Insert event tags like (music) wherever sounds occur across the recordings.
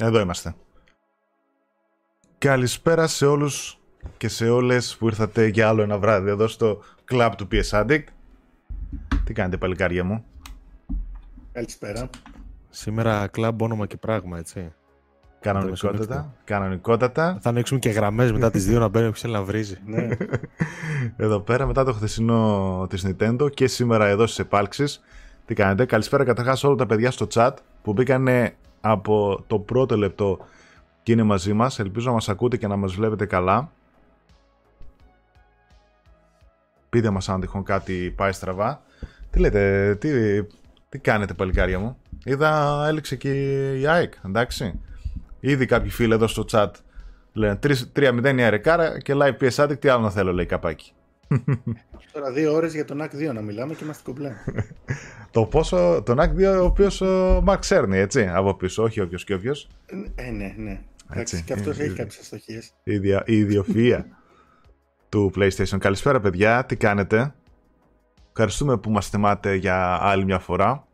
Εδώ είμαστε. Καλησπέρα σε όλους και σε όλες που ήρθατε για άλλο ένα βράδυ εδώ στο κλαμπ του PS Addict. Τι κάνετε παλικάρια μου; Καλησπέρα. Σήμερα κλαμπ όνομα και πράγμα, έτσι. Κανονικότατα. Κανονικότατα. Θα ανοίξουμε και γραμμές μετά τις δύο να μπαίνει όποιος θέλει να βρίζει. (laughs) Ναι. Εδώ πέρα μετά το χθεσινό της Nintendo και σήμερα εδώ στις επάλξεις. Τι κάνετε; Καλησπέρα καταρχάς όλα τα παιδιά στο chat που μπήκανε από το πρώτο λεπτό και είναι μαζί μας. Ελπίζω να μας ακούτε και να μας βλέπετε καλά. Πείτε μας αν τυχόν κάτι πάει στραβά. Τι λέτε, τι, τι κάνετε παλικάρια μου; Είδα έλεξε και η ΑΕΚ, εντάξει. Ήδη κάποιοι φίλοι εδώ στο chat λένε 3-0 η Αρεκάρα και live PS Addict, τι άλλο να θέλω λέει καπάκι. (laughs) Τώρα δύο ώρες για τον ΑΚ2 να μιλάμε και είμαστε κομπλέ. (laughs) το πόσο, τον ΑΚ2 ο οποίος ο Μαρκ Σέρνη, έτσι, από πίσω, όχι όποιος και όποιος. Ε, ναι, ναι. Έτσι, Εντάξει, και αυτός ε, έχει ε, κάποιες αστοχίες. Η, ιδια, η ιδιοφυΐα (laughs) του PlayStation. Καλησπέρα παιδιά, τι κάνετε; Ευχαριστούμε που μας θυμάτε για άλλη μια φορά.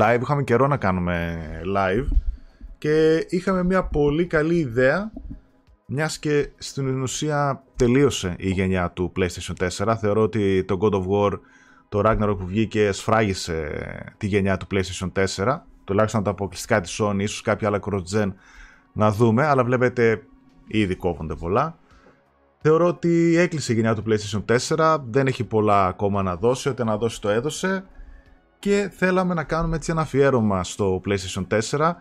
Live, είχαμε καιρό να κάνουμε live και είχαμε μια πολύ καλή ιδέα μιας και στην ουσία τελείωσε η γενιά του PlayStation 4. Θεωρώ ότι το God of War, το Ragnarok που βγήκε σφράγισε τη γενιά του PlayStation 4. Τουλάχιστον τα αποκλειστικά της Sony, ίσως κάποια άλλα cross-gen να δούμε, αλλά βλέπετε ήδη κόβονται πολλά. Θεωρώ ότι έκλεισε η γενιά του PlayStation 4, δεν έχει πολλά ακόμα να δώσει, ό,τι να δώσει το έδωσε και θέλαμε να κάνουμε έτσι ένα αφιέρωμα στο PlayStation 4.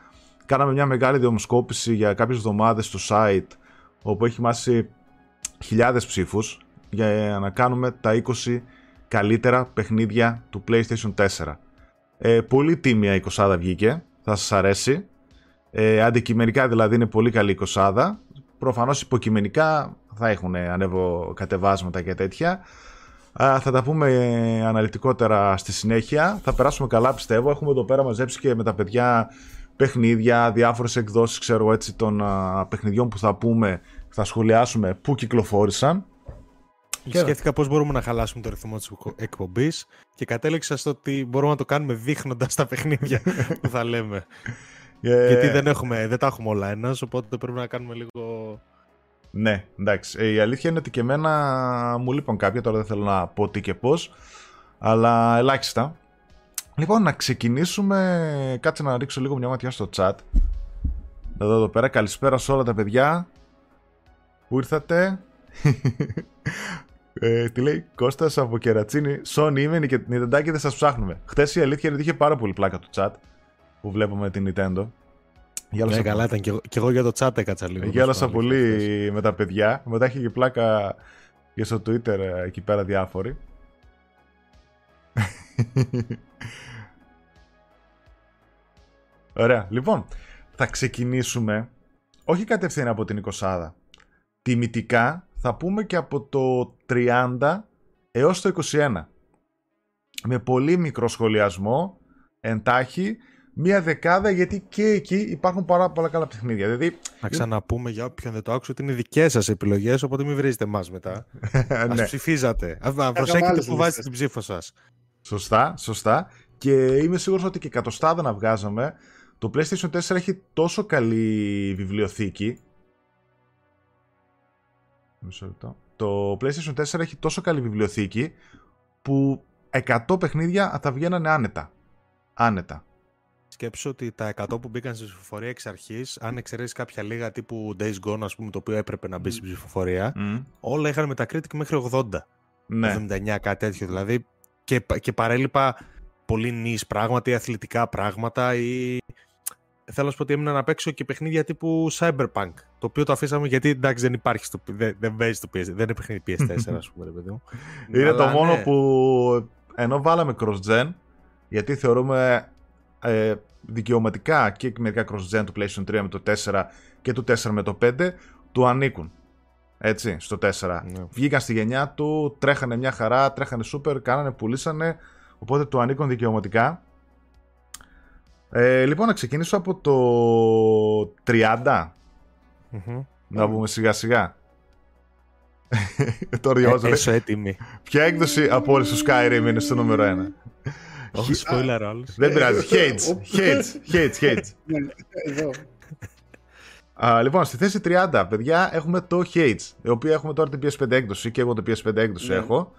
Κάναμε μια μεγάλη δημοσκόπηση για κάποιες εβδομάδες στο site όπου έχει μάσει χιλιάδες ψήφους για να κάνουμε τα 20 καλύτερα παιχνίδια του PlayStation 4. Ε, πολύ τίμια η 20 βγήκε, θα σας αρέσει. Ε, αντικειμενικά δηλαδή είναι πολύ καλή η 20 Προφανώς υποκειμενικά θα έχουν ανέβω κατεβάσματα και τέτοια. Α, θα τα πούμε ε, αναλυτικότερα στη συνέχεια. Θα περάσουμε καλά πιστεύω. Έχουμε εδώ πέρα μαζέψει και με τα παιδιά παιχνίδια, διάφορες εκδόσεις ξέρω έτσι των α, παιχνιδιών που θα πούμε, θα σχολιάσουμε που κυκλοφόρησαν. Και Σκέφτηκα πώς μπορούμε να χαλάσουμε το ρυθμό της εκπομπής και κατέληξα στο ότι μπορούμε να το κάνουμε δείχνοντας τα παιχνίδια (laughs) που θα λέμε. Ε, Γιατί δεν, έχουμε, δεν τα έχουμε όλα ένας, οπότε πρέπει να κάνουμε λίγο... Ναι, εντάξει. Ε, η αλήθεια είναι ότι και εμένα μου λείπαν κάποια, τώρα δεν θέλω να πω τι και πώς, αλλά ελάχιστα. Λοιπόν, να ξεκινήσουμε, κάτσε να ρίξω λίγο μια ματιά στο chat. Εδώ, εδώ πέρα, καλησπέρα σε όλα τα παιδιά που ήρθατε. (laughs) ε, τι λέει, Κώστας από Κερατσίνη, Sony είμαι και Nintendo δεν σας ψάχνουμε. Χθες η αλήθεια είναι ότι είχε πάρα πολύ πλάκα το chat που βλέπουμε την Nintendo. Ναι, καλά ήταν. Και εγώ, και εγώ για το chat έκατσα λίγο. Γέλασα πολύ με τα παιδιά. Μετά είχε και πλάκα και στο Twitter ε, εκεί πέρα διάφοροι. Ωραία. Λοιπόν, θα ξεκινήσουμε όχι κατευθείαν από την 20. Τιμητικά θα πούμε και από το 30 έως το 21. Με πολύ μικρό σχολιασμό, εντάχει, μία δεκάδα γιατί και εκεί υπάρχουν πάρα πολλά καλά παιχνίδια. Δηλαδή... Να ξαναπούμε για όποιον δεν το άκουσε ότι είναι δικές σας επιλογές, οπότε μην βρίζετε εμάς μετά. Α (laughs) ναι. ψηφίζατε. Α προσέχετε που βάζετε την ψήφο σας. Σωστά, σωστά. Και είμαι σίγουρος ότι και εκατοστάδα να βγάζαμε, το PlayStation 4 έχει τόσο καλή βιβλιοθήκη. Μισό λεπτό. Το PlayStation 4 έχει τόσο καλή βιβλιοθήκη που 100 παιχνίδια θα βγαίνανε άνετα. Άνετα. Σκέψω ότι τα 100 που μπήκαν στη ψηφοφορία εξ αρχής, αν εξαιρέσεις κάποια λίγα τύπου Days Gone, ας πούμε, το οποίο έπρεπε να μπει στην ψηφοφορία, Mm. όλα είχαν Metacritic μέχρι 80. Ναι. 79, κάτι τέτοιο. Δηλαδή και, και παρέλειπα πολύ νης πράγματα ή αθλητικά πράγματα ή θέλω να σου πω ότι έμεινα να παίξω και παιχνίδια τύπου Cyberpunk το οποίο το αφήσαμε γιατί εντάξει δεν υπάρχει στο, δεν, δεν παίζει στο PS, δεν είναι παιχνίδι PS4 ας πούμε ρε παιδί μου. (laughs) Είναι Αλλά το μόνο ναι. που ενώ βάλαμε cross-gen, γιατί θεωρούμε ε, δικαιωματικά και μερικά cross-gen του PlayStation 3 με το 4 και του 4 με το 5, του ανήκουν. Έτσι, στο 4. Ναι. Βγήκαν στη γενιά του, τρέχανε μια χαρά, τρέχανε super, κάνανε, πουλήσανε, οπότε του ανήκουν δικαιωματικά. Ε, λοιπόν, να ξεκινήσω από το 30, Μμμ. να πούμε σιγά σιγά. (laughs) το ριόζω. Ε, Έσω έτοιμη. Ποια έκδοση από όλες του Skyrim είναι στο νούμερο 1. Όχι spoiler όλους. Δεν πειράζει. Ε, Hates, ο- hates, hates, hates. Ναι, Εδώ. Α, λοιπόν, στη θέση 30, παιδιά, έχουμε το Hades, η οποία έχουμε τώρα την PS5 έκδοση και εγώ το PS5 έκδοση Ναι. έχω.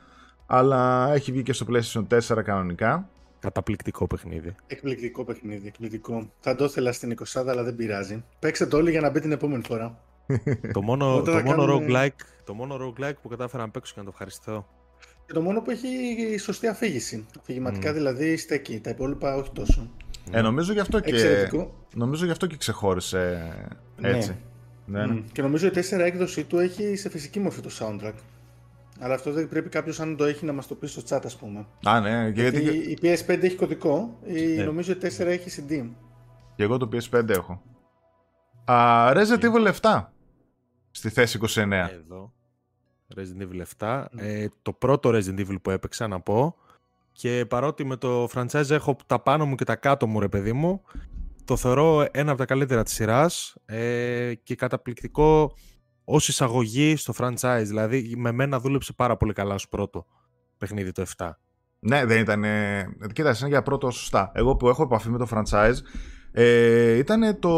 Αλλά έχει βγει και στο PlayStation 4 κανονικά. Καταπληκτικό παιχνίδι. Εκπληκτικό παιχνίδι, εκπληκτικό. Θα το ήθελα στην 20 αλλά δεν πειράζει. Παίξτε το όλοι για να μπει την επόμενη φορά. (laughs) το μόνο, Όταν το, θα μόνο κάνουμε- roguelike, το μόνο roguelike που κατάφερα να παίξω και να το ευχαριστώ. Και το μόνο που έχει σωστή αφήγηση. Αφηγηματικά Μμ. δηλαδή στέκει. Τα υπόλοιπα όχι τόσο. Ε, νομίζω γι' αυτό και, Εξαιρετικό. νομίζω γι' αυτό και ξεχώρισε έτσι. Ναι. ναι. Μμ. Και νομίζω η 4 έκδοση του έχει σε φυσική μορφή το soundtrack. Αλλά αυτό δεν πρέπει κάποιος αν το έχει να μας το πει στο chat, ας πούμε. Α, ναι, και γιατί, Γιατί και, η PS5 έχει κωδικό, η, Ναι. νομίζω η 4 έχει CD. και εγώ το PS5 έχω. Α, Resident Evil 7 στη θέση 29. Εδώ. Resident Evil 7. Ε, το πρώτο Resident Evil που έπαιξα να πω. Και παρότι με το franchise έχω τα πάνω μου και τα κάτω μου ρε παιδί μου, το θεωρώ ένα από τα καλύτερα της σειράς ε, και καταπληκτικό ως εισαγωγή στο franchise. Δηλαδή με μένα δούλεψε πάρα πολύ καλά ως πρώτο παιχνίδι το 7. Ναι, δεν ήταν. Κοίτα, είναι για πρώτο σωστά. Εγώ που έχω επαφή με το franchise, ε, ήταν το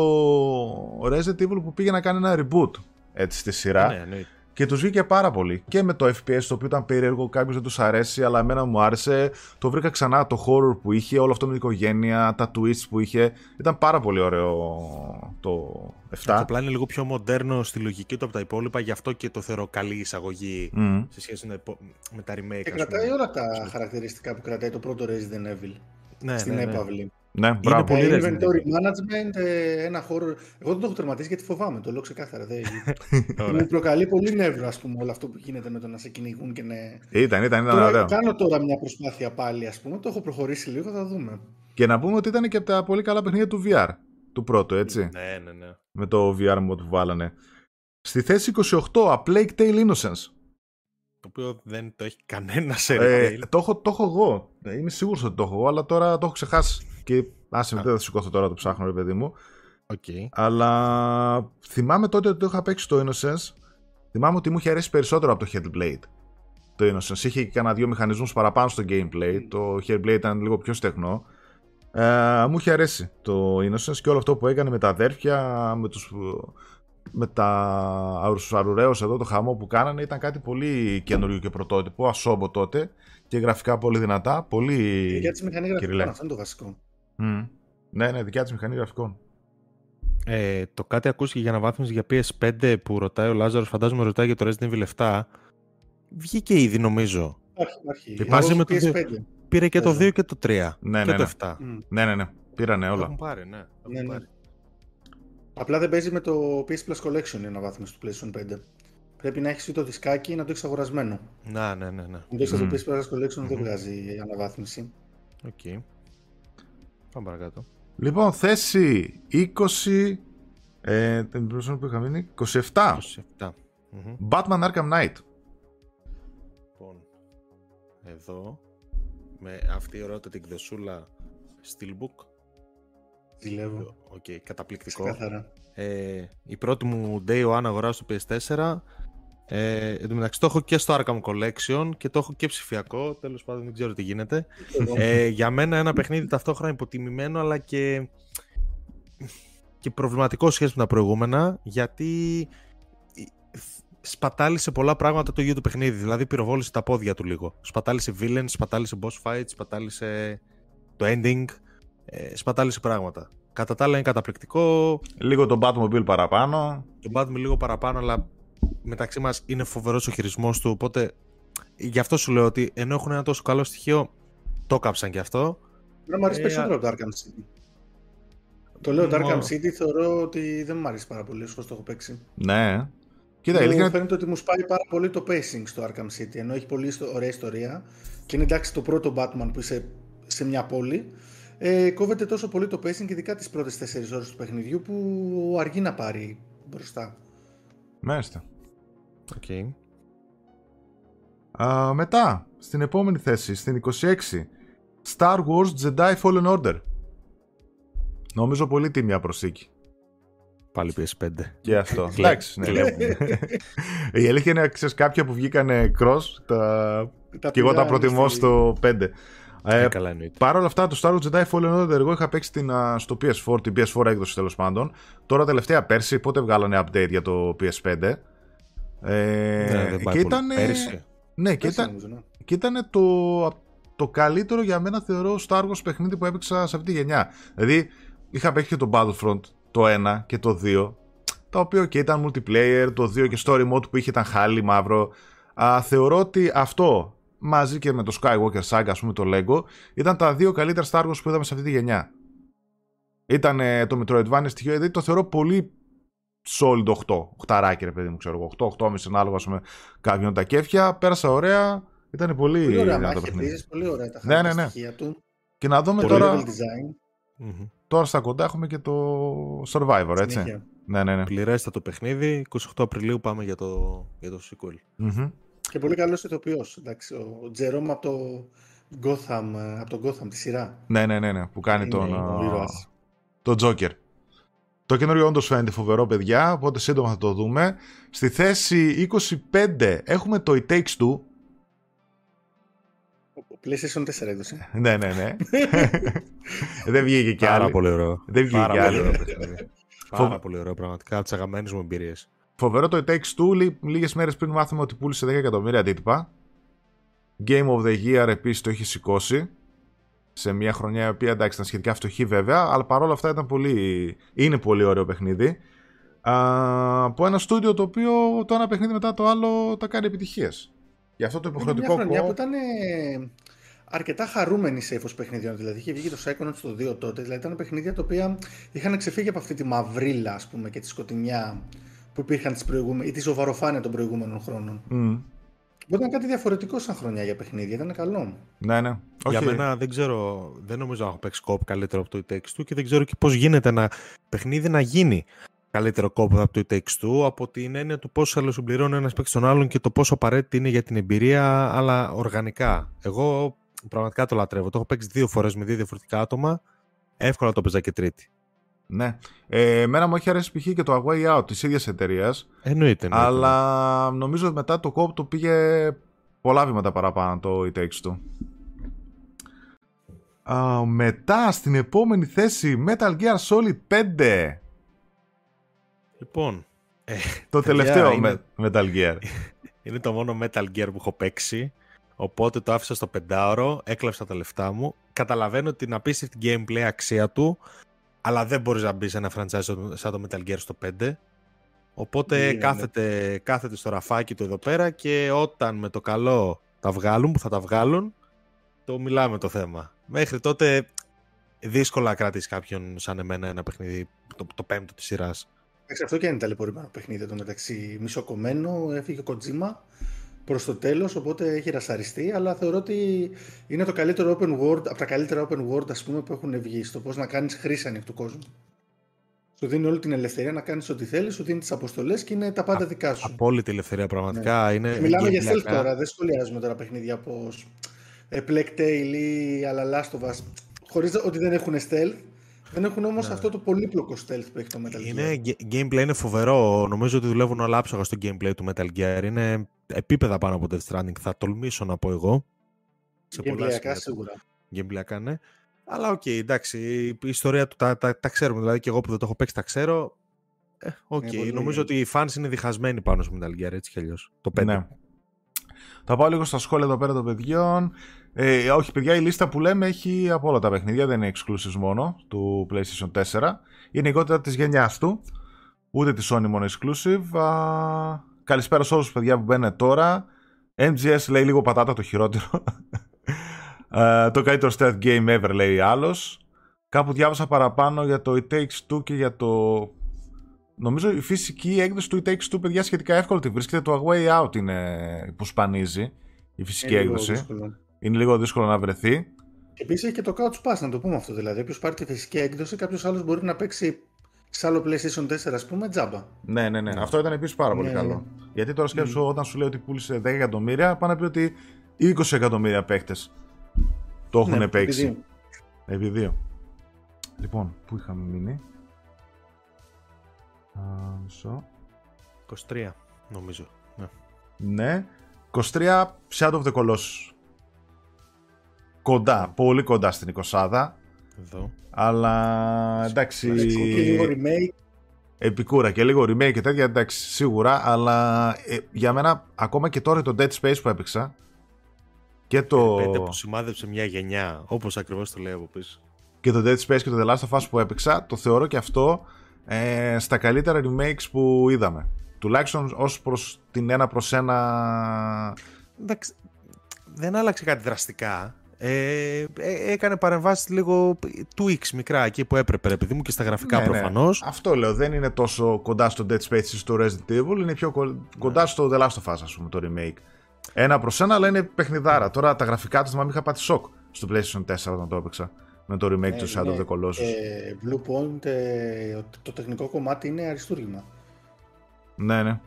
Resident Evil που πήγε να κάνει ένα reboot έτσι, στη σειρά. Ναι, εννοείται. Και τους βγήκε πάρα πολύ. Και με το FPS, το οποίο ήταν περίεργο, κάποιος δεν τους αρέσει, αλλά εμένα μου άρεσε. Το βρήκα ξανά το horror που είχε, όλο αυτό με την οικογένεια, τα twists που είχε. Ήταν πάρα πολύ ωραίο το 7. Το πλάνο είναι λίγο πιο μοντέρνο στη λογική του από τα υπόλοιπα, γι' αυτό και το θεωρώ καλή εισαγωγή Μμ. σε σχέση με, το- με τα remake. Και ας πούμε. κρατάει όλα τα χαρακτηριστικά που κρατάει το πρώτο Resident Evil ναι, στην ναι, ναι. έπαυλη. Ναι, μπράβο. πολύ Ε, Resident inventory management, ε, ένα χώρο. Εγώ δεν το έχω τερματίσει γιατί φοβάμαι, το λέω ξεκάθαρα. Δεν... (laughs) Ωραία. Μου προκαλεί πολύ νεύρο, ας πούμε, όλο αυτό που γίνεται με το να σε κυνηγούν και ναι. Ήταν, ήταν, ήταν Τώρα, ωραίο. κάνω τώρα μια προσπάθεια πάλι, ας πούμε. Το έχω προχωρήσει λίγο, θα δούμε. Και να πούμε ότι ήταν και από τα πολύ καλά παιχνίδια του VR. Του πρώτου, έτσι. ναι, ναι, ναι. Με το VR mode που βάλανε. Στη θέση 28, A Plague Tale Innocence. Το οποίο δεν το έχει κανένα σε Ε, retail. το, έχω, το έχω εγώ. Ε, Είμαι σίγουρος ότι το έχω εγώ, αλλά τώρα το έχω ξεχάσει. Και άσε με, δεν θα σηκώθω τώρα το ψάχνω, ρε παιδί μου. Οκ. Αλλά θυμάμαι τότε ότι το είχα παίξει το Innocence. Θυμάμαι ότι μου είχε αρέσει περισσότερο από το Hellblade. Το Innocence. Είχε και κανένα δύο μηχανισμούς παραπάνω στο gameplay. Το Hellblade ήταν λίγο πιο στεγνό. Ε, μου είχε αρέσει το Innocence και όλο αυτό που έκανε με τα αδέρφια, με τους, με τα αρουραίους εδώ, το χαμό που κάνανε ήταν κάτι πολύ καινούριο και πρωτότυπο, ας πούμε τότε και γραφικά πολύ δυνατά, πολύ... Για τη μηχανή Κυριλέ. γραφικών, αυτό είναι το βασικό. Μμ. Ναι, ναι, δικιά της μηχανή γραφικών. Ε, το κάτι ακούστηκε για αναβάθμιση για PS5 που ρωτάει ο Λάζαρος, φαντάζομαι ρωτάει για το Resident Evil 7. Βγήκε ήδη νομίζω. Υπάρχει, υπάρχει. Και μαζί Εγώ με το PS5. Πήρε και το Παίζω. 2 και το 3. Ναι, και ναι, το ναι. 7. Μμ. Ναι, ναι, ναι. Πήρανε Το όλα. έχουν πάρει, ναι. Το έχουν Ναι, ναι. πάρει. Απλά δεν παίζει με το PS Plus Collection η αναβάθμιση του PlayStation 5. Πρέπει να έχεις το δισκάκι ή να το έχεις αγορασμένο. Να, ναι, ναι, ναι. Αν το έχεις Μμμ. το PS Plus Collection δεν Μμμ. βγάζει αναβάθμιση. Οκ. Πάμε παρακάτω. Λοιπόν, θέση 20. Ε, την περίπτωση που είχα μείνει. 27. 27. Μμμ. Batman Arkham Knight. Λοιπόν, εδώ, με αυτή την ωραιότατη την εκδοσούλα Steelbook. Ζηλεύω. Οκ, καταπληκτικό. Ξεκάθαρα. Ε, η πρώτη μου Day One αγορά στο PS4. Ε, εν τω μεταξύ το έχω και στο Arkham Collection και το έχω και ψηφιακό. Τέλος πάντων δεν ξέρω τι γίνεται. Εγώ. Ε, για μένα ένα παιχνίδι ταυτόχρονα υποτιμημένο αλλά και, και προβληματικό σχέση με τα προηγούμενα γιατί σπατάλησε πολλά πράγματα το ίδιο το παιχνίδι. Δηλαδή πυροβόλησε τα πόδια του λίγο. Σπατάλησε villains, σπατάλησε boss fights, σπατάλησε το ending. Ε, σπατάλησε πράγματα. Κατά τα άλλα είναι καταπληκτικό. Λίγο το Batmobile παραπάνω. Το Batman λίγο παραπάνω, αλλά μεταξύ μας είναι φοβερός ο χειρισμός του. Οπότε γι' αυτό σου λέω ότι ενώ έχουν ένα τόσο καλό στοιχείο, το κάψαν κι αυτό. Δεν μου αρέσει Ε, περισσότερο από το Arkham City. Το λέω το Arkham Μόνο. City θεωρώ ότι δεν μου αρέσει πάρα πολύ όσο το έχω παίξει. Ναι. Κοίτα, η Μου αλήθεια είναι. φαίνεται ότι μου σπάει πάρα πολύ το pacing στο Arkham City, ενώ έχει πολύ ιστο- ωραία ιστορία και είναι εντάξει το πρώτο Batman που είσαι σε μια πόλη. Ε, κόβεται τόσο πολύ το pacing και ειδικά τις πρώτες 4 ώρες του παιχνιδιού που αργεί να πάρει μπροστά. Μάλιστα. Okay. Α, μετά, στην επόμενη θέση, στην 26. Star Wars Jedi Fallen Order. Νομίζω πολύ τίμια προσήκη. Πάλι PS5. Και αυτό. Κλε- Εντάξει, ναι. κλέβουμε. (laughs) Η αλήθεια είναι, ξέρεις, κάποια που βγήκανε cross, τα... Τα και εγώ τα πηδάνε προτιμώ στη- στο 5. Ε, καλά εννοείται. Παρ' όλα αυτά, το Star Wars Jedi Fallen Order εγώ είχα παίξει την, στο PS4, την PS4 έκδοση τέλος πάντων. Τώρα τελευταία πέρσι, πότε βγάλανε update για το PS5. Ε, ναι, δεν και ήταν. Ναι, και ήταν, ναι. και ήταν το, το καλύτερο για μένα θεωρώ Star Wars παιχνίδι που έπαιξα σε αυτή τη γενιά. Δηλαδή, είχα παίξει και το Battlefront το 1 και το 2, τα οποία και ήταν multiplayer, το 2 και story mode που είχε ήταν χάλι μαύρο. Α, θεωρώ ότι αυτό μαζί και με το Skywalker Saga, ας πούμε το Lego, ήταν τα δύο καλύτερα Star Wars που είδαμε σε αυτή τη γενιά. Ήταν το Metroidvania στοιχείο, δηλαδή το θεωρώ πολύ solid 8. 8 ρε παιδί μου, ξέρω εγώ. 8, 8,5 ανάλογα με κάποιον τα κέφια. Πέρασα ωραία. Ήταν πολύ, πολύ ωραία μάχη επίσης, πολύ ωραία τα ναι, ναι, ναι. στοιχεία του. Και να δούμε πολύ τώρα... Design. Τώρα στα κοντά έχουμε και το Survivor, έτσι. Συνήθεια. Ναι, ναι, ναι. το παιχνίδι. 28 Απριλίου πάμε για το, για το sequel. Mm-hmm. Και πολύ καλός ηθοποιός. Ο Τζερόμ από το Gotham, από το Gotham τη σειρά. Ναι, ναι, ναι, ναι που κάνει τον. Το Joker. Το καινούριο όντως φαίνεται φοβερό, παιδιά, οπότε σύντομα θα το δούμε. Στη θέση 25 έχουμε το It Takes Two. PlayStation 4 έδωσε. ναι, ναι, ναι. (laughs) Δεν βγήκε κι άλλο. Πάρα πολύ ωραίο. Δεν βγήκε κι άλλο. (laughs) Πάρα πολύ ωραίο, πραγματικά από τις αγαπημένες μου εμπειρίες. Φοβερό το It Takes Two. Λίγες μέρες πριν μάθαμε ότι πούλησε 10 εκατομμύρια αντίτυπα. Game of the Year επίσης το έχει σηκώσει σε μια χρονιά η οποία εντάξει ήταν σχετικά φτωχή βέβαια, αλλά παρόλα αυτά ήταν πολύ, είναι πολύ ωραίο παιχνίδι. Α, από ένα στούντιο το οποίο το ένα παιχνίδι μετά το άλλο τα κάνει επιτυχίες. Γι' αυτό το υποχρεωτικό Είναι μια χρονιά που ήταν αρκετά χαρούμενη σε ύφος παιχνιδιών. Δηλαδή είχε βγει το Psychonauts το 2 τότε. Δηλαδή ήταν παιχνίδια τα οποία είχαν ξεφύγει από αυτή τη μαυρίλα ας πούμε, και τη σκοτεινιά που υπήρχαν τις προηγούμενες, ή τη ζωβαροφάνεια των προηγούμενων χρόνων. Mm. Ήταν κάτι διαφορετικό σαν χρονιά για παιχνίδια, ήταν καλό. Ναι, ναι. Για μένα δεν ξέρω, δεν νομίζω να έχω παίξει κόπ καλύτερο από το It Takes Two και δεν ξέρω και πώς γίνεται ένα παιχνίδι να γίνει καλύτερο κόπο από το It Takes Two από την έννοια του πόσο αλληλοσυμπληρώνει ένας παίκτης τον άλλον και το πόσο απαραίτητη είναι για την εμπειρία, αλλά οργανικά. Εγώ πραγματικά το λατρεύω. Το έχω παίξει δύο φορές με δύο διαφορετικά άτομα. Εύκολα το παίζα και τρίτη. Ναι. Ε, εμένα μου έχει αρέσει π.χ. και το A Way Out της ίδιας εταιρείας. Εννοείται, εννοείται. Αλλά νομίζω ότι μετά το κόπο το πήγε πολλά βήματα παραπάνω το It Takes Two. Α, μετά στην επόμενη θέση Metal Gear Solid 5. Λοιπόν. Ε, το τελευταίο είναι... Metal Gear. (laughs) είναι το μόνο Metal Gear που έχω παίξει. Οπότε το άφησα στο πεντάωρο, έκλαψα τα λεφτά μου. Καταλαβαίνω την απίστευτη gameplay αξία του αλλά δεν μπορείς να μπεις σε ένα franchise σαν το Metal Gear στο 5. Οπότε ναι, κάθεται, κάθεται στο ραφάκι του εδώ πέρα και όταν με το καλό τα βγάλουν, που θα τα βγάλουν, το μιλάμε το θέμα. Μέχρι τότε δύσκολα να κρατήσεις κάποιον σαν εμένα ένα παιχνίδι, το, το πέμπτο της σειράς. αυτό και είναι ταλαιπωρημένο παιχνίδι το μεταξύ. Μισοκομμένο, έφυγε ο Κοτζίμα προς το τέλος, οπότε έχει ρασαριστεί. Αλλά θεωρώ ότι είναι το καλύτερο open world, από τα καλύτερα open world ας πούμε, που έχουν βγει. Στο πώς να κάνεις χρήση ανοιχτού κόσμου. Σου δίνει όλη την ελευθερία να κάνεις ό,τι θέλεις, σου δίνει τις αποστολές και είναι τα πάντα δικά σου. Απόλυτη ελευθερία, πραγματικά. Ναι. Είναι Μιλάμε για stealth τώρα, δεν σχολιάζουμε τώρα παιχνίδια όπως Plague Tale ή άλλα Last of Us. Χωρίς ότι δεν έχουν stealth, δεν έχουν όμως ναι. αυτό το πολύπλοκο stealth που έχει το Metal Gear. Είναι, gameplay είναι φοβερό. Νομίζω ότι δουλεύουν όλα άψογα στο gameplay του Metal Gear. Είναι επίπεδα πάνω από Death Stranding, θα τολμήσω να πω εγώ. Σε gameplay ιακά σίγουρα. gameplay ιακά, ναι. Αλλά οκ, okay, εντάξει, η ιστορία του τα, τα, τα, ξέρουμε. Δηλαδή και εγώ που δεν το έχω παίξει τα ξέρω. Ε, okay. ε, νομίζω ότι οι fans είναι διχασμένοι πάνω στο Metal Gear, έτσι κι αλλιώς. Το 5. Ναι. Θα πάω λίγο στα σχόλια εδώ πέρα των παιδιών. Ε, όχι, παιδιά, η λίστα που λέμε έχει από όλα τα παιχνίδια, δεν είναι exclusive μόνο του PlayStation 4. Είναι η της γενιάς του. Ούτε της Sony μόνο exclusive. Α, καλησπέρα σε όλους τους παιδιά που μπαίνουν τώρα. MGS λέει λίγο πατάτα το χειρότερο. (laughs) ε, το καλύτερο stealth game ever λέει άλλος. Κάπου διάβασα παραπάνω για το It Takes Two και για το. Νομίζω η φυσική έκδοση του It Takes Two, παιδιά, σχετικά εύκολη τη βρίσκεται. Το A Way Out είναι που σπανίζει η φυσική έκδοση είναι λίγο δύσκολο να βρεθεί. Επίσης έχει και το Couch Pass, να το πούμε αυτό. Δηλαδή, όποιος πάρει τη φυσική έκδοση, κάποιος άλλος μπορεί να παίξει σε άλλο PlayStation 4, ας πούμε, τζάμπα. Ναι, ναι, ναι. Αυτό ήταν επίσης πάρα πολύ ναι, καλό. Ναι. Γιατί τώρα σκέφτομαι, mm. όταν σου λέει ότι πούλησε 10 εκατομμύρια, πάνε να πει ότι 20 εκατομμύρια παίχτε το έχουν ναι, παίξει. Επί δύο. Λοιπόν, πού είχαμε μείνει; Μισό. 23, νομίζω. Ναι. ναι. 23 Shadow of the Colossus. κοντά, πολύ κοντά στην 20 Εδώ. αλλά εντάξει Και λίγο remake. επικούρα και λίγο remake και τέτοια εντάξει σίγουρα αλλά ε, για μένα ακόμα και τώρα το Dead Space που έπαιξα και το, Πέντε που σημάδεψε μια γενιά, όπως ακριβώς το λέει από πίσω. και το Dead Space και το The Last of Us που έπαιξα το θεωρώ και αυτό ε, στα καλύτερα remakes που είδαμε τουλάχιστον ως προς την ένα προς ένα Εντάξει, δεν άλλαξε κάτι δραστικά. Ε, ε, έκανε παρεμβάσεις λίγο tweaks μικρά εκεί που έπρεπε, ρε παιδί μου, και στα γραφικά Ναι, ναι. προφανώς. Αυτό λέω, δεν είναι τόσο κοντά στο Dead Space ή στο Resident Evil, είναι πιο κο- κοντά στο The Last of Us, ας πούμε, το remake. Ένα προς ένα, αλλά είναι παιχνιδάρα. Τώρα τα γραφικά του θυμάμαι είχα πάθει σοκ στο PlayStation 4 όταν το έπαιξα. Με το remake του Shadow of the Colossus. Ε, Blue Point, ε, το τεχνικό κομμάτι είναι αριστούργημα. Ναι, ναι.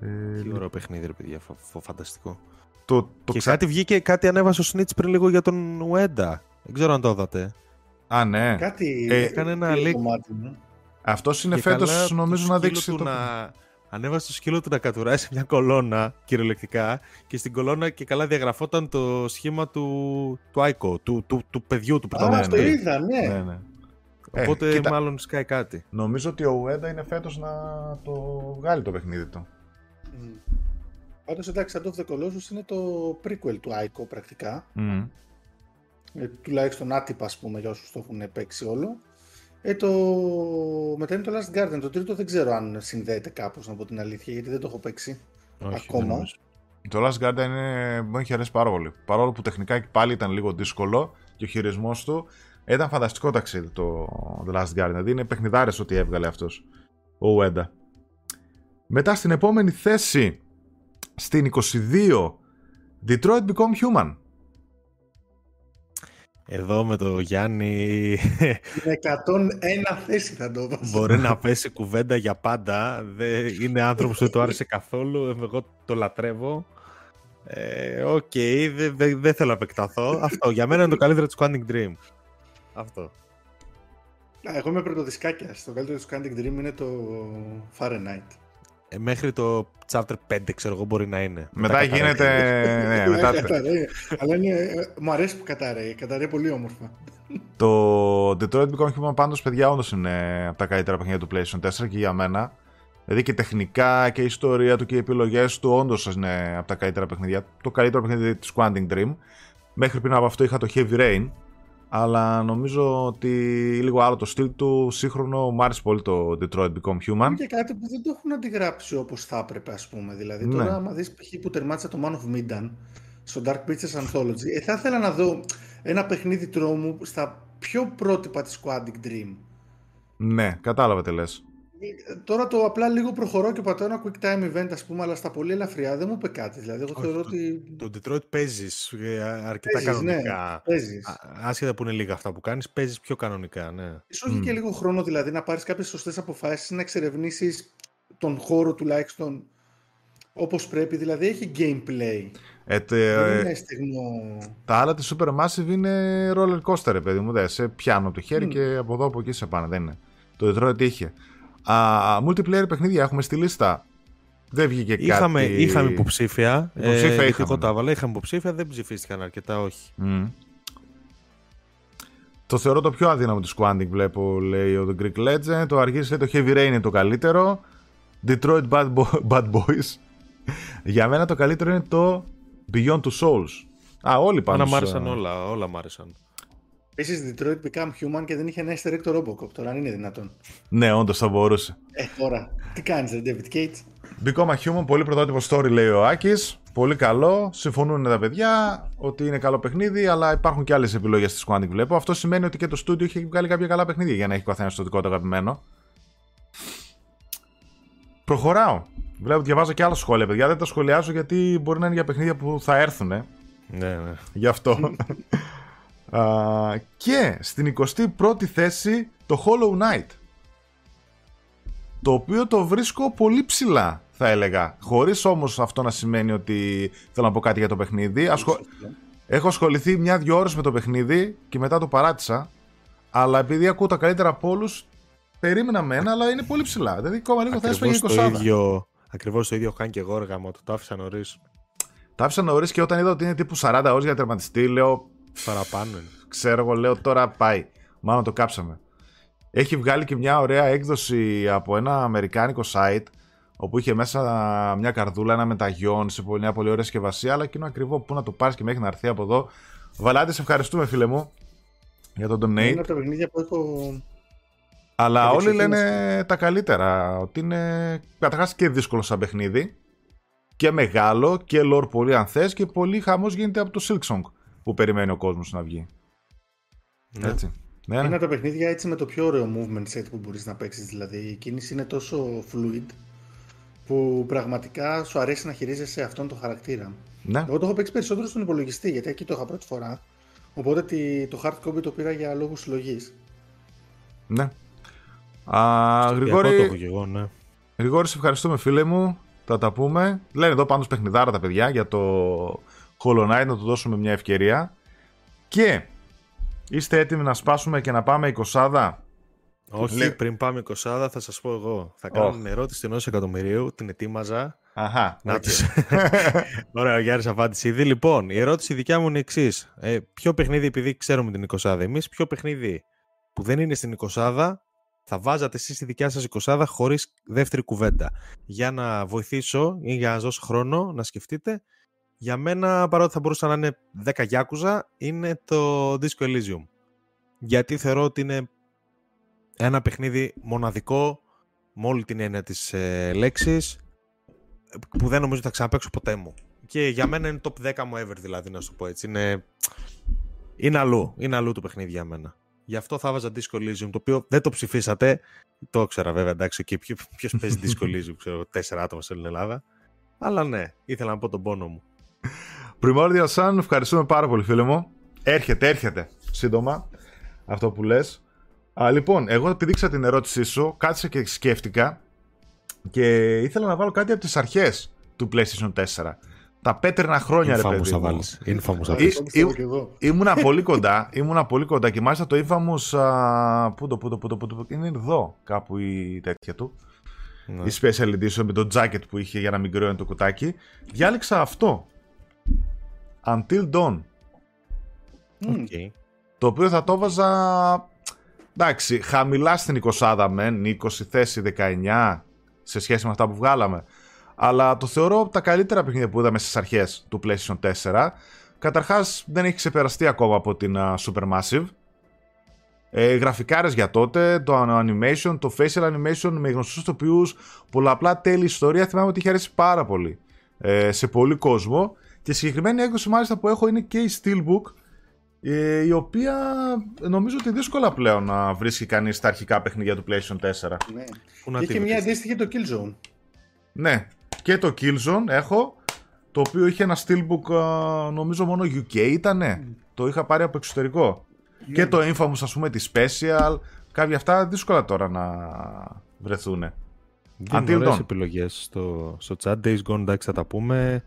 Ε, Τι ωραίο παιχνίδι, ρε παιδιά, φα- φα- φανταστικό. το, το και ξα... κάτι βγήκε, κάτι ανέβασε ο Snitch πριν λίγο για τον Ουέντα. Δεν ξέρω αν το είδατε. Α, ναι. Κάτι Ε, έκανε ένα λίγο leak. κομμάτι μου. Αυτός είναι Και φέτος καλά, νομίζω το να σκύλο δείξει του το... να... Ανέβασε το σκύλο του να κατουράσει σε μια κολόνα, κυριολεκτικά, και στην κολόνα και καλά διαγραφόταν το σχήμα του, του Άικο, του, του, του παιδιού του Α, πρωταγωνιστή. το ναι. είδα, ναι. Ναι, ναι. Ε, Οπότε κοίτα, μάλλον σκάει κάτι. Νομίζω ότι ο Ueda είναι φέτος να το βγάλει το παιχνίδι του. Mm. Πάντως εντάξει, Shadow of the Colossus είναι το prequel του Ico πρακτικά. Μμμ. Ε, τουλάχιστον άτυπα, ας πούμε, για όσους το έχουν παίξει όλο. Ε, το... Μετά είναι το Last Garden. Το τρίτο δεν ξέρω αν συνδέεται κάπως, να πω την αλήθεια, γιατί δεν το έχω παίξει. Όχι, Ακόμα. δεν νομίζω. Το Last Guardian είναι... μου έχει αρέσει πάρα πολύ. Παρόλο που τεχνικά και πάλι ήταν λίγο δύσκολο και ο χειρισμός του ήταν φανταστικό ταξίδι το The Last Guardian. Δηλαδή είναι παιχνιδάρες ό,τι έβγαλε αυτός ο Ueda. Μετά στην επόμενη θέση, στην 22, Detroit Become Human. Εδώ με το Γιάννη Είναι 101 θέση θα το βάζω. μπορεί να πέσει κουβέντα για πάντα. Δεν είναι άνθρωπος που δεν το άρεσε καθόλου. Εγώ το λατρεύω. Ε, Οκ, δεν δε, δεν θέλω να επεκταθώ. Αυτό για μένα είναι το καλύτερο του Squanding Dream. Αυτό. Α, Εγώ είμαι πρωτοδισκάκια. Το καλύτερο του Candy Dream είναι το Fahrenheit. Ε, μέχρι το chapter 5 ξέρω εγώ μπορεί να είναι. Μετά καταραίει. γίνεται. (laughs) ναι, μετά... Καταραίει. Αλλά είναι, ε, μου αρέσει που καταραίει. Καταραίει πολύ όμορφα. Το Detroit Become Human πάντως, παιδιά, όντως είναι από τα καλύτερα παιχνίδια του PlayStation 4 και για μένα. Δηλαδή και τεχνικά και η ιστορία του και οι επιλογές του όντως είναι από τα καλύτερα παιχνίδια. Το καλύτερο παιχνίδι της Quantum Dream. Μέχρι πριν από αυτό είχα το Heavy Rain. Αλλά νομίζω ότι λίγο άλλο το στυλ του σύγχρονο μου άρεσε πολύ το Detroit Become Human. Είναι και κάτι που δεν το έχουν αντιγράψει όπως θα έπρεπε, ας πούμε. Δηλαδή, Ναι. τώρα, άμα δεις π.χ. που τερμάτισα το Man of Midan στο Dark Pictures Anthology, ε, θα ήθελα να δω ένα παιχνίδι τρόμου στα πιο πρότυπα της Quantic Dream. Ναι, κατάλαβα τι λες. Ε, Τώρα το απλά λίγο προχωρώ και πατάω ένα quick time event, ας πούμε, αλλά στα πολύ ελαφριά δεν μου είπε κάτι. Δηλαδή, εγώ Όχι, θεωρώ το- ότι Το Detroit παίζεις αρκετά Παίζεις, ναι. κανονικά. παίζεις. Α- Άσχετα που είναι λίγα αυτά που κάνεις, παίζεις πιο κανονικά, ναι. Ίσως έχει Μμ. και λίγο χρόνο δηλαδή να πάρεις κάποιες σωστές αποφάσεις, να εξερευνήσεις τον χώρο τουλάχιστον όπως πρέπει. Δηλαδή έχει gameplay. Ε, τε- Δεν είναι στιγμό... τα άλλα της Supermassive είναι roller coaster, ρε παιδί μου. Δε, σε πιάνω από το χέρι Μμ. και από εδώ από εκεί σε πάνε. Δεν είναι. Το Detroit είχε. Α, multiplayer παιχνίδια έχουμε στη λίστα. Δεν βγήκε Είχαμε, κάτι. είχαμε υποψήφια. Υποψήφια ε, γιατί είχαμε, εγώ ναι. τα έβαλα. Είχαμε υποψήφια, δεν ψηφίστηκαν αρκετά, όχι. Μμ. Το θεωρώ το πιο αδύναμο του Squanting, βλέπω, λέει ο The Greek Legend. Το Αργύρης λέει το Heavy Rain είναι το καλύτερο. Detroit Bad, Bo- Bad Boys. Για μένα το καλύτερο είναι το Beyond Two Souls. Α, όλοι πάνω. Άνα μ' σε- άρεσαν όλα, όλα μ' άρεσαν. Επίσης Detroit Become Human και δεν είχε ένα easter egg το Robocop. Τώρα αν είναι δυνατόν. Ναι, όντως θα μπορούσε. Ε, τώρα. Τι κάνεις ρε David Cates; Become a Human, πολύ πρωτότυπο story λέει ο Άκης. Πολύ καλό. Συμφωνούν τα παιδιά ότι είναι καλό παιχνίδι, αλλά υπάρχουν και άλλες επιλογές στη Squantic βλέπω. Αυτό σημαίνει ότι και το studio έχει βγάλει κάποια καλά παιχνίδια για να έχει ο καθένα το δικό του αγαπημένο. Προχωράω. Βλέπω, διαβάζω και άλλα σχόλια, παιδιά. Δεν τα σχολιάζω γιατί μπορεί να είναι για παιχνίδια που θα έρθουν. Ναι, ναι. Γι' αυτό. (laughs) Α, και στην 21η θέση το Hollow Knight. Το οποίο το βρίσκω πολύ ψηλά, θα έλεγα. Χωρίς όμως αυτό να σημαίνει ότι θέλω να πω κάτι για το παιχνίδι. Ασχο... Έχω ασχοληθεί μια-δυο ώρες με το παιχνίδι και μετά το παράτησα. Αλλά επειδή ακούω τα καλύτερα από όλους, περίμενα με ένα, αλλά είναι πολύ ψηλά. Δηλαδή, ακόμα λίγο θα έσπαγε Ακριβώς 20. το ίδιο, ακριβώς το ίδιο έχω κάνει και εγώ, έργα μου, το άφησα νωρίς. Τα άφησα νωρίς και όταν είδα ότι είναι τύπου 40 ώρες για τερματιστή, λέω. Παραπάνω είναι. Ξέρω εγώ, λέω τώρα πάει. Μάλλον το κάψαμε. Έχει βγάλει και μια ωραία έκδοση από ένα αμερικάνικο site όπου είχε μέσα μια καρδούλα, ένα μεταγιόν σε μια πολύ ωραία συσκευασία, αλλά και είναι ακριβό που να το πάρεις και μέχρι να έρθει από εδώ. Βαλάντε, σε ευχαριστούμε, φίλε μου, για τον donate. Είναι από τα παιχνίδια που έχω. Αλλά όλοι λένε τα καλύτερα. Ότι είναι καταρχάς και δύσκολο σαν παιχνίδι. Και μεγάλο και lore πολύ αν θες και πολύ χαμός γίνεται από το Silksong που περιμένει ο κόσμος να βγει. Ναι. Έτσι. Ναι, Είναι ναι. από τα παιχνίδια έτσι με το πιο ωραίο movement set που μπορείς να παίξεις. Δηλαδή η κίνηση είναι τόσο fluid που πραγματικά σου αρέσει να χειρίζεσαι αυτόν τον χαρακτήρα. ναι. Εγώ το έχω παίξει περισσότερο στον υπολογιστή γιατί εκεί το είχα πρώτη φορά. Οπότε τη- το hard copy το πήρα για λόγους συλλογής. ναι. Α, Εγώ το Γρηγόρη, έχω και εγώ, ναι. Γρηγόρη, σε ευχαριστούμε φίλε μου. Θα τα πούμε. Λένε εδώ πάνω παιχνιδάρα τα παιδιά για το Hollow Knight να του δώσουμε μια ευκαιρία. Και είστε έτοιμοι να σπάσουμε και να πάμε 20 Όχι, Λέ- πριν πάμε 20 θα σας πω εγώ. Θα κάνω Ωχ. την ερώτηση ενός εκατομμυρίου, την ετοίμαζα. Αχα. Να οκ. τους... (laughs) Ωραία, ο Γιάννης απάντησε ήδη. Λοιπόν, η ερώτηση δικιά μου είναι εξής. Ε, ποιο παιχνίδι, επειδή ξέρουμε την 20 εμείς, ποιο παιχνίδι που δεν είναι στην 20 θα βάζατε εσείς τη δικιά σας 20 χωρίς δεύτερη κουβέντα. Για να βοηθήσω ή για να σας δώσω χρόνο να σκεφτείτε, για μένα παρότι θα μπορούσα να είναι 10 Yakuza, είναι το Disco Elysium. Γιατί θεωρώ ότι είναι ένα παιχνίδι μοναδικό, με όλη την έννοια της ε, λέξης, που δεν νομίζω θα ξαναπαίξω ποτέ μου. Και για μένα είναι top 10 μου ever δηλαδή, να σου το πω έτσι. Είναι, είναι αλλού, είναι αλλού το παιχνίδι για μένα. Γι' αυτό θα βάζα Disco Elysium, το οποίο δεν το ψηφίσατε. Το ήξερα βέβαια, εντάξει, και ποιο, ποιος παίζει Disco (laughs) Elysium, ξέρω, τέσσερα άτομα σε όλη την Ελλάδα. Αλλά ναι, ήθελα να πω τον πόνο μου. Primordial Sun, ευχαριστούμε πάρα πολύ φίλε μου. Έρχεται, έρχεται σύντομα αυτό που λες. Α, λοιπόν, εγώ επειδή ήξερα την ερώτησή σου, κάθισα και σκέφτηκα και ήθελα να βάλω κάτι από τις αρχές του PlayStation 4. Τα πέτρινα χρόνια, ρε Infamous παιδί θα μου. βάλεις. Infamous θα Ε, βάλεις. Αυτό πιστεύω ε, και εγώ. Ήμουνα πολύ κοντά, ήμουνα πολύ κοντά και μάλιστα το Infamous, α, πού το, πού το, πού το, πού το, είναι εδώ κάπου η τέτοια του. Ναι. Η Special Edition με το jacket που είχε για να μην κρύωνε το κουτάκι. Διάλεξα αυτό. Until Dawn. Μμ. Οκ. Το οποίο θα το έβαζα. Εντάξει, χαμηλά στην 20 μεν, 20 θέση 19 σε σχέση με αυτά που βγάλαμε. Αλλά το θεωρώ από τα καλύτερα παιχνίδια που είδαμε στις αρχές του PlayStation 4. Καταρχάς, δεν έχει ξεπεραστεί ακόμα από την α, Supermassive. Ε, γραφικάρες για τότε, το animation, το facial animation με γνωστούς ηθοποιούς, πολλαπλά τέλη ιστορία, θυμάμαι ότι είχε αρέσει πάρα πολύ ε, σε πολύ κόσμο και συγκεκριμένη έκδοση μάλιστα που έχω είναι και η Steelbook ε, η οποία νομίζω ότι δύσκολα πλέον να βρίσκει κανείς στα αρχικά παιχνίδια του PlayStation 4. Ναι. Πού να Και τη είχε μια βρεις. αντίστοιχη το Killzone. Ναι, και το Killzone έχω, το οποίο είχε ένα Steelbook α, νομίζω μόνο UK ήτανε. Το είχα πάρει από εξωτερικό. Και το Infamous ας πούμε τη Special, κάποια αυτά δύσκολα τώρα να βρεθούν. Δίνουν Until ωραίες Dawn. επιλογές στο, στο chat. Days Gone, εντάξει, θα τα πούμε.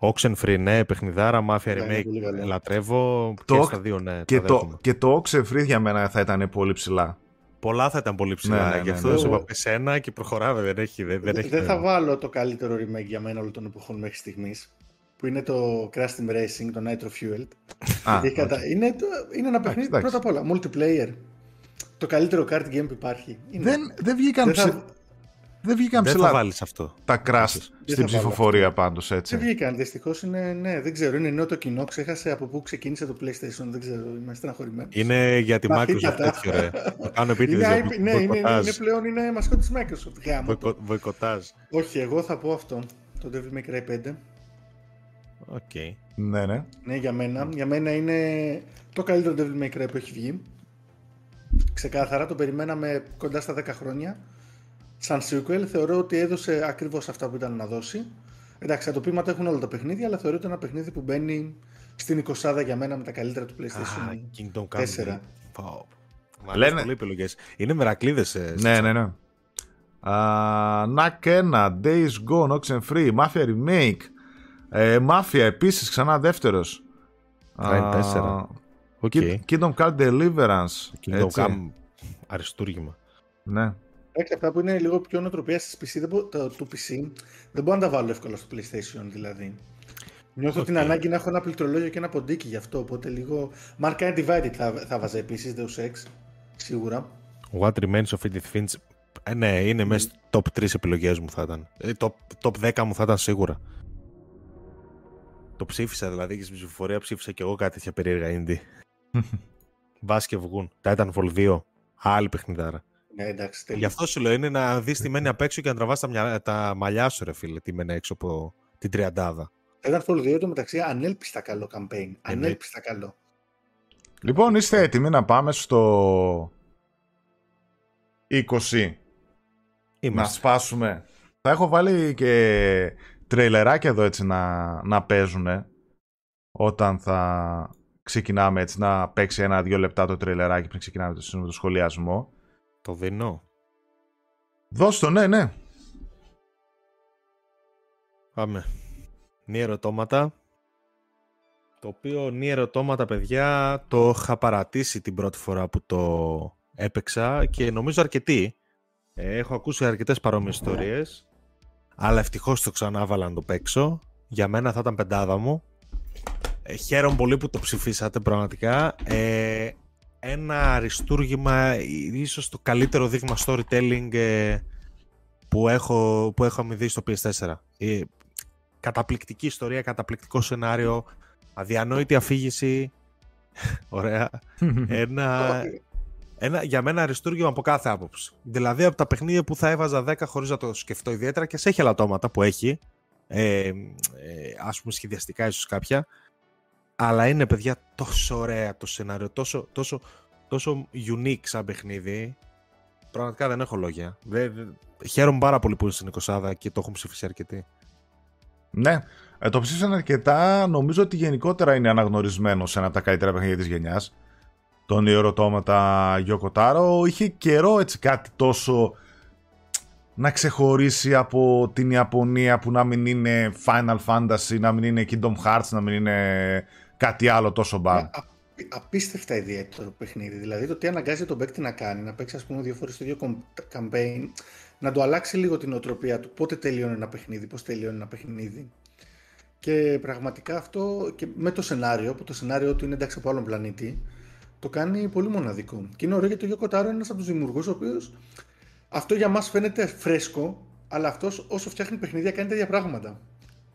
Oxenfree, ναι, παιχνιδάρα, Mafia Ναι, είναι Remake, πολύ καλό. λατρεύω. Το και Ox- στα δύο, ναι, Και τα το, δέχομαι. και το Oxenfree για μένα θα ήταν πολύ ψηλά. Πολλά θα ήταν πολύ ψηλά. Ναι, ναι, Γι' ναι, αυτό ναι. σου Εγώ- είπα πες ένα και προχωράμε. Δεν έχει. Δεν, δεν Δεν, έχει δεν θα νόημα. βάλω το καλύτερο remake για μένα όλων των εποχών μέχρι στιγμής. Που είναι το Crash Team Racing, το Nitro Fueled. (laughs) Α, Έχει κατα- είναι, το- είναι ένα παιχνίδι εντάξει. πρώτα απ' όλα. Multiplayer. Το καλύτερο card game που υπάρχει. Είναι. δεν, δεν βγήκαν, Δεν ψη- θα, δεν βγήκαν Δεν θα ψηλά βάλεις αυτό. τα crash Δεν στην θα βάλω ψηφοφορία πάντως έτσι. δεν βγήκαν. Δυστυχώς είναι. Ναι, δεν ξέρω. Είναι νέο το κοινό. Ξέχασε από πού ξεκίνησε το PlayStation. Δεν ξέρω. Είμαι στεναχωρημένος. Είναι για τη Microsoft Μαθήματα. τέτοιο, ρε. Το κάνω επίτηδες Είναι, για IP ναι, είναι, είναι, μποϊκοτάζ. είναι πλέον είναι μασκό της Microsoft. Γάμο. το. Μποϊκο- Μποϊκοτάζ. Όχι, εγώ θα πω αυτό. Το Devil May Cry 5. Οκ. Ναι, ναι. Ναι, για μένα. Για μένα είναι το καλύτερο Devil May Cry που έχει βγει. Ξεκάθαρα, το περιμέναμε κοντά στα 10 χρόνια. Σαν sequel, θεωρώ ότι έδωσε ακριβώς αυτά που ήταν να δώσει. Εντάξει, τα τοπήματα έχουν όλα τα παιχνίδια, αλλά θεωρώ ότι είναι ένα παιχνίδι που μπαίνει στην 20 για μένα με τα καλύτερα του Α, PlayStation Kingdom Come. 4. Πω. Μ' Λένε- αρέσουν πολύ επιλογές. Είναι μερακλείδες. ε, στο Ναι, chat. ναι, ναι. Α, Knack 1, Days Gone, Oxenfree, Mafia Remake. Ε, Mafia επίσης, ξανά δεύτερος. Crying Α, 4. Οκ. Kid- Kingdom Come Deliverance. Kingdom έτσι. Come. Αριστούργημα. Ναι. Εντάξει, αυτά που είναι λίγο πιο νοοτροπία στις PC, δεν μπο- το, του PC, δεν μπορώ να τα βάλω εύκολα στο PlayStation δηλαδή. Νιώθω την ανάγκη να έχω ένα πληκτρολόγιο και ένα ποντίκι γι' αυτό. Οπότε λίγο. Mankind Divided θα, θα βάζα επίσης Deus Ex. Σίγουρα. What Remains of Edith Finch. Ε, ναι, είναι μέσα στο top 3 επιλογές μου θα ήταν. Ε, top, top 10 μου θα ήταν σίγουρα. Το ψήφισα δηλαδή και στην ψηφοφορία ψήφισα και εγώ κάτι τέτοια περίεργα indie. (laughs) Μπας και βγουν. Titanfall 2. Άλλη παιχνιδάρα. Ναι, εντάξει, Γι' αυτό σου λέω είναι να δεις τι μένει απ' έξω και να τραβάς τα, μυα- τα μαλλιά σου, ρε φίλε, τι μένει έξω από την τριαντάδα. Titanfall 2 το μεταξύ ανέλπιστα καλό campaign. ναι. Ανέλπιστα καλό. Λοιπόν, είστε έτοιμοι να πάμε στο 20. Να Είμαστε. σπάσουμε. Θα έχω βάλει και τρέιλεράκια εδώ έτσι να, να παίζουν όταν θα ξεκινάμε έτσι να παίξει ένα-δύο λεπτά το τρέιλεράκι πριν ξεκινάμε το, το σχολιασμό. Το δίνω. Δώσ' το, ναι, ναι. Πάμε. Νη ερωτώματα. Το οποίο νη ερωτώματα, παιδιά, το είχα παρατήσει την πρώτη φορά που το έπαιξα και νομίζω αρκετοί. Ε, έχω ακούσει αρκετές παρόμοιες ιστορίες. Αλλά ευτυχώς το ξανά έβαλα να το παίξω. Για μένα θα ήταν πεντάδα μου. Ε, χαίρομαι πολύ που το ψηφίσατε πραγματικά. Ε, ένα αριστούργημα, ε, ίσως το καλύτερο δείγμα storytelling ε, που έχω, που έχω αμοιβεί στο PS4. Ε, καταπληκτική ιστορία, καταπληκτικό σενάριο, αδιανόητη αφήγηση. (laughs) Ωραία. (laughs) ένα, ένα, για μένα αριστούργημα από κάθε άποψη. Δηλαδή από τα παιχνίδια που θα έβαζα 10 χωρίς να το σκεφτώ ιδιαίτερα και σε έχει ελαττώματα που έχει. Ε, ε, ας πούμε σχεδιαστικά ίσως κάποια. Αλλά είναι παιδιά τόσο ωραία το σενάριο, τόσο, τόσο, τόσο unique σαν παιχνίδι. Πραγματικά δεν έχω λόγια. Δεν- δεν- Χαίρομαι πάρα πολύ που είναι στην 20 και το έχουν ψηφίσει αρκετοί. Ναι, ε, το ψήφισαν αρκετά. Νομίζω ότι γενικότερα είναι αναγνωρισμένος σε ένα από τα καλύτερα παιχνίδια της γενιάς. Τον ερωτώματα Γιώκο Τάρο. Είχε καιρό έτσι κάτι τόσο να ξεχωρίσει από την Ιαπωνία που να μην είναι Final Fantasy, να μην είναι Kingdom Hearts, να μην είναι κάτι άλλο τόσο bad. Α- απ- απίστευτα ιδιαίτερο παιχνίδι. Δηλαδή το τι αναγκάζει τον παίκτη να κάνει, να παίξει ας πούμε δύο φορές το ίδιο κομ- campaign, να του αλλάξει λίγο την οτροπία του, πότε τελειώνει ένα παιχνίδι, πώς τελειώνει ένα παιχνίδι. Και πραγματικά αυτό και με το σενάριο, που το σενάριο του είναι εντάξει από άλλον πλανήτη, το κάνει πολύ μοναδικό. Και είναι ωραίο γιατί ο Yoko Taro είναι ένας από τους δημιουργούς ο οποίος αυτό για μας φαίνεται φρέσκο, αλλά αυτός όσο φτιάχνει παιχνίδια κάνει τέτοια πράγματα.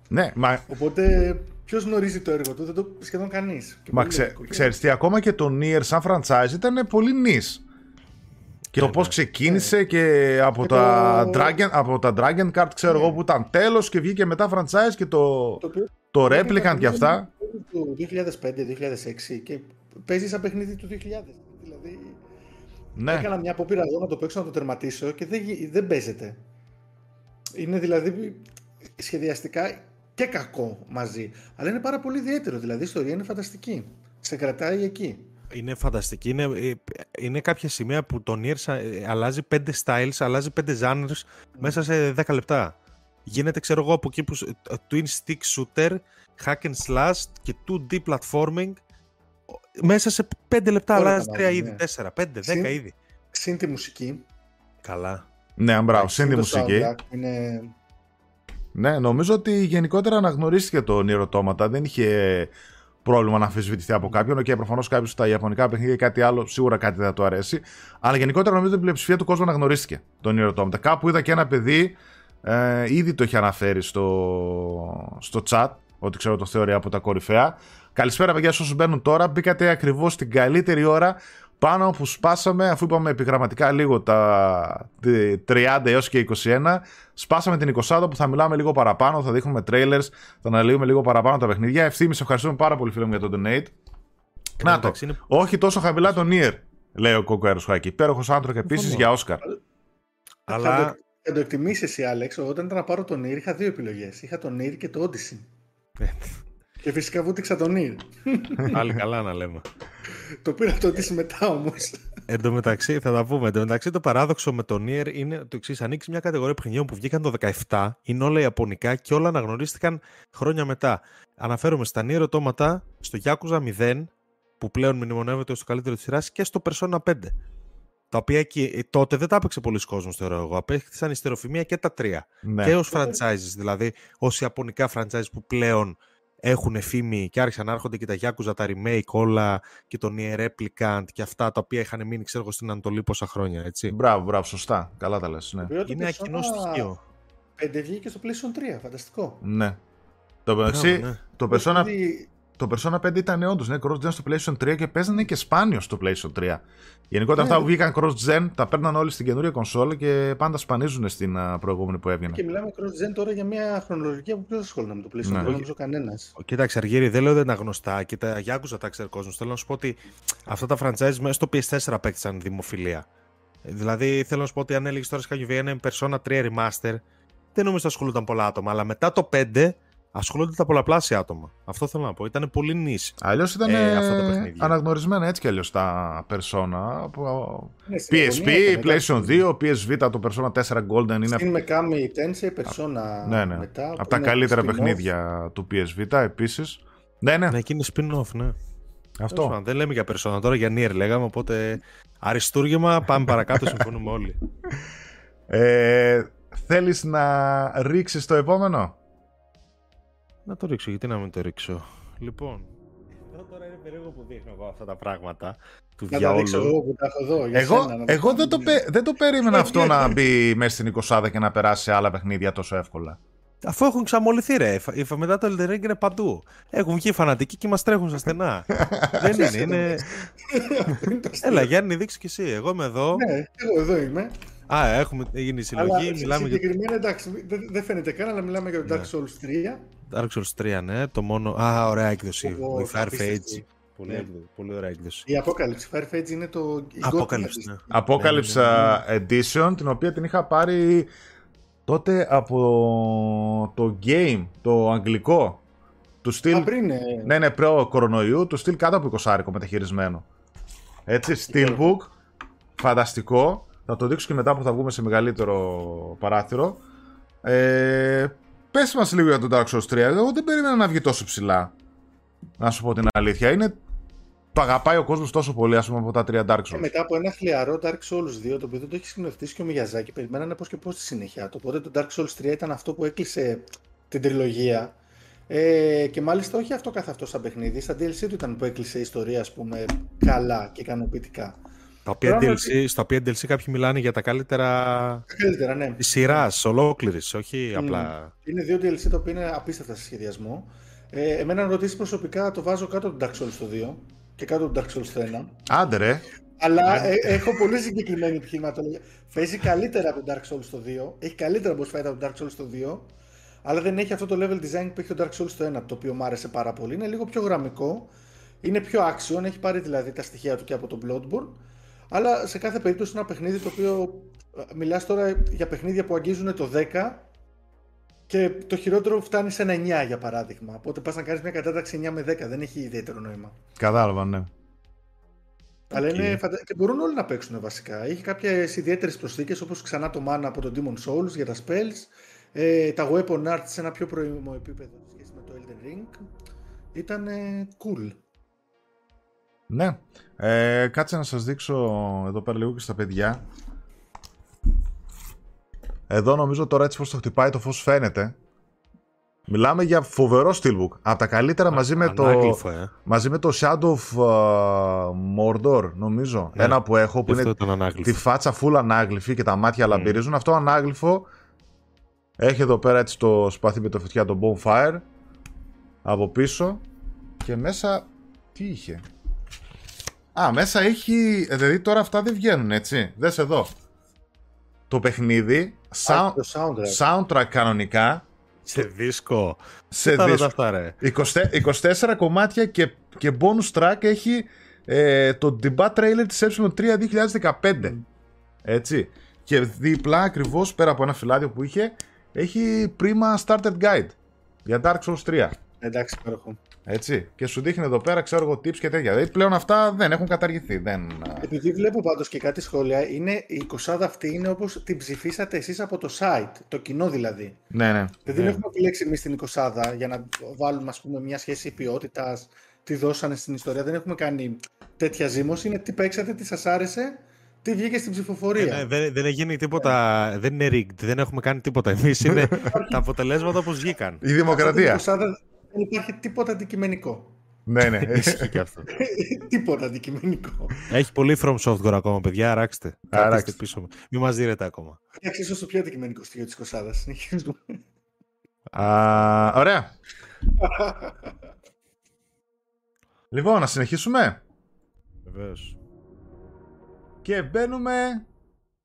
Ναι, μα, Οπότε ποιος γνωρίζει το έργο του, δεν το σχεδόν κανείς. μα ξέ, ξέρεις τι, ακόμα και το Nier σαν franchise ήταν πολύ νης. Και το Ναι, πώς ναι. ξεκίνησε και από, Και τα το- Dragon, από τα Dragon Card, ξέρω Ναι. εγώ, που ήταν τέλος και βγήκε μετά franchise και το, Το οποίο το Replicant και αυτά. Το 2005-2006 και παίζει σαν παιχνίδι του 2000. Δηλαδή Ναι, έκανα μια απόπειρα εδώ να το παίξω να το τερματίσω και δεν, γι- δεν παίζεται. Είναι δηλαδή σχεδιαστικά και κακό μαζί. Αλλά είναι πάρα πολύ ιδιαίτερο. Δηλαδή η ιστορία είναι φανταστική. Σε κρατάει εκεί. Είναι φανταστική. Είναι, ε, είναι κάποια σημεία που το Nier σα- ε, αλλάζει πέντε styles, αλλάζει πέντε genres μέσα σε 10 λεπτά. Γίνεται, ξέρω εγώ, από εκεί που σ- ε, twin stick shooter, hack and slash και 2D platforming μέσα σε 5 λεπτά Όλα αλλάζει τα 3 βάζει, είδη, ναι. 4, 5, 10 Συν- είδη. Συν τη μουσική. Καλά. ναι, μπράβο, συν τη το μουσική. soundtrack Είναι... Ναι, νομίζω ότι γενικότερα αναγνωρίστηκε το Nier Automata. Δεν είχε πρόβλημα να αμφισβητηθεί από κάποιον. Και προφανώς κάποιος στα Ιαπωνικά παιχνίδια ή κάτι άλλο, σίγουρα κάτι δεν θα του αρέσει. Αλλά γενικότερα νομίζω ότι η πλειοψηφία του κόσμου αναγνωρίστηκε το Nier Automata. Κάπου είδα και ένα παιδί, ε, ήδη το είχε αναφέρει στο, στο chat, ότι ξέρω το θεωρεί από τα κορυφαία. Καλησπέρα, παιδιά, σε όσους μπαίνουν τώρα. Μπήκατε ακριβώς την καλύτερη ώρα πάνω που σπάσαμε, αφού είπαμε επιγραμματικά λίγο τα 30 έως και 21, σπάσαμε την 20 που θα μιλάμε λίγο παραπάνω, θα δείχνουμε trailers, θα αναλύουμε λίγο παραπάνω τα παιχνίδια. Ευθύμης, σε ευχαριστούμε πάρα πολύ φίλε μου για το donate. Να το, Εντάξει, είναι- όχι τόσο χαμηλά το Nier, λέει ο Κόκο Αεροσχάκη. Υπέροχος άνθρωπος επίσης Συμφωνώ. για Όσκαρ. Θα, Αλλά το, θα το εκτιμήσεις εσύ, Άλεξ. Όταν ήταν να πάρω τον Νίρ, είχα δύο επιλογές. Είχα τον Νίρ και το Odyssey. Και φυσικά βούτυξα τον Νίρ. πάλι καλά να λέμε. το πήρα το Odyssey μετά όμως. Εν τω μεταξύ, θα τα πούμε. Εν τω μεταξύ, το παράδοξο με το Nier είναι το εξής. Ανοίξει μια κατηγορία παιχνιδιών που βγήκαν το 17, είναι όλα ιαπωνικά και όλα αναγνωρίστηκαν χρόνια μετά. Αναφέρομαι στα Nier Automata, στο Yakuza 0, που πλέον μνημονεύεται ως το καλύτερο της σειράς, και στο Persona 5. Τα οποία εκεί, ε, τότε δεν τα έπαιξε πολλοί κόσμος, θεωρώ εγώ. Απέκτησαν η στερεοφημία και τα τρία. Ναι. Και ως franchises, δηλαδή ως ιαπωνικά franchises που πλέον έχουν φήμη και άρχισαν να έρχονται και τα Yakuza, τα remake όλα και τον Nier Replicant και αυτά τα οποία είχαν μείνει ξέρω στην Ανατολή πόσα χρόνια, έτσι. Μπράβο, μπράβο, σωστά. Καλά τα λες, ναι. Είναι ένα κοινό στοιχείο. 5 βγήκε στο PlayStation 3, φανταστικό. Ναι. Το, Μπράβο, εσύ, ναι. το, Persona, Δηλαδή, το Persona 5 ήταν όντως ναι, cross-gen στο PlayStation 3 και παίζανε και σπάνιο στο PlayStation 3. Γενικότερα Ναι. αυτά που βγήκαν cross-gen τα παίρναν όλοι στην καινούργια κονσόλα και πάντα σπανίζουν στην α, προηγούμενη που έβγαινε. Και μιλάμε cross-gen τώρα για μια χρονολογία που ποιο ασχολείται με το PlayStation 3, Ναι. δεν νομίζω κανένας. Κοίταξε, Αργύρι, δεν λέω δεν είναι γνωστά και τα Yakuza τα ξέρει ο κόσμος. Θέλω να σου πω ότι αυτά τα franchise μέσα στο PS4 απέκτησαν δημοφιλία. Ε, Δηλαδή, θέλω να σου πω ότι αν έλεγες τώρα σε κάποιο βγαίνει Persona 3 Remaster, δεν νομίζω ότι ασχολούνταν πολλά άτομα. Αλλά μετά το 5 ασχολούνται τα πολλαπλάσια άτομα. Αυτό θέλω να πω. Ήταν πολύ νης. Αλλιώς ήταν Ε, ε, αυτά τα παιχνίδια. αναγνωρισμένα έτσι κι αλλιώς τα Persona. Από Ναι, στην PSP, Ιαπωνία ήταν, PlayStation εντάξει. 2, PSV, το Persona 4 Golden είναι Στην Mekami Tensei, Persona ναι, ναι. μετά. από που τα είναι καλύτερα spin-off. παιχνίδια του PSV επίσης. Ναι, ναι, Ναι, εκεί είναι spin-off, ναι. Τέλος αυτό. πάντων, Δεν λέμε για Persona τώρα, για Nier λέγαμε, οπότε αριστούργημα, πάμε παρακάτω, συμφωνούμε όλοι. (laughs) Ε, θέλεις να ρίξεις το επόμενο; Να το ρίξω, γιατί να μην το ρίξω. Λοιπόν, εδώ τώρα είναι περίεργο που δείχνω εγώ αυτά τα πράγματα του Να τα ρίξω διαόλου. εγώ που τα έχω εδώ. για Εγώ, σένα, να τα εγώ δεν, το, κάνουμε. πε- δεν το περίμενα αυτό να μπει μέσα στην 20 και να περάσει σε άλλα παιχνίδια τόσο εύκολα. Αφού έχουν ξαμολυθεί ρε, η φα- μετά το Elden Ring είναι παντού. Έχουν βγει οι φανατικοί και μας τρέχουν στα στενά. (laughs) Δεν είναι, είναι... Είναι το αστείο. Έλα Γιάννη, δείξου κι εσύ. Εγώ είμαι εδώ. Ναι, εγώ εδώ είμαι. Α, έχουμε γίνει Αλλά συλλογή, μιλάμε για συγκεκριμένα εντάξει, δεν, δεν φαίνεται καν, αλλά μιλάμε για το Ναι. Dark Souls 3. Dark Souls 3, ναι. Το μόνο... Α, ωραία έκδοση. Ω, η Fire απίστευτη. Fage. Πολύ, Ναι. έκδοση, πολύ ωραία έκδοση. Η Apocalypse Firefage είναι το. η Απόκαλυψη, Gothic ναι. Apocalypse Ναι, ναι, ναι, uh, Edition, την οποία την είχα πάρει τότε από το game, το αγγλικό, του Α, στυλ, πριν. ε, ναι, ναι, προ κορονοϊού, του στυλ κάτω από 20 μεταχειρισμένο. Έτσι, steelbook, φανταστικό. Θα το δείξω και μετά που θα βγούμε σε μεγαλύτερο παράθυρο. Ε, πες μας λίγο για τον Dark Souls 3. Εγώ δεν περίμενα να βγει τόσο ψηλά. Να σου πω την αλήθεια. Είναι... Το αγαπάει ο κόσμος τόσο πολύ, ας πούμε, από τα τρία Dark Και Souls. μετά από ένα χλιαρό Dark Souls 2, το οποίο δεν το έχεις σκηνοθετήσει και ο Μiyazaki, περιμένανε πώς και πώς τη συνέχεια του. Οπότε το Dark Souls 3 ήταν αυτό που έκλεισε την τριλογία. Ε, και μάλιστα όχι αυτό καθ' αυτό σαν παιχνίδι. Στα DLC του ήταν που έκλεισε η ιστορία, ας πούμε, καλά και ικανοποιητικά. Τα οποία Πράγμα DLC, στα οποία DLC κάποιοι μιλάνε για τα καλύτερα Καλύτερα, ναι. της σειράς, ολόκληρης, όχι απλά. Είναι δύο DLC τα οποία είναι απίστευτα σε σχεδιασμό. Ε, εμένα να ρωτήσεις προσωπικά, το βάζω κάτω από το Dark Souls το 2 και κάτω από το Dark Souls το 1. Άντε ρε. Αλλά ε, έχω πολύ συγκεκριμένη επιχειρηματολογία. Παίζει καλύτερα από το Dark Souls το 2. Έχει καλύτερα boss fight από το Dark Souls το 2. Αλλά δεν έχει αυτό το level design που έχει το Dark Souls το 1, το οποίο μου άρεσε πάρα πολύ. Είναι λίγο πιο γραμμικό. Είναι πιο action. Έχει πάρει δηλαδή τα στοιχεία του και από το Bloodborne. Αλλά σε κάθε περίπτωση είναι ένα παιχνίδι το οποίο. Μιλάς τώρα για παιχνίδια που αγγίζουν το 10 και το χειρότερο φτάνει σε ένα 9 για παράδειγμα. Οπότε πας να κάνεις μια κατάταξη 9 με 10. Δεν έχει ιδιαίτερο νόημα. Κατάλαβα, ναι. Αλλά Οκ. είναι φαντα... και μπορούν όλοι να παίξουν βασικά. Έχει κάποιες ιδιαίτερες προσθήκες όπως ξανά το mana από το Demon Souls για τα spells. Ε, τα weapon arts σε ένα πιο προηγούμενο επίπεδο σε σχέση με το Elden Ring. Ήταν ε, cool. Ναι. Ε, κάτσε να σας δείξω εδώ πέρα λίγο και στα παιδιά. Εδώ νομίζω τώρα έτσι πως το χτυπάει το φως φαίνεται. Μιλάμε για φοβερό steelbook. Από τα καλύτερα μαζί με, το, Ανάγλυφο, ε. μαζί με το Shadow of uh, Mordor νομίζω. Ναι. Ένα που έχω που Αυτό είναι ήταν ανάγλυφο. τη φάτσα full ανάγλυφη και τα μάτια λαμπυρίζουν. Αυτό ανάγλυφο έχει εδώ πέρα έτσι το σπαθί με το φωτιά το bonfire από πίσω και μέσα τι είχε; Α, μέσα έχει. ε, Δηλαδή τώρα αυτά δεν βγαίνουν έτσι. Δες εδώ. Το παιχνίδι, sound, το soundtrack. soundtrack κανονικά, Σε δίσκο. σε Θα δίσκο. αυτά, ρε; 20 24 κομμάτια και, και bonus track έχει ε, το debut trailer της ε3 2015. Έτσι. Και δίπλα ακριβώς πέρα από ένα φυλάδιο που είχε έχει Prima Starter Guide για Dark Souls 3. Εντάξει, υπέροχο. Έτσι. Και σου δείχνει εδώ πέρα, ξέρω εγώ, tips και τέτοια. Δηλαδή πλέον αυτά δεν έχουν καταργηθεί. Δεν... Επειδή βλέπω πάντως και κάτι σχόλια, είναι, η κοσάδα αυτή είναι όπως την ψηφίσατε εσείς από το site, το κοινό δηλαδή. Ναι, ναι. Δεν την έχουμε επιλέξει εμείς την εικοσάδα για να βάλουμε ας πούμε, μια σχέση ποιότητας, τι δώσανε στην ιστορία. Δεν έχουμε κάνει τέτοια ζήμωση. Είναι τι παίξατε, τι σας άρεσε, τι βγήκε στην ψηφοφορία. Ε, ναι, δεν, δεν γίνει τίποτα. Δεν είναι rigged. Δεν έχουμε κάνει τίποτα. Εμείς είναι (laughs) τα αποτελέσματα όπως βγήκαν. Η δημοκρατία. Αυτή την 20 δεν υπάρχει τίποτα αντικειμενικό. ναι, ναι. (laughs) Ισχύει και αυτό. (laughs) τίποτα αντικειμενικό. Έχει πολύ From Software ακόμα, παιδιά. Αράξτε. Αράξτε. Αράξτε πίσω. Μην μας δίνετε ακόμα. Φτιάξει ίσω το πιο αντικειμενικό στοιχείο της Κοσάδα. Συνεχίζουμε. Α, ωραία. λοιπόν, να συνεχίσουμε. Βεβαίως. Και μπαίνουμε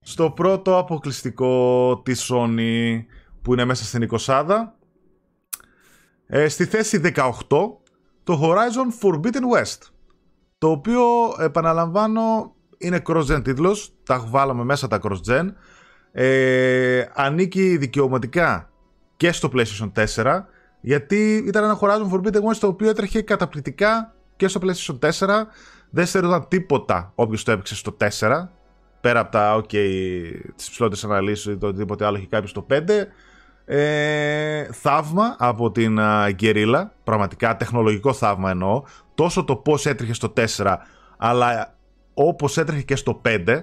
στο πρώτο αποκλειστικό της Sony που είναι μέσα στην 20 ε, στη θέση 18 το Horizon Forbidden West το οποίο επαναλαμβάνω είναι cross-gen τίτλος τα βάλαμε μέσα τα cross-gen. Ε, ανήκει δικαιωματικά και στο PlayStation 4 γιατί ήταν ένα Horizon Forbidden West το οποίο έτρεχε καταπληκτικά και στο PlayStation 4 δεν στερούνταν τίποτα όποιος το έπαιξε στο 4 πέρα από τα ok τις ψηλότερες αναλύσεις ή το οτιδήποτε άλλο έχει κάποιος στο 5 ε, θαύμα από την uh, Guerrilla πραγματικά τεχνολογικό θαύμα εννοώ. Τόσο το πως έτρεχε στο 4 αλλά όπως έτρεχε και στο 5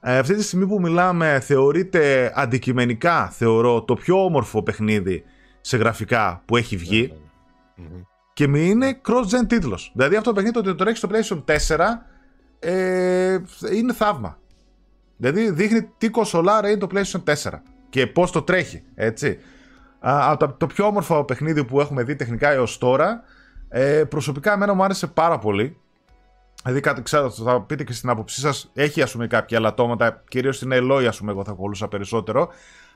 ε, αυτή τη στιγμή που μιλάμε θεωρείται αντικειμενικά θεωρώ το πιο όμορφο παιχνίδι σε γραφικά που έχει βγει. Και μην είναι cross-gen τίτλος. Δηλαδή αυτό το παιχνίδι το ότι το τρέχει στο PlayStation 4 ε, είναι θαύμα. Δηλαδή δείχνει τι κονσολάρα είναι το PlayStation 4 και πώς το τρέχει, έτσι. Α, το, το πιο όμορφο παιχνίδι που έχουμε δει τεχνικά έως τώρα ε, προσωπικά εμένα μου άρεσε πάρα πολύ. Δηλαδή κάτι ξέρω, θα πείτε και στην άποψή σας, έχει ας πούμε κάποια αλατώματα, κυρίως στην Eloy ας πούμε εγώ θα ακολούσα περισσότερο,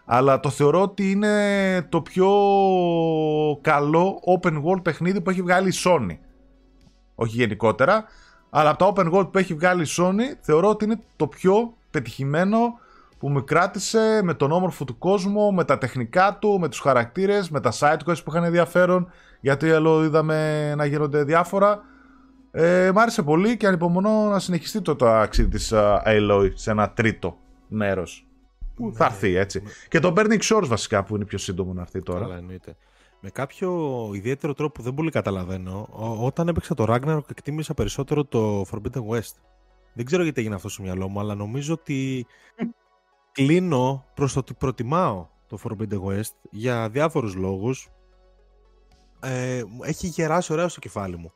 αλλά το θεωρώ ότι είναι το πιο καλό open world παιχνίδι που έχει βγάλει η Sony. Όχι γενικότερα, αλλά από τα open world που έχει βγάλει η Sony θεωρώ ότι είναι το πιο πετυχημένο που με κράτησε με τον όμορφο του κόσμο, με τα τεχνικά του, με τους χαρακτήρες, με τα side quests που είχαν ενδιαφέρον, γιατί άλλο είδαμε να γίνονται διάφορα. Ε, μ' άρεσε πολύ και ανυπομονώ να συνεχιστεί το ταξίδι της uh, Aloy σε ένα τρίτο μέρος που Ναι, θα έρθει έτσι. Και το Burning Shores βασικά που είναι πιο σύντομο να έρθει τώρα. Καλά, εννοείται. Με κάποιο ιδιαίτερο τρόπο που δεν πολύ καταλαβαίνω, ό- όταν έπαιξα το Ragnarok εκτίμησα περισσότερο το Forbidden West. Δεν ξέρω γιατί έγινε αυτό στο μυαλό μου, αλλά νομίζω ότι κλείνω προς το ότι προτιμάω το Forbidden West για διάφορους λόγους. Ε, μου έχει γεράσει ωραία στο κεφάλι μου.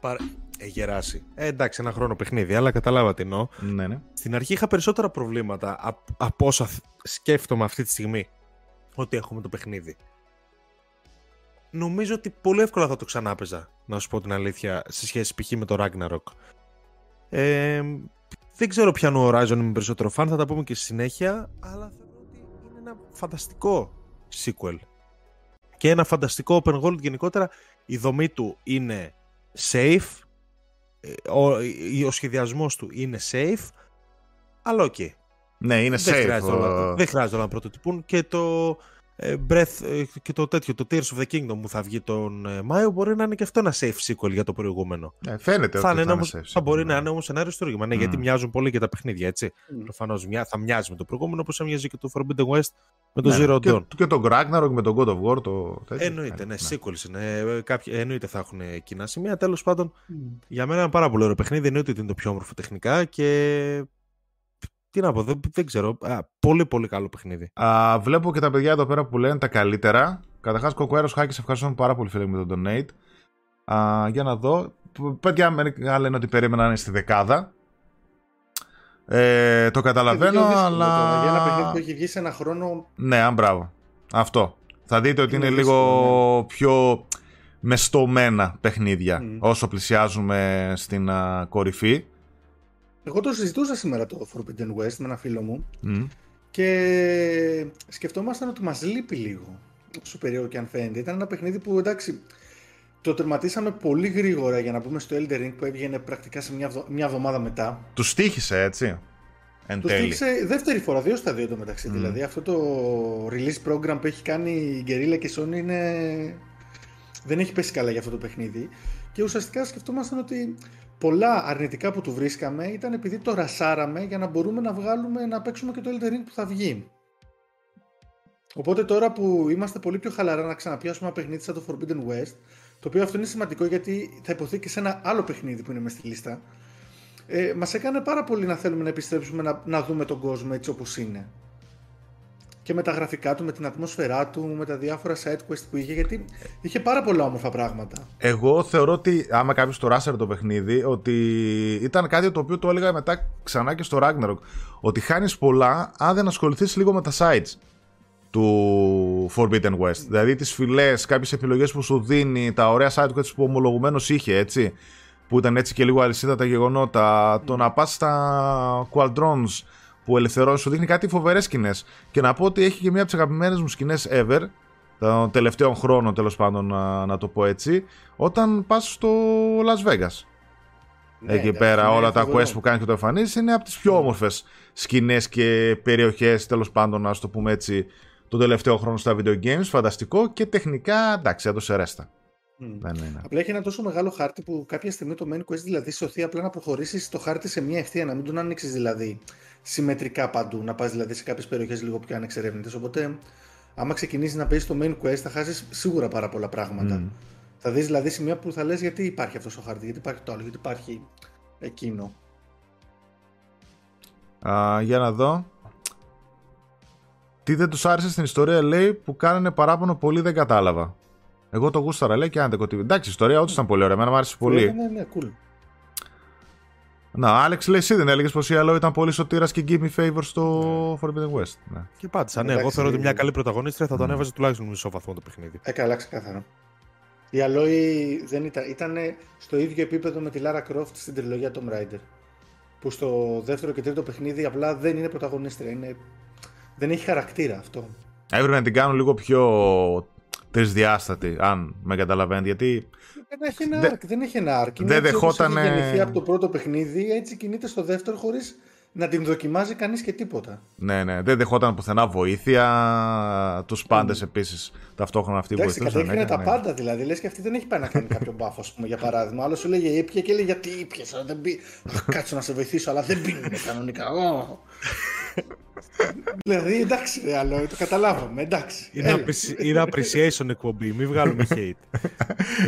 Παρα... Ε, γεράσει. Ε, εντάξει, ένα χρόνο παιχνίδι, αλλά καταλάβατε τι εννοώ. Ναι, ναι. Στην αρχή είχα περισσότερα προβλήματα απ- από όσα θ- σκέφτομαι αυτή τη στιγμή ότι έχουμε το παιχνίδι. Νομίζω ότι πολύ εύκολα θα το ξανάπαιζα, να σου πω την αλήθεια, σε σχέση π.χ. με το Ragnarok. Ε, δεν ξέρω ποιανού Horizon είμαι περισσότερο φαν, θα τα πούμε και στη συνέχεια, αλλά θεωρώ ότι είναι ένα φανταστικό sequel. Και ένα φανταστικό open world γενικότερα. Η δομή του είναι safe, ε, ο, ο σχεδιασμός του είναι safe, αλλά οκ. Ναι, είναι Δεν safe. χρειάζεται, όλα, ο- δεν χρειάζεται όλα να πρωτοτυπούν και το ε, Breath ε, και το τέτοιο, το Tears of the Kingdom που θα βγει τον ε, Μάιο μπορεί να είναι και αυτό ένα safe sequel για το προηγούμενο. Ναι, φαίνεται θα, ότι είναι θα, όμως, είναι safe. θα μπορεί ναι. να είναι όμως ένα αριστούργημα, ναι, Μμ. γιατί μοιάζουν πολύ και τα παιχνίδια, έτσι. Μμ. Προφανώς μοιά- θα μοιάζει με το προηγούμενο όπως έμοιαζε και το Forbidden West με το Ναι, Zero Dawn. Και, και τον Ragnarok με τον God of War. Το, τέτοιο. Εννοείται, ναι, ναι. sequels είναι. Ε, Κάποιοι, εννοείται θα έχουν κοινά σημεία. Τέλος πάντων, Μμ. για μένα είναι ένα πάρα πολύ ωραίο παιχνίδι. Εννοείται ότι είναι το πιο όμορφο τεχνικά και. Τι να πω, δεν, δεν ξέρω. Α, πολύ πολύ καλό παιχνίδι. Α, βλέπω και τα παιδιά εδώ πέρα που λένε τα καλύτερα. Καταρχάς, Κοκοέρο Χάκη, ευχαριστούμε πάρα πολύ φίλε μου με τον donate. Α, για να δω. Π- Παιδιά, μερικά λένε ότι περίμεναν να είναι στη δεκάδα. Ε, το καταλαβαίνω, Είναι δύσκολο αλλά. τώρα, Για ένα παιχνίδι που έχει βγει σε ένα χρόνο. Ναι, αν μπράβο. Αυτό. Θα δείτε ότι είναι, Είναι λίγο δύσκολο, πιο μεστομένα παιχνίδια Μμ. όσο πλησιάζουμε στην α, κορυφή. Εγώ το συζητούσα σήμερα το Forbidden West με ένα φίλο μου Μμ. και σκεφτόμασταν ότι μας λείπει λίγο. Όσο περίεργο και αν φαίνεται. Ήταν ένα παιχνίδι που εντάξει, το τερματίσαμε πολύ γρήγορα για να πούμε στο Elder Ring που έβγαινε πρακτικά σε μια, βδο- μια εβδομάδα μετά. Τους στήχησε, έτσι. Εν Το τέλει. στήχησε δεύτερη φορά, δύο στα δύο το μεταξύ. Μμ. Δηλαδή αυτό το release program που έχει κάνει η Guerrilla και η Sony είναι... δεν έχει πέσει καλά για αυτό το παιχνίδι. Και ουσιαστικά σκεφτόμασταν ότι πολλά αρνητικά που του βρίσκαμε ήταν επειδή το ρασάραμε για να μπορούμε να βγάλουμε να παίξουμε και το Elden Ring που θα βγει. Οπότε τώρα που είμαστε πολύ πιο χαλαρά να ξαναπιάσουμε ένα παιχνίδι σαν το Forbidden West, το οποίο αυτό είναι σημαντικό γιατί θα υποθεί και σε ένα άλλο παιχνίδι που είναι μες στη λίστα, ε, μας έκανε πάρα πολύ να θέλουμε να επιστρέψουμε να, να δούμε τον κόσμο έτσι όπως είναι. Και με τα γραφικά του, με την ατμόσφαιρά του, με τα διάφορα side quest που είχε, γιατί είχε πάρα πολλά όμορφα πράγματα. Εγώ θεωρώ ότι, άμα κάποιος το ράσερ το παιχνίδι, ότι ήταν κάτι το οποίο το έλεγα μετά ξανά και στο Ragnarok. Ότι χάνεις πολλά αν δεν ασχοληθείς λίγο με τα sides του Forbidden West. Δηλαδή τις φυλές, κάποιες επιλογές που σου δίνει, τα ωραία side quests που ομολογουμένως είχε, έτσι. Που ήταν έτσι και λίγο αλυσίδα τα γεγονότα. Το να πας στα Qualdrons που ελευθερώνει, σου δείχνει κάτι φοβερές σκηνές. Και να πω ότι έχει και μία από τις αγαπημένες μου σκηνές ever, των τελευταίων χρόνων τέλος πάντων, να, να, το πω έτσι, όταν πας στο Las Vegas. Ναι, Εκεί πέρα όλα τα quest που κάνει και το εμφανίζει είναι από τις πιο όμορφες σκηνές και περιοχές, τέλος πάντων, να το πούμε έτσι, τον τελευταίο χρόνο στα video games. Φανταστικό και τεχνικά εντάξει, έδωσε ρέστα. Mm. Δεν είναι. Απλά έχει ένα τόσο μεγάλο χάρτη που κάποια στιγμή το main quest δηλαδή σωθεί απλά να προχωρήσει το χάρτη σε μια ευθεία, να μην τον ανοίξει δηλαδή συμμετρικά παντού, να πας δηλαδή σε κάποιες περιοχές λίγο πιο ανεξερεύνητες. Οπότε, άμα ξεκινήσεις να παίζεις το main quest, θα χάσεις σίγουρα πάρα πολλά πράγματα. Mm. Θα δεις δηλαδή σημεία που θα λες γιατί υπάρχει αυτός ο χάρτης, γιατί υπάρχει το άλλο, γιατί υπάρχει εκείνο. Α, για να δω. Τι δεν τους άρεσε στην ιστορία, λέει, που κάνανε παράπονο πολύ, δεν κατάλαβα. Εγώ το γούσταρα, λέει, και αν δεν Εντάξει, η ιστορία όντως ήταν πολύ ωραία. Εμένα μου άρεσε πολύ. Ναι, ναι, ναι, cool. Να, Άλεξ, λέει εσύ δεν έλεγες πως η Αλό ήταν πολύ σωτήρας και give me favor στο ναι. Forbidden West. Ναι. Και πάτησα, ναι. Εγώ θεωρώ ότι μια καλή πρωταγωνίστρια θα τον mm. έβαζε τουλάχιστον μισό βαθμό το παιχνίδι. Ε, καλά, ξεκάθαρα. Η Αλόη δεν ήταν, ήταν στο ίδιο επίπεδο με τη Lara Croft στην τριλογία Tomb Raider. Που στο δεύτερο και τρίτο παιχνίδι απλά δεν είναι πρωταγωνίστρια. Είναι... Δεν έχει χαρακτήρα αυτό. Έπρεπε να την κάνουν λίγο πιο τρισδιάστατη, αν με καταλαβαίνετε. Γιατί δεν έχει ένα αρκ. Δεν έχει ένα αρκ. Δεν δεχόταν. Έχει γεννηθεί από το πρώτο παιχνίδι, έτσι κινείται στο δεύτερο χωρίς να την δοκιμάζει κανείς και τίποτα. Ναι, ναι. Δεν δεχόταν πουθενά βοήθεια. Τους πάντες mm. επίσης ταυτόχρονα αυτοί που βοηθούσαν. Εντάξει, ναι, τα ναι. πάντα δηλαδή. Λες και αυτή δεν έχει πάει να κάνει κάποιο μπάφο, ας πούμε, για παράδειγμα. Άλλος σου λέγε ήπια και λέει γιατί ήπια. Δεν πει. Κάτσω να σε βοηθήσω, αλλά δεν πίνουν κανονικά. Δηλαδή, εντάξει, άλλο, το καταλάβαμε, εντάξει. Είναι, appreciation εκπομπή, μην βγάλουμε hate.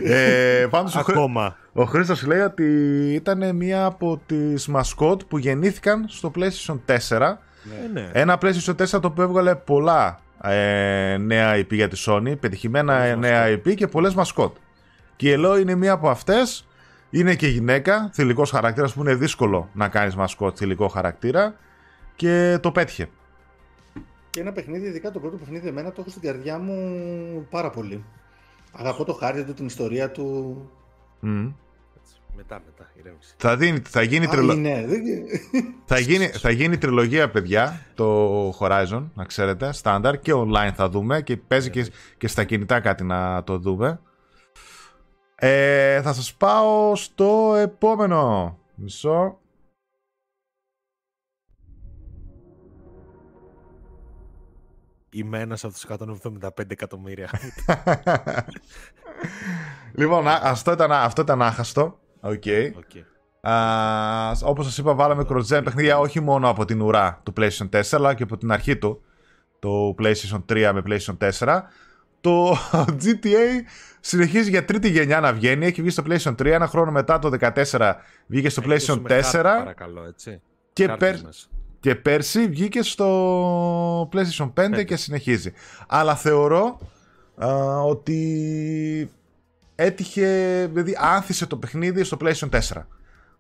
(laughs) ε, πάντως, Ακόμα. Ο, ο Χρήστος λέει ότι ήταν μία από τις μασκότ που γεννήθηκαν στο PlayStation 4. Ναι. ναι. Ένα PlayStation 4 το οποίο έβγαλε πολλά ε, νέα IP για τη Sony, πετυχημένα νέα IP και πολλές μασκότ. Και η Ελό είναι μία από αυτές. Είναι και γυναίκα, θηλυκός χαρακτήρας που είναι δύσκολο να κάνεις μασκότ θηλυκό χαρακτήρα και το πέτυχε. Και ένα παιχνίδι, ειδικά το πρώτο παιχνίδι, εμένα το έχω στην καρδιά μου πάρα πολύ. Αγαπώ το χάρτη του, την ιστορία του. Mm. Μετά, μετά, ηρέμηση. Θα, δίνει, θα, γίνει τριλο... ναι. (laughs) θα, γίνει, θα γίνει τριλογία, παιδιά, το Horizon, να ξέρετε, στάνταρ και online θα δούμε και παίζει και, και στα κινητά κάτι να το δούμε. Ε, θα σας πάω στο επόμενο. Μισό. Είμαι ένας από τους 175 εκατομμύρια. (laughs) λοιπόν, αυτό ήταν, αυτό ήταν άχαστο. Okay. okay. Όπως σας είπα, βάλαμε cross παιχνίδια όχι μόνο από την ουρά του PlayStation 4, αλλά και από την αρχή του, το PlayStation 3 με PlayStation 4. Το (laughs) GTA συνεχίζει για τρίτη γενιά να βγαίνει. Έχει βγει στο PlayStation 3. Ένα χρόνο μετά το 14 βγήκε στο PlayStation 4. παρακαλώ, έτσι. Και, πέρ... Και πέρσι βγήκε στο PlayStation 5 και συνεχίζει. Αλλά θεωρώ ότι έτυχε, δηλαδή άνθησε το παιχνίδι στο PlayStation 4.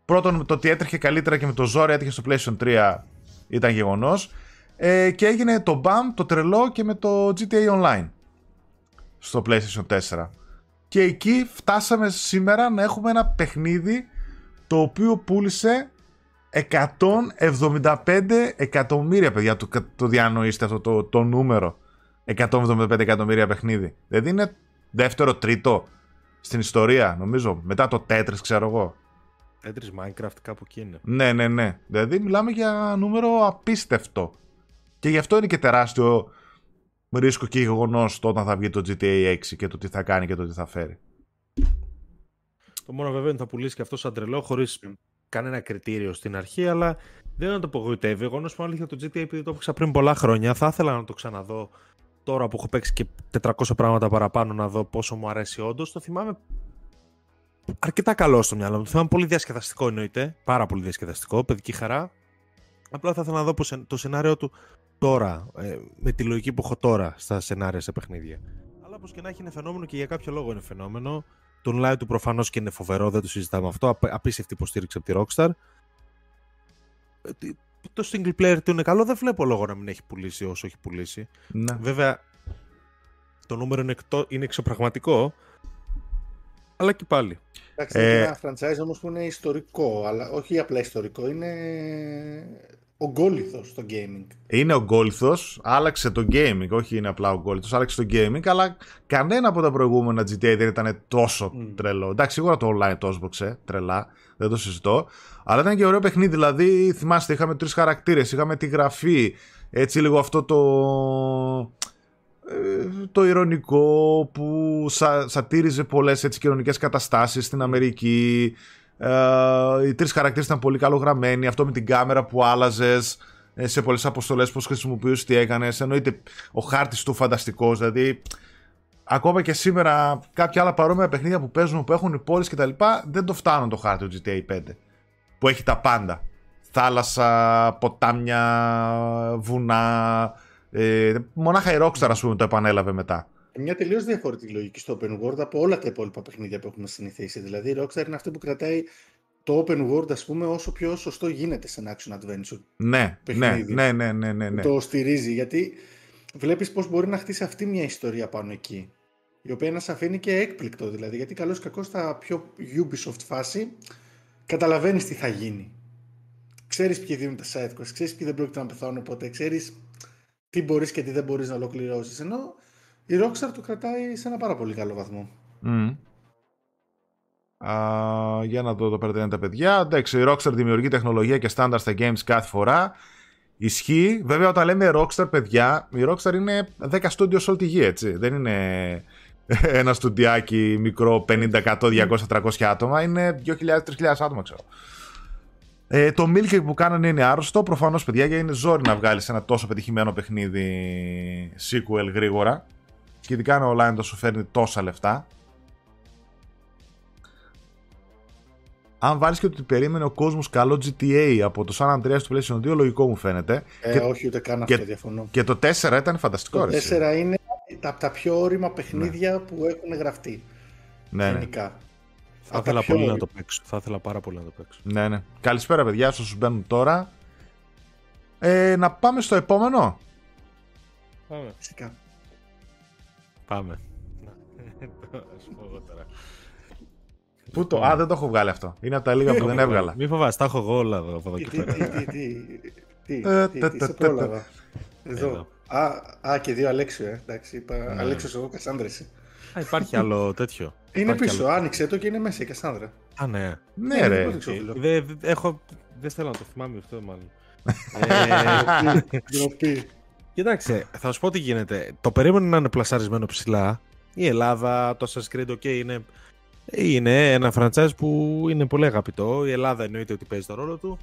Πρώτον, το ότι έτρεχε καλύτερα και με το ζόρι έτυχε στο PlayStation 3 ήταν γεγονός. Ε, και έγινε το BAM, το τρελό και με το GTA Online στο PlayStation 4. Και εκεί φτάσαμε σήμερα να έχουμε ένα παιχνίδι το οποίο πούλησε 175 εκατομμύρια, παιδιά, το, το διανοείστε αυτό το, το νούμερο. 175 εκατομμύρια παιχνίδι. Δηλαδή είναι δεύτερο, τρίτο στην ιστορία, νομίζω. Μετά το Tetris, ξέρω εγώ. Tetris Minecraft κάπου εκεί είναι. Ναι, ναι, ναι. Δηλαδή μιλάμε για νούμερο απίστευτο. Και γι' αυτό είναι και τεράστιο ρίσκο και γεγονός όταν θα βγει το GTA 6 και το τι θα κάνει και το τι θα φέρει. Το μόνο βέβαια είναι θα πουλήσει και αυτό σαν τρελό χωρίς κανένα κριτήριο στην αρχή, αλλά δεν να το απογοητεύει. Εγώ να σου πω αλήθεια το GTA επειδή το έπαιξα πριν πολλά χρόνια, θα ήθελα να το ξαναδώ τώρα που έχω παίξει και 400 πράγματα παραπάνω να δω πόσο μου αρέσει όντως. Το θυμάμαι αρκετά καλό στο μυαλό μου. Το θυμάμαι πολύ διασκεδαστικό εννοείται. Πάρα πολύ διασκεδαστικό, παιδική χαρά. Απλά θα ήθελα να δω το σενάριο του τώρα, ε, με τη λογική που έχω τώρα στα σενάρια σε παιχνίδια. Αλλά όπως και να έχει είναι φαινόμενο και για κάποιο λόγο είναι φαινόμενο. Το online του προφανώς και είναι φοβερό, δεν το συζητάμε αυτό. Απίστευτη υποστήριξη από τη Rockstar. Ε, το single player του είναι καλό, δεν βλέπω λόγο να μην έχει πουλήσει όσο έχει πουλήσει. Ναι. Βέβαια, το νούμερο είναι, εκτό, είναι εξωπραγματικό, αλλά και πάλι. Εντάξει, είναι ε... ένα franchise όμως που είναι ιστορικό, αλλά όχι απλά ιστορικό, είναι ο γκόλιθος στο gaming. Είναι ο γκόλιθος, άλλαξε το gaming, όχι είναι απλά ο γκόλιθος, άλλαξε το gaming, αλλά κανένα από τα προηγούμενα GTA δεν ήταν τόσο mm. τρελό. Εντάξει, σίγουρα το online το έσβοξε τρελά, δεν το συζητώ. Αλλά ήταν και ωραίο παιχνίδι, δηλαδή θυμάστε, είχαμε τρεις χαρακτήρες, είχαμε τη γραφή, έτσι λίγο αυτό το. Ε, το ηρωνικό που σα, σατήριζε πολλές έτσι κοινωνικές καταστάσεις στην Αμερική ε, οι τρεις χαρακτήρες ήταν πολύ καλογραμμένοι. Αυτό με την κάμερα που άλλαζες ε, σε πολλές αποστολές, πώς χρησιμοποιούσες, τι έκανες. Εννοείται ο χάρτης του φανταστικός. Δηλαδή, ακόμα και σήμερα κάποια άλλα παρόμοια παιχνίδια που παίζουν, που έχουν πόλεις κτλ. δεν το φτάνουν το χάρτη του GTA 5. Που έχει τα πάντα. Θάλασσα, ποτάμια, βουνά. Ε, μονάχα η Rockstar, ας πούμε, το επανέλαβε μετά μια τελείως διαφορετική λογική στο open world από όλα τα υπόλοιπα παιχνίδια που έχουμε συνηθίσει. Δηλαδή, η Rockstar είναι αυτή που κρατάει το open world, ας πούμε, όσο πιο σωστό γίνεται σε ένα action adventure. Ναι, ναι, ναι, ναι, ναι, ναι, ναι. Το στηρίζει, γιατί βλέπεις πώς μπορεί να χτίσει αυτή μια ιστορία πάνω εκεί. Η οποία να σε αφήνει και έκπληκτο, δηλαδή. Γιατί καλώς κακό στα πιο Ubisoft φάση καταλαβαίνεις τι θα γίνει. Ξέρεις ποιοι δίνουν τα side quests, ξέρεις ποιοι δεν πρόκειται να πεθάνουν ποτέ, ξέρεις τι μπορείς και τι δεν μπορείς να ολοκληρώσεις. Ενώ η Rockstar το κρατάει σε ένα πάρα πολύ καλό βαθμό. Mm. για να το, το παίρνετε τα παιδιά. Εντάξει, η Rockstar δημιουργεί τεχνολογία και στάνταρ στα games κάθε φορά. Ισχύει. Βέβαια, όταν λέμε Rockstar, παιδιά, η Rockstar είναι 10 studios σε όλη τη γη, έτσι. Δεν είναι (laughs) ένα στουντιάκι μικρό 50, 100, 200, 300 άτομα. Είναι 2.000-3.000 άτομα, ξέρω. Ε, το Milk που κάνανε είναι άρρωστο. Προφανώς, παιδιά, γιατί είναι ζόρι να βγάλεις ένα τόσο πετυχημένο παιχνίδι sequel γρήγορα. Και ειδικά αν ο online το σου φέρνει τόσα λεφτά. Αν βάλεις και ότι περίμενε ο κόσμος καλό GTA από το San Andreas του PlayStation 2, λογικό μου φαίνεται. Ε, και, όχι, ούτε καν αυτό διαφωνώ. Και το 4 ήταν φανταστικό. Το 4 είναι από τα πιο όρημα παιχνίδια ναι. που έχουν γραφτεί. Ναι, ναι. Θα ήθελα πολύ να το παίξω. Θα ήθελα πάρα πολύ να το παίξω. Ναι, ναι. Καλησπέρα, παιδιά, όσους μπαίνουν τώρα. Ε, να πάμε στο επόμενο. Πάμε. Φυσικά. Πάμε. (laughs) Πού το, α, δεν το έχω βγάλει αυτό. Είναι από τα λίγα που δεν έβγαλα. Μην φοβάσαι, τα έχω εγώ όλα εδώ από εδώ και πέρα. Τι, τι, τι, τι, σε πρόλαβα. Εδώ. Α, και δύο Αλέξιο, ε. Εντάξει, είπα Αλέξιος εγώ, Κασάνδρα Α, υπάρχει άλλο τέτοιο. Είναι πίσω, άνοιξε το και είναι μέσα η Κασάνδρα. Α, ναι. Ναι, ρε. Δεν θέλω να το θυμάμαι αυτό, μάλλον. (laughs) Κοιτάξτε, θα σου πω τι γίνεται. Το περίμενα να είναι πλασαρισμένο ψηλά. Η Ελλάδα, το Assassin's Creed, ok, είναι, είναι ένα franchise που είναι πολύ αγαπητό. Η Ελλάδα εννοείται ότι παίζει το ρόλο του.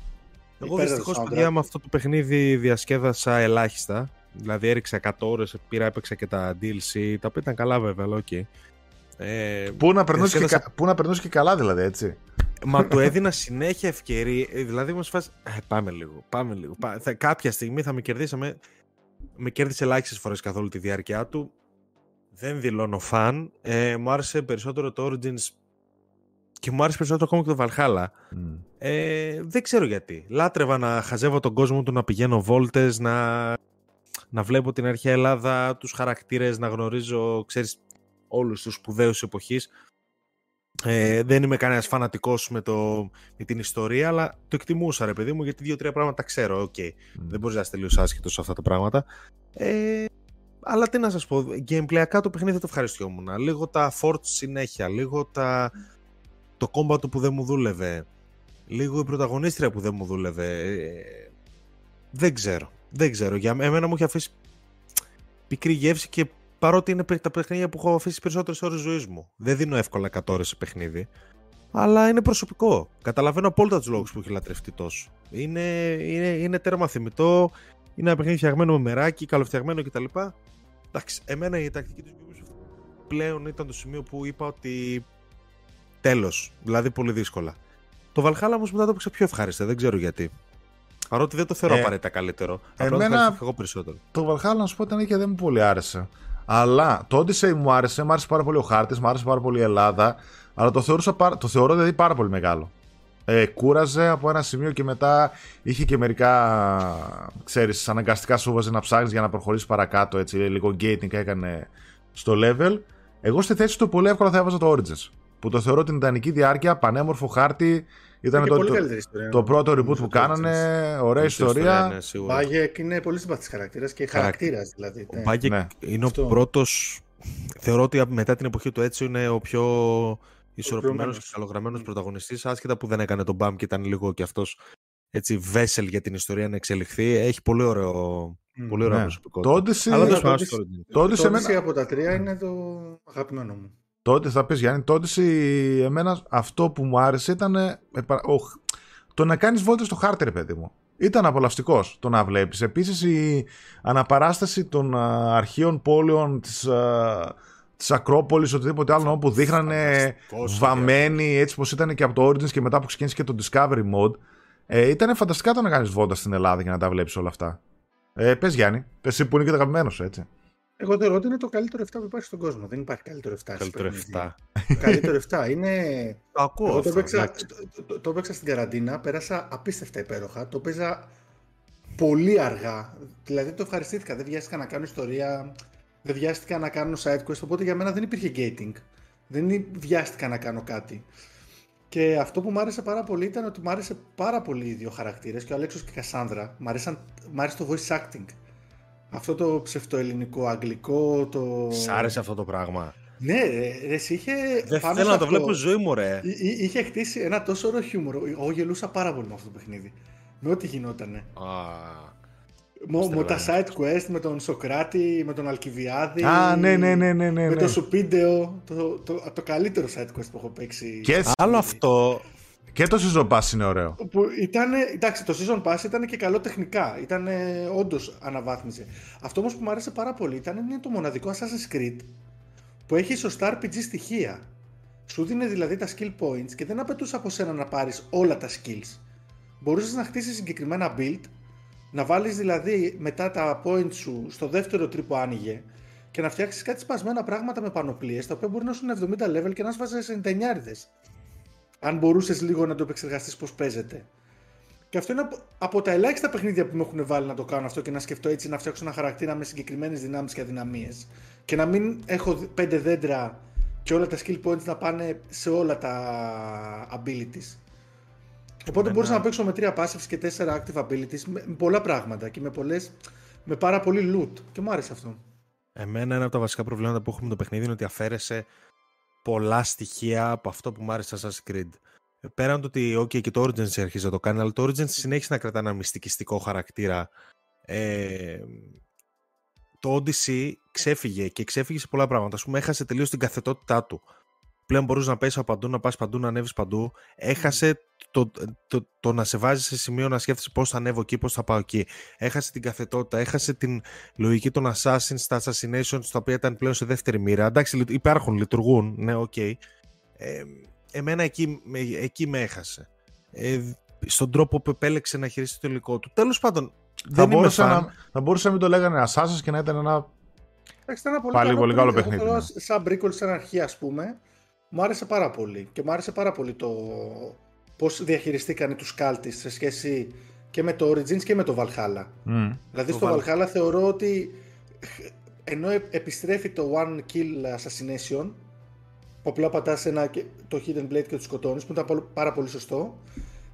Εγώ δυστυχώς, παιδιά, με αυτό το παιχνίδι διασκέδασα ελάχιστα. Δηλαδή έριξα 100 ώρες, πήρα, έπαιξα και τα DLC, τα οποία ήταν καλά βέβαια, αλλά okay. Ε, πού, να περνούσε διασκέδασα... και, πού να και καλά, δηλαδή, έτσι. Μα του (laughs) έδινα συνέχεια ευκαιρία. Δηλαδή, μου φάση. Ε, πάμε λίγο, πάμε λίγο. κάποια στιγμή θα με κερδίσαμε με κέρδισε ελάχιστες φορές καθ' όλη τη διάρκεια του. Δεν δηλώνω φαν. Ε, μου άρεσε περισσότερο το Origins και μου άρεσε περισσότερο ακόμα και το Valhalla. Mm. Ε, δεν ξέρω γιατί. Λάτρευα να χαζεύω τον κόσμο του, να πηγαίνω βόλτες, να, να βλέπω την αρχαία Ελλάδα, τους χαρακτήρες, να γνωρίζω, ξέρεις, όλους τους σπουδαίους εποχής. Ε, δεν είμαι κανένας φανατικός με, με την ιστορία, αλλά το εκτιμούσα, ρε παιδί μου, γιατί δύο-τρία πράγματα ξέρω. Οκ, okay. δεν μπορείς να είσαι τελείως άσχετος σε αυτά τα πράγματα. Ε, αλλά τι να σας πω, gameplay ακά το παιχνίδι δεν το ευχαριστιόμουν. Λίγο τα forts συνέχεια, λίγο τα... το combat που δεν μου δούλευε, λίγο η πρωταγωνίστρια που δεν μου δούλευε. Ε, δεν ξέρω. Δεν ξέρω. Για εμένα μου έχει αφήσει πικρή γεύση και Παρότι είναι τα παιχνίδια που έχω αφήσει περισσότερες ώρες ζωής μου. Δεν δίνω εύκολα 100 ώρες σε παιχνίδι. Αλλά είναι προσωπικό. Καταλαβαίνω απόλυτα τους λόγους που έχει λατρευτεί τόσο. Είναι, είναι, είναι τέρμα θυμητό. Είναι ένα παιχνίδι φτιαγμένο με μεράκι, καλοφτιαγμένο κτλ. Εντάξει, εμένα η τακτική του Ubisoft πλέον ήταν το σημείο που είπα ότι τέλος. Δηλαδή πολύ δύσκολα. Το Valhalla όμως μετά το έπαιξα πιο ευχάριστα, δεν ξέρω γιατί. Παρότι δεν το θεωρώ ε, απαραίτητα καλύτερο. Εμένα Απλά εγώ περισσότερο. Το Valhalla, να σου πω, ήταν και δεν μου πολύ άρεσε. Αλλά το Odyssey μου άρεσε, μου άρεσε πάρα πολύ ο χάρτης, μου άρεσε πάρα πολύ η Ελλάδα. Αλλά το, θεωρούσα, το θεωρώ δηλαδή πάρα πολύ μεγάλο. Ε, κούραζε από ένα σημείο και μετά είχε και μερικά, ξέρεις, αναγκαστικά σου βάζει να ψάχνεις για να προχωρήσεις παρακάτω, έτσι, λίγο gating έκανε στο level. Εγώ στη θέση του πολύ εύκολα θα έβαζα το Origins, που το θεωρώ την ιδανική διάρκεια, πανέμορφο χάρτη, ήταν το, το, το, πρώτο reboot που κάνανε, ωραία ιστορία. Μπάγεκ ναι, είναι πολύ συμπαθής χαρακτήρας και χαρακτήρας δηλαδή. Ο Μπάγεκ ναι. είναι ο πρώτο. Θεωρώ ότι μετά την εποχή του έτσι είναι ο πιο ισορροπημένος και καλογραμμένος πρωταγωνιστής, άσχετα που δεν έκανε τον Μπαμ και ήταν λίγο κι αυτός έτσι βέσελ για την ιστορία να εξελιχθεί. Έχει πολύ ωραίο, mm, πολύ ωραίο ναι. προσωπικό. Το Odyssey από τα τρία είναι το αγαπημένο μου. Τότε θα πεις Γιάννη, τότε εμένα αυτό που μου άρεσε ήταν το να κάνεις βόλτες στο χάρτη ρε παιδί μου. Ήταν απολαυστικός το να βλέπεις. Επίσης η αναπαράσταση των αρχείων πόλεων της, της Ακρόπολης, οτιδήποτε άλλο που δείχνανε βαμμένοι έτσι πως ήταν και από το Origins και μετά που ξεκίνησε και το Discovery Mode. Ε, ήταν φανταστικά το να κάνεις βόλτα στην Ελλάδα για να τα βλέπεις όλα αυτά. Ε, πες Γιάννη, πες εσύ που είναι και το αγαπημένος σου έτσι. Εγώ θεωρώ ότι είναι το καλύτερο 7 που υπάρχει στον κόσμο. Δεν υπάρχει καλύτερο 7. Καλύτερο 7. καλύτερο 7. Είναι. (laughs) Το ακούω. Εγώ το, έπαιξα, το, το, το στην καραντίνα, πέρασα απίστευτα υπέροχα. Το παίζα πολύ αργά. Δηλαδή το ευχαριστήθηκα. Δεν βιάστηκα να κάνω ιστορία. Δεν βιάστηκα να κάνω side quest. Οπότε για μένα δεν υπήρχε gating. Δεν βιάστηκα να κάνω κάτι. Και αυτό που μου άρεσε πάρα πολύ ήταν ότι μου άρεσε πάρα πολύ οι δύο χαρακτήρες και ο Αλέξος και η Κασάνδρα. Μ' άρεσε το voice acting. Αυτό το ψευτοελληνικό, αγγλικό, το... Σ' άρεσε αυτό το πράγμα. Ναι, ρε, είχε. Δεν θέλω να το βλέπω ζωή μου, ρε. Είχε χτίσει ένα τόσο ωραίο χιούμορ. Εγώ γελούσα πάρα πολύ με αυτό το παιχνίδι. Με ό,τι γινότανε. με τα side quest, με τον Σοκράτη, με τον Αλκιβιάδη. Α, ναι, ναι, ναι, ναι, ναι. Με το Σουπίντεο. Το, το, το, καλύτερο side quest που έχω παίξει. Και άλλο αυτό. Και το Season Pass είναι ωραίο. Που ήταν, εντάξει, το Season Pass ήταν και καλό τεχνικά. Ήταν όντως αναβάθμιση. Αυτό όμως που μου άρεσε πάρα πολύ ήταν είναι το μοναδικό Assassin's Creed που έχει σωστά RPG στοιχεία. Σου δίνει δηλαδή τα skill points και δεν απαιτούσε από σένα να πάρεις όλα τα skills. Μπορούσες να χτίσεις συγκεκριμένα build, να βάλεις δηλαδή μετά τα points σου στο δεύτερο τρίπο άνοιγε και να φτιάξεις κάτι σπασμένα πράγματα με πανοπλίες τα οποία μπορεί να σου 70 level και να σου βάζει 99 αν μπορούσες λίγο να το επεξεργαστείς πώς παίζεται. Και αυτό είναι από τα ελάχιστα παιχνίδια που με έχουν βάλει να το κάνω αυτό και να σκεφτώ έτσι να φτιάξω ένα χαρακτήρα με συγκεκριμένες δυνάμεις και αδυναμίες. Και να μην έχω πέντε δέντρα και όλα τα skill points να πάνε σε όλα τα abilities. Οπότε μπορούσα να παίξω με τρία passives και τέσσερα active abilities με, πολλά πράγματα και με, πολλές, με πάρα πολύ loot. Και μου άρεσε αυτό. Εμένα ένα από τα βασικά προβλήματα που έχουμε με το παιχνίδι είναι ότι αφαίρεσε πολλά στοιχεία από αυτό που μου άρεσε Assassin's Creed. Πέραν το ότι okay, και το Origins αρχίζει να το κάνει, αλλά το Origins συνέχισε να κρατά ένα μυστικιστικό χαρακτήρα. Ε, το Odyssey ξέφυγε και ξέφυγε σε πολλά πράγματα. Α πούμε, έχασε τελείως την καθετότητά του. Πλέον μπορούσε να πέσεις από παντού, να πας παντού, να ανέβεις παντού. Έχασε το, το, το, να σε βάζει σε σημείο να σκέφτεσαι πώς θα ανέβω εκεί, πώς θα πάω εκεί. Έχασε την καθετότητα, έχασε την λογική των Assassins, τα Assassinations, τα οποία ήταν πλέον σε δεύτερη μοίρα. Εντάξει, υπάρχουν, λειτουργούν, ναι, οκ. Okay. Ε, εμένα εκεί, εκεί με έχασε. Ε, στον τρόπο που επέλεξε να χειριστεί το υλικό του. Τέλος πάντων, θα μπορούσε, να, θα μπορούσε να μην το λέγανε Assassins και να ήταν ένα. ένα πολύ, Πάλι, πολύ καλό παιχνίδι. Ναι. Σαν prequel, σαν αρχή, ας πούμε, μου άρεσε πάρα πολύ. Και μου άρεσε πάρα πολύ το, πώς διαχειριστήκανε τους κάλτις σε σχέση και με το Origins και με το Valhalla. Mm. Δηλαδή στο Valhalla θεωρώ ότι ενώ επιστρέφει το One Kill Assassination που απλά πατάς ένα, το Hidden Blade και τους σκοτώνεις που ήταν πάρα πολύ σωστό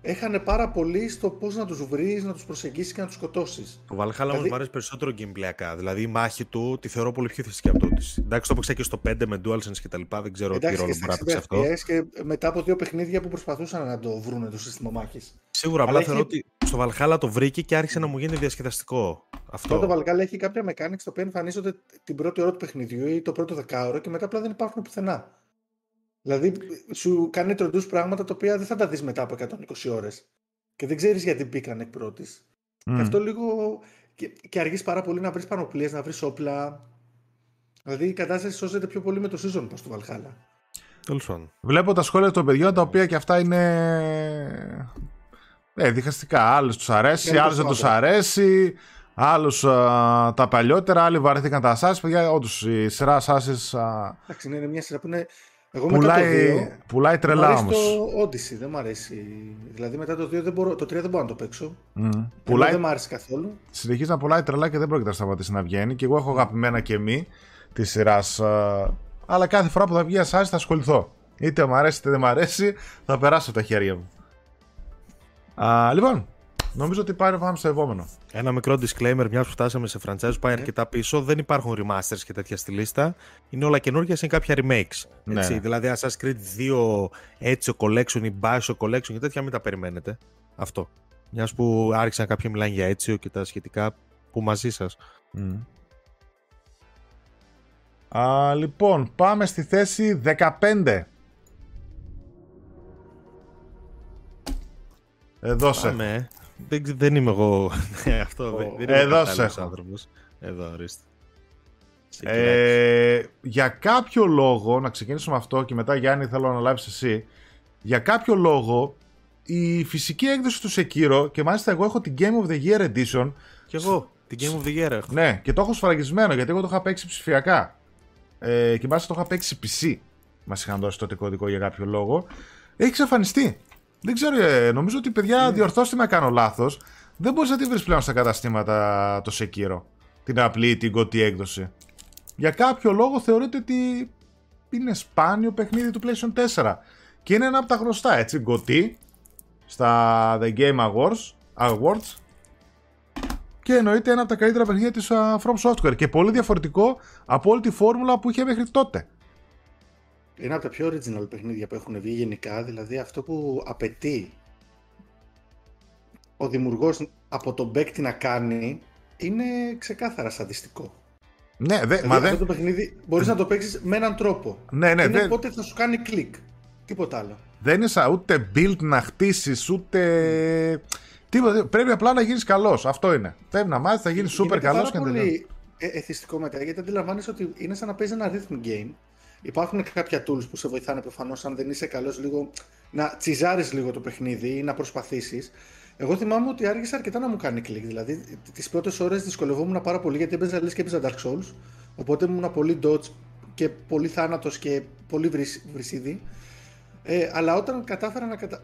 έχανε πάρα πολύ στο πώς να τους βρεις, να τους προσεγγίσεις και να τους σκοτώσεις. Το Valhalla δηλαδή... μου αρέσει περισσότερο gameplayακά. Δηλαδή η μάχη του τη θεωρώ πολύ πιο θετική από τότε. Εντάξει, το έπαιξα και στο 5 με DualSense και τα λοιπά. Δεν ξέρω Εντάξει, τι ρόλο μπορεί να παίξει αυτό. Και μετά από δύο παιχνίδια που προσπαθούσαν να το βρουν το σύστημα μάχης. Σίγουρα, απλά θεωρώ ότι στο Valhalla το βρήκε και άρχισε να μου γίνει διασκεδαστικό. Αυτό. Το Valhalla έχει κάποια mechanics τα οποία εμφανίζονται την πρώτη ώρα του παιχνιδιού ή το πρώτο δεκάωρο και μετά απλά δεν υπάρχουν πουθενά. Δηλαδή, σου κάνει τροντούς πράγματα τα οποία δεν θα τα δεις μετά από 120 ώρες. Και δεν ξέρεις γιατί μπήκαν εκ πρώτης. Mm. Και αυτό λίγο. Και, και αργείς πάρα πολύ να βρεις πανοπλίες, να βρεις όπλα. Δηλαδή η κατάσταση σώζεται πιο πολύ με το season pass του Valhalla. Τέλος πάντων. Βλέπω τα σχόλια των παιδιών τα οποία και αυτά είναι. Ε, διχαστικά. Άλλου τους αρέσει, άλλου δεν τους αρέσει. Άλλους τα παλιότερα, άλλοι βαρέθηκαν τα Assassin's. Παιδιά, όντως η σειρά Assassin's. Εντάξει, είναι μια σειρά που είναι. Εγώ πουλάει, μετά το 2, πουλάει τρελά όμως. το Odyssey, δεν μου αρέσει. Δηλαδή μετά το 2 δεν μπορώ, το 3 δεν μπορώ να το παίξω. Mm. Πουλάει, δεν μου άρεσε καθόλου. Συνεχίζει να πουλάει τρελά και δεν πρόκειται να σταματήσει να βγαίνει. Και εγώ έχω αγαπημένα και μη τη σειράς. Αλλά κάθε φορά που θα βγει Assassin's θα ασχοληθώ. Είτε μου αρέσει είτε δεν μου αρέσει, θα περάσω τα χέρια μου. Α, λοιπόν, νομίζω ότι πάρει πάμε στο επόμενο. Ένα μικρό disclaimer, μιας που φτάσαμε σε franchise που πάει ναι. αρκετά πίσω, δεν υπάρχουν remasters και τέτοια στη λίστα. Είναι όλα καινούργιας, είναι κάποια remakes. Ναι. Έτσι, δηλαδή, Assassin's Creed 2 έτσι collection ή Bioshock collection και τέτοια, μην τα περιμένετε. Αυτό. Μιας που άρχισαν κάποιοι μιλάνε για έτσι και τα σχετικά που μαζί σας. Mm. Α, λοιπόν, πάμε στη θέση 15. Εδώ σε. Πάμε. Δεν, δεν είμαι εγώ. Αυτό oh. δεν είμαι Εδώ σε. άνθρωπος. Εδώ, ορίστε. Ε, για κάποιο λόγο, να ξεκινήσουμε αυτό και μετά Γιάννη θέλω να λάβεις εσύ. Για κάποιο λόγο η φυσική έκδοση του Sekiro και μάλιστα εγώ έχω την Game of the Year Edition. Και εγώ, την Game of the Year έχω. Ναι, και το έχω σφραγισμένο γιατί εγώ το είχα παίξει ψηφιακά. Ε, και μάλιστα το είχα παίξει PC. Μας είχαν δώσει το κωδικό για κάποιο λόγο. Έχει εξαφανιστεί. Δεν ξέρω, ε, νομίζω ότι παιδιά, mm. διορθώστε με κάνω λάθος. Δεν μπορείς να τη βρεις πλέον στα καταστήματα το Sekiro. Την απλή, την κωτή έκδοση. Για κάποιο λόγο θεωρείται ότι είναι σπάνιο παιχνίδι του PlayStation 4. Και είναι ένα από τα γνωστά, έτσι, γκωτή στα The Game Awards, Awards και εννοείται ένα από τα καλύτερα παιχνίδια της uh, From Software και πολύ διαφορετικό από όλη τη φόρμουλα που είχε μέχρι τότε είναι από τα πιο original παιχνίδια που έχουν βγει γενικά, δηλαδή αυτό που απαιτεί ο δημιουργός από τον παίκτη να κάνει είναι ξεκάθαρα σαντιστικό. Ναι, δε, δηλαδή, μα αυτό το παιχνίδι μπορείς να το παίξεις με έναν τρόπο. Ναι, ναι, είναι πότε θα σου κάνει κλικ. Τίποτα άλλο. Δεν είναι σαν ούτε build να χτίσεις, ούτε. Τίποτα. Πρέπει απλά να γίνεις καλός. Αυτό είναι. Πρέπει να μάθεις, θα γίνεις super καλό και να τελειώσει. Είναι πολύ εθιστικό μετά γιατί αντιλαμβάνεσαι ότι είναι σαν να παίζει ένα rhythm game Υπάρχουν κάποια tools που σε βοηθάνε προφανώς, αν δεν είσαι καλός, λίγο να τσιζάρεις λίγο το παιχνίδι ή να προσπαθήσεις. Εγώ θυμάμαι ότι άργησε αρκετά να μου κάνει κλικ. Δηλαδή, τις πρώτες ώρες δυσκολευόμουν πάρα πολύ γιατί έπαιζα λε και έπαιζα Dark Souls. Οπότε ήμουν πολύ dodge και πολύ θάνατος και πολύ βρυσίδι. Ε, αλλά όταν κατάφερα να, κατα...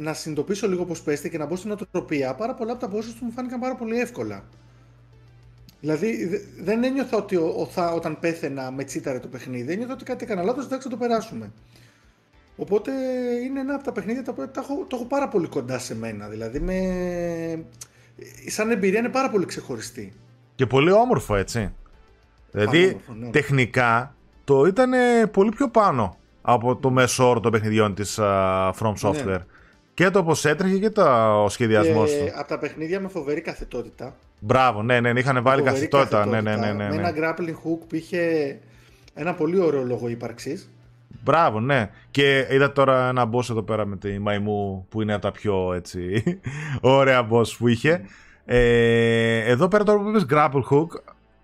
να συνειδητοποιήσω λίγο πώς πέστε και να μπω στην οτροπία, πάρα πολλά από τα bosses του μου φάνηκαν πάρα πολύ εύκολα. Δηλαδή δεν ένιωθα ότι ο, ο, θα, όταν πέθαινα με τσίταρε το παιχνίδι, ένιωθα ότι κάτι έκανα λάθος, εντάξει θα το περάσουμε. Οπότε είναι ένα από τα παιχνίδια τα οποία το έχω, το έχω πάρα πολύ κοντά σε μένα. Δηλαδή με... σαν εμπειρία είναι πάρα πολύ ξεχωριστή. Και πολύ όμορφο έτσι. Δηλαδή όμορφο, ναι. τεχνικά το ήταν πολύ πιο πάνω από το μέσο όρο των παιχνιδιών της uh, From ναι. Software. Και το πώς έτρεχε και το, ο σχεδιασμός του. Από τα παιχνίδια με φοβερή καθετότητα. Μπράβο, ναι, ναι, ναι είχαν βάλει καθητότητα. Ναι, ναι, ναι, ναι, Με ένα grappling hook που είχε ένα πολύ ωραίο λόγο ύπαρξης. Μπράβο, ναι. Και είδα τώρα ένα boss εδώ πέρα με τη μαϊμού που είναι από τα πιο έτσι (laughs) ωραία boss που είχε. Ε, εδώ πέρα τώρα που είπες grapple hook,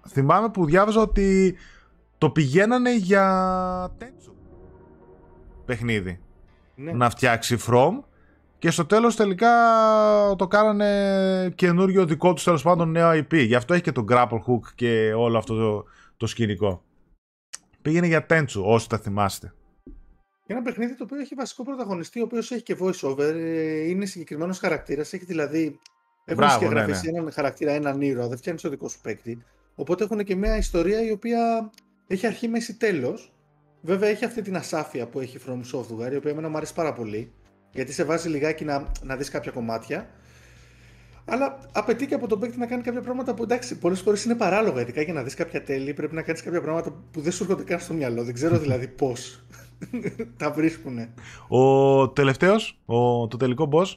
θυμάμαι που διάβαζα ότι το πηγαίνανε για τέτοιο παιχνίδι. Ναι. Να φτιάξει From και στο τέλος τελικά το κάνανε καινούριο δικό τους τέλος πάντων νέο IP. Γι' αυτό έχει και το Grapple Hook και όλο αυτό το, το σκηνικό. Πήγαινε για Tenchu, όσοι τα θυμάστε. Ένα παιχνίδι το οποίο έχει βασικό πρωταγωνιστή, ο οποίος έχει και voice over, ε, είναι συγκεκριμένος χαρακτήρας. Έχει δηλαδή. Έχουν συγγραφεί ναι, ναι. έναν χαρακτήρα, έναν ήρωα, δεν φτιάχνει το δικός σου παίκτη. Οπότε έχουν και μια ιστορία η οποία έχει αρχή, μέση, τέλος. Βέβαια έχει αυτή την ασάφεια που έχει From Software, η οποία εμένα μου αρέσει πάρα πολύ γιατί σε βάζει λιγάκι να, να δεις κάποια κομμάτια. Αλλά απαιτεί και από τον παίκτη να κάνει κάποια πράγματα που εντάξει, πολλές φορές είναι παράλογα. Ειδικά για να δεις κάποια τέλη, πρέπει να κάνεις κάποια πράγματα που δεν σου έρχονται καν στο μυαλό. Δεν ξέρω δηλαδή (laughs) πώς (laughs) τα βρίσκουν. Ο τελευταίος, το τελικό boss.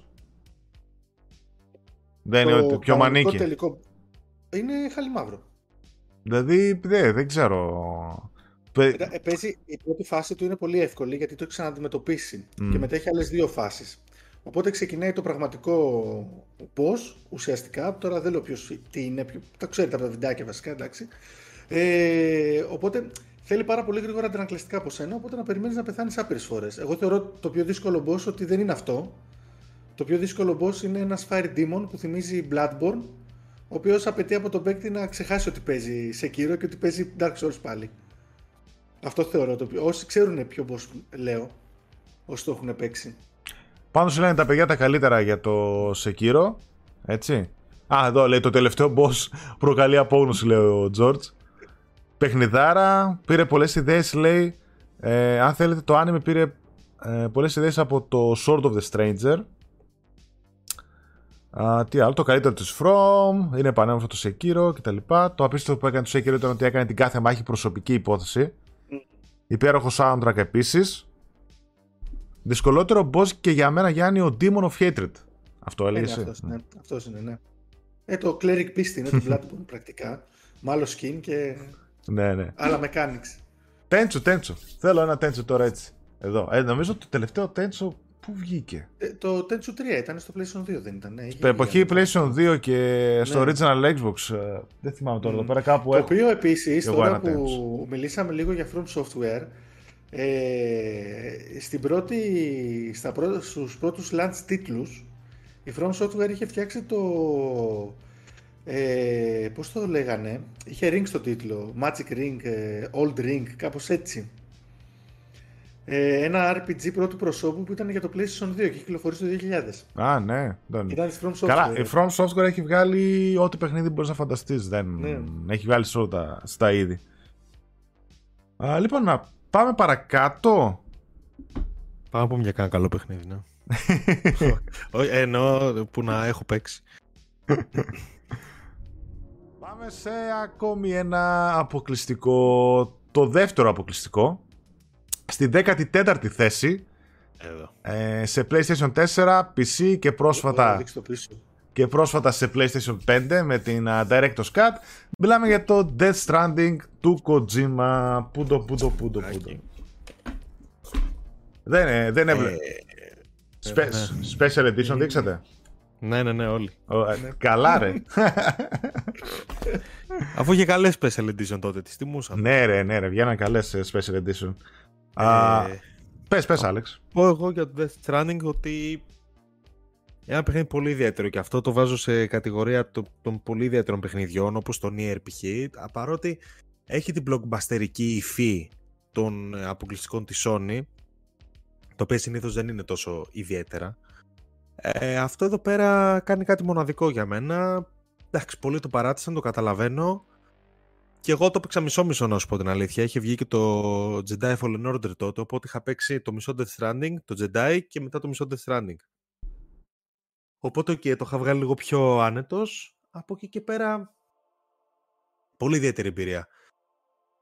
Δεν είναι ότι πιο μανίκι. Τελικό... Είναι χαλιμαύρο. Δηλαδή, δεν ξέρω. Ε, παίζει, η πρώτη φάση του είναι πολύ εύκολη γιατί το έχει ξαναντιμετωπίσει mm. και μετά έχει άλλες δύο φάσεις. Οπότε ξεκινάει το πραγματικό πώς ουσιαστικά. Τώρα δεν λέω ποιος τι είναι, ποιο, τα ξέρετε από τα βιντεάκια βασικά, εντάξει. Ε, οπότε θέλει πάρα πολύ γρήγορα αντανακλαστικά από σένα, οπότε να περιμένεις να πεθάνεις άπειρες φορές. Εγώ θεωρώ το πιο δύσκολο boss ότι δεν είναι αυτό. Το πιο δύσκολο boss είναι ένας Fire Demon που θυμίζει Bloodborne, ο οποίος απαιτεί από τον παίκτη να ξεχάσει ότι παίζει σε κύριο και ότι παίζει Dark Souls πάλι. Αυτό θεωρώ το πιο... Όσοι ξέρουν ποιο boss λέω, όσοι το έχουν παίξει. Πάνω σου λένε τα παιδιά τα καλύτερα για το Sekiro, έτσι. Α, εδώ λέει το τελευταίο boss προκαλεί απόγνωση, λέει ο George. Παιχνιδάρα, πήρε πολλές ιδέες, λέει. Ε, αν θέλετε, το anime πήρε ε, πολλές ιδέες από το Sword of the Stranger. Α, τι άλλο, το καλύτερο της From, είναι πανέμορφο το Sekiro κτλ. Το απίστευτο που έκανε το Sekiro ήταν ότι έκανε την κάθε μάχη προσωπική υπόθεση. Υπέροχο soundtrack επίσης. Δυσκολότερο boss και για μένα Γιάννη ο Demon of Hatred. Αυτό έλεγε. Είναι αυτός, ναι. αυτός είναι, ναι. Ε, το Cleric Beast είναι το (laughs) Bloodborne πρακτικά. Με άλλο skin και Ναι, ναι. άλλα mechanics. Τέντσο, Τέντσο. Θέλω ένα Τέντσο τώρα έτσι. Εδώ. Ε, νομίζω το τελευταίο Τέντσο πού βγήκε; Ε, το Tenchu 3 ήταν στο PlayStation 2, δεν ήταν. Ναι, είχε Στην εποχή βγει. PlayStation 2 και στο Ναι. original Xbox. ε, δεν θυμάμαι τώρα, Μμ. εδώ πέρα κάπου Το έχω. οποίο επίσης, Εγώ τώρα ένα που μιλήσαμε λίγο για From Software, ε, στην πρώτη, στα πρώτα, στους πρώτους launch τίτλους, η From Software είχε φτιάξει το, ε, πώς το λέγανε, είχε ring στο τίτλο, Magic Ring, ε, Old Ring, κάπως έτσι. Ε, ένα RPG πρώτου προσώπου που ήταν για το PlayStation 2 και είχε κυκλοφορήσει το 2000. Α, ναι. Δεν... Ήταν της From Software. Καλά, η From Software έχει βγάλει ό,τι παιχνίδι μπορείς να φανταστείς. Δεν... Ναι. Έχει βγάλει σε όλα τα, στα είδη. Α, λοιπόν, να πάμε παρακάτω. Πάμε να πούμε για κάνα καλό παιχνίδι, ναι. (laughs) Όχι, εννοώ που να έχω παίξει. Πάμε σε ακόμη ένα αποκλειστικό, το δεύτερο αποκλειστικό. Στη 14η θέση, Εδώ. ε, σε PlayStation 4, PC και Μπορώ να πρόσφατα, δείξω το πίσω. και πρόσφατα σε PlayStation 5 με την uh, Director's Cut. Μιλάμε για το Death Stranding του Kojima. Πούντο, πούντο, πούντο, πούντο. Άκι. Δεν, ε, δεν έβλεπε. Ε, Spe- Special Edition δείξατε; ναι, ναι, ναι, όλοι. Ω, ε, Καλά ρε. Αφού είχε καλές special edition τότε, τις τιμούσαμε. ναι ρε, ναι ρε, βγαίναν καλές ε, Special Edition. Α, Ε, πες, πες Άλεξ. πω εγώ για το Death Stranding ότι ένα παιχνίδι πολύ ιδιαίτερο και αυτό το βάζω σε κατηγορία των, των πολύ ιδιαίτερων παιχνιδιών όπως το Nier π.χ. α, παρότι έχει την blockbusterική υφή των ε, αποκλειστικών της Sony το οποίο συνήθως δεν είναι τόσο ιδιαίτερα ε, αυτό εδώ πέρα κάνει κάτι μοναδικό για μένα εντάξει πολλοί το παράτησαν, το καταλαβαίνω και εγώ το έπαιξα μισό-μισό να σου πω την αλήθεια. Είχε βγει και το Jedi Fallen Order τότε, οπότε είχα παίξει το μισό Death Stranding, το Jedi και μετά το μισό Death Stranding. Οπότε και το είχα βγάλει λίγο πιο άνετος. Από εκεί και πέρα, πολύ ιδιαίτερη εμπειρία.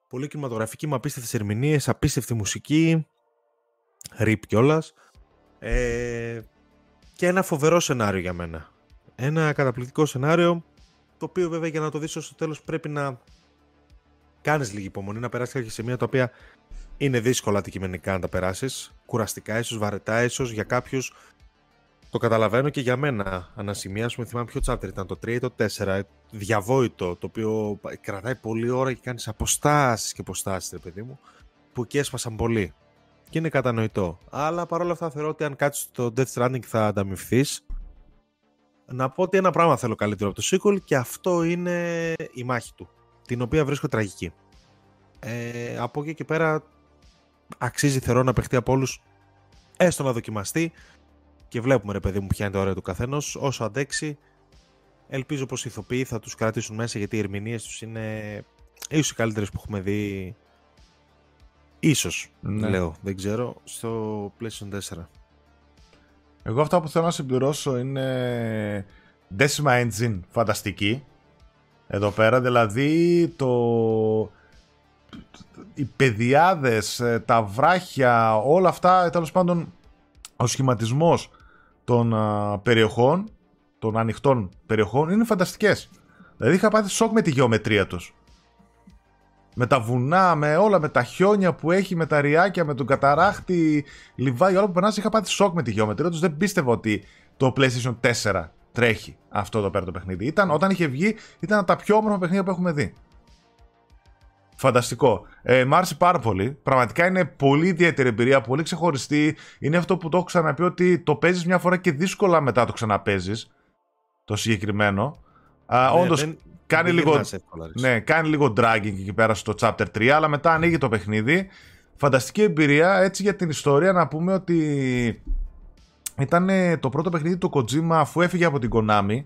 Πολύ κινηματογραφική με απίστευτες ερμηνείες, απίστευτη μουσική, rip κιόλας. Ε, και ένα φοβερό σενάριο για μένα. Ένα καταπληκτικό σενάριο, το οποίο βέβαια για να το δεις ως το τέλος πρέπει να κάνεις λίγη υπομονή, να περάσεις κάποια σημεία τα οποία είναι δύσκολα αντικειμενικά να τα περάσεις, κουραστικά ίσως, βαρετά ίσως για κάποιους το καταλαβαίνω και για μένα ανασημεία, ας πούμε θυμάμαι ποιο chapter ήταν το 3 ή το 4, διαβόητο, το οποίο κρατάει πολλή ώρα και κάνεις αποστάσεις και αποστάσεις, ρε παιδί μου, που εκεί έσπασαν πολύ. Και είναι κατανοητό. Αλλά παρόλα αυτά θεωρώ ότι αν κάτσεις στο Death Stranding θα ανταμυφθείς. Να πω ότι ένα πράγμα θέλω καλύτερο από το sequel και αυτό είναι η μάχη του, την οποία βρίσκω τραγική. Ε, από εκεί και πέρα αξίζει θεωρώ να παιχτεί από όλους έστω να δοκιμαστεί. Και βλέπουμε ρε παιδί μου ποια είναι τα ωραία του καθενός. Όσο αντέξει ελπίζω πως οι ηθοποιοί θα τους κρατήσουν μέσα γιατί οι ερμηνείες τους είναι ίσως οι καλύτερες που έχουμε δει. Ίσως Ναι. λέω δεν ξέρω στο PlayStation 4 Εγώ αυτά που θέλω να συμπληρώσω είναι Decima Engine φανταστική εδώ πέρα δηλαδή το οι παιδιάδες, ε, τα βράχια όλα αυτά τέλος πάντων ο σχηματισμός των α, περιοχών των ανοιχτών περιοχών είναι φανταστικές δηλαδή είχα πάθει σοκ με τη γεωμετρία τους με τα βουνά, με όλα, με τα χιόνια που έχει, με τα ριάκια, με τον καταράχτη, λιβάει, όλα που περνάς, είχα πάθει σοκ με τη γεωμετρία τους. Δεν πίστευα ότι το PlayStation 4 τρέχει αυτό εδώ πέρα το παιχνίδι. Ήταν, όταν είχε βγει, ήταν από τα πιο όμορφα παιχνίδια που έχουμε δει. Φανταστικό. Ε, μ' άρεσε πάρα πολύ. Πραγματικά είναι πολύ ιδιαίτερη εμπειρία, πολύ ξεχωριστή. Είναι αυτό που το έχω ξαναπεί ότι το παίζεις μια φορά και δύσκολα μετά το ξαναπέζεις. Το συγκεκριμένο. Α, Ναι, όντως, δεν- κάνει δεν λίγο, γυρνάς εύκολα, ρε. ναι, κάνει λίγο dragging εκεί πέρα στο chapter 3, αλλά μετά ανοίγει το παιχνίδι. Φανταστική εμπειρία. Έτσι για την ιστορία να πούμε ότι ήταν ε, το πρώτο παιχνίδι του Kojima αφού έφυγε από την Konami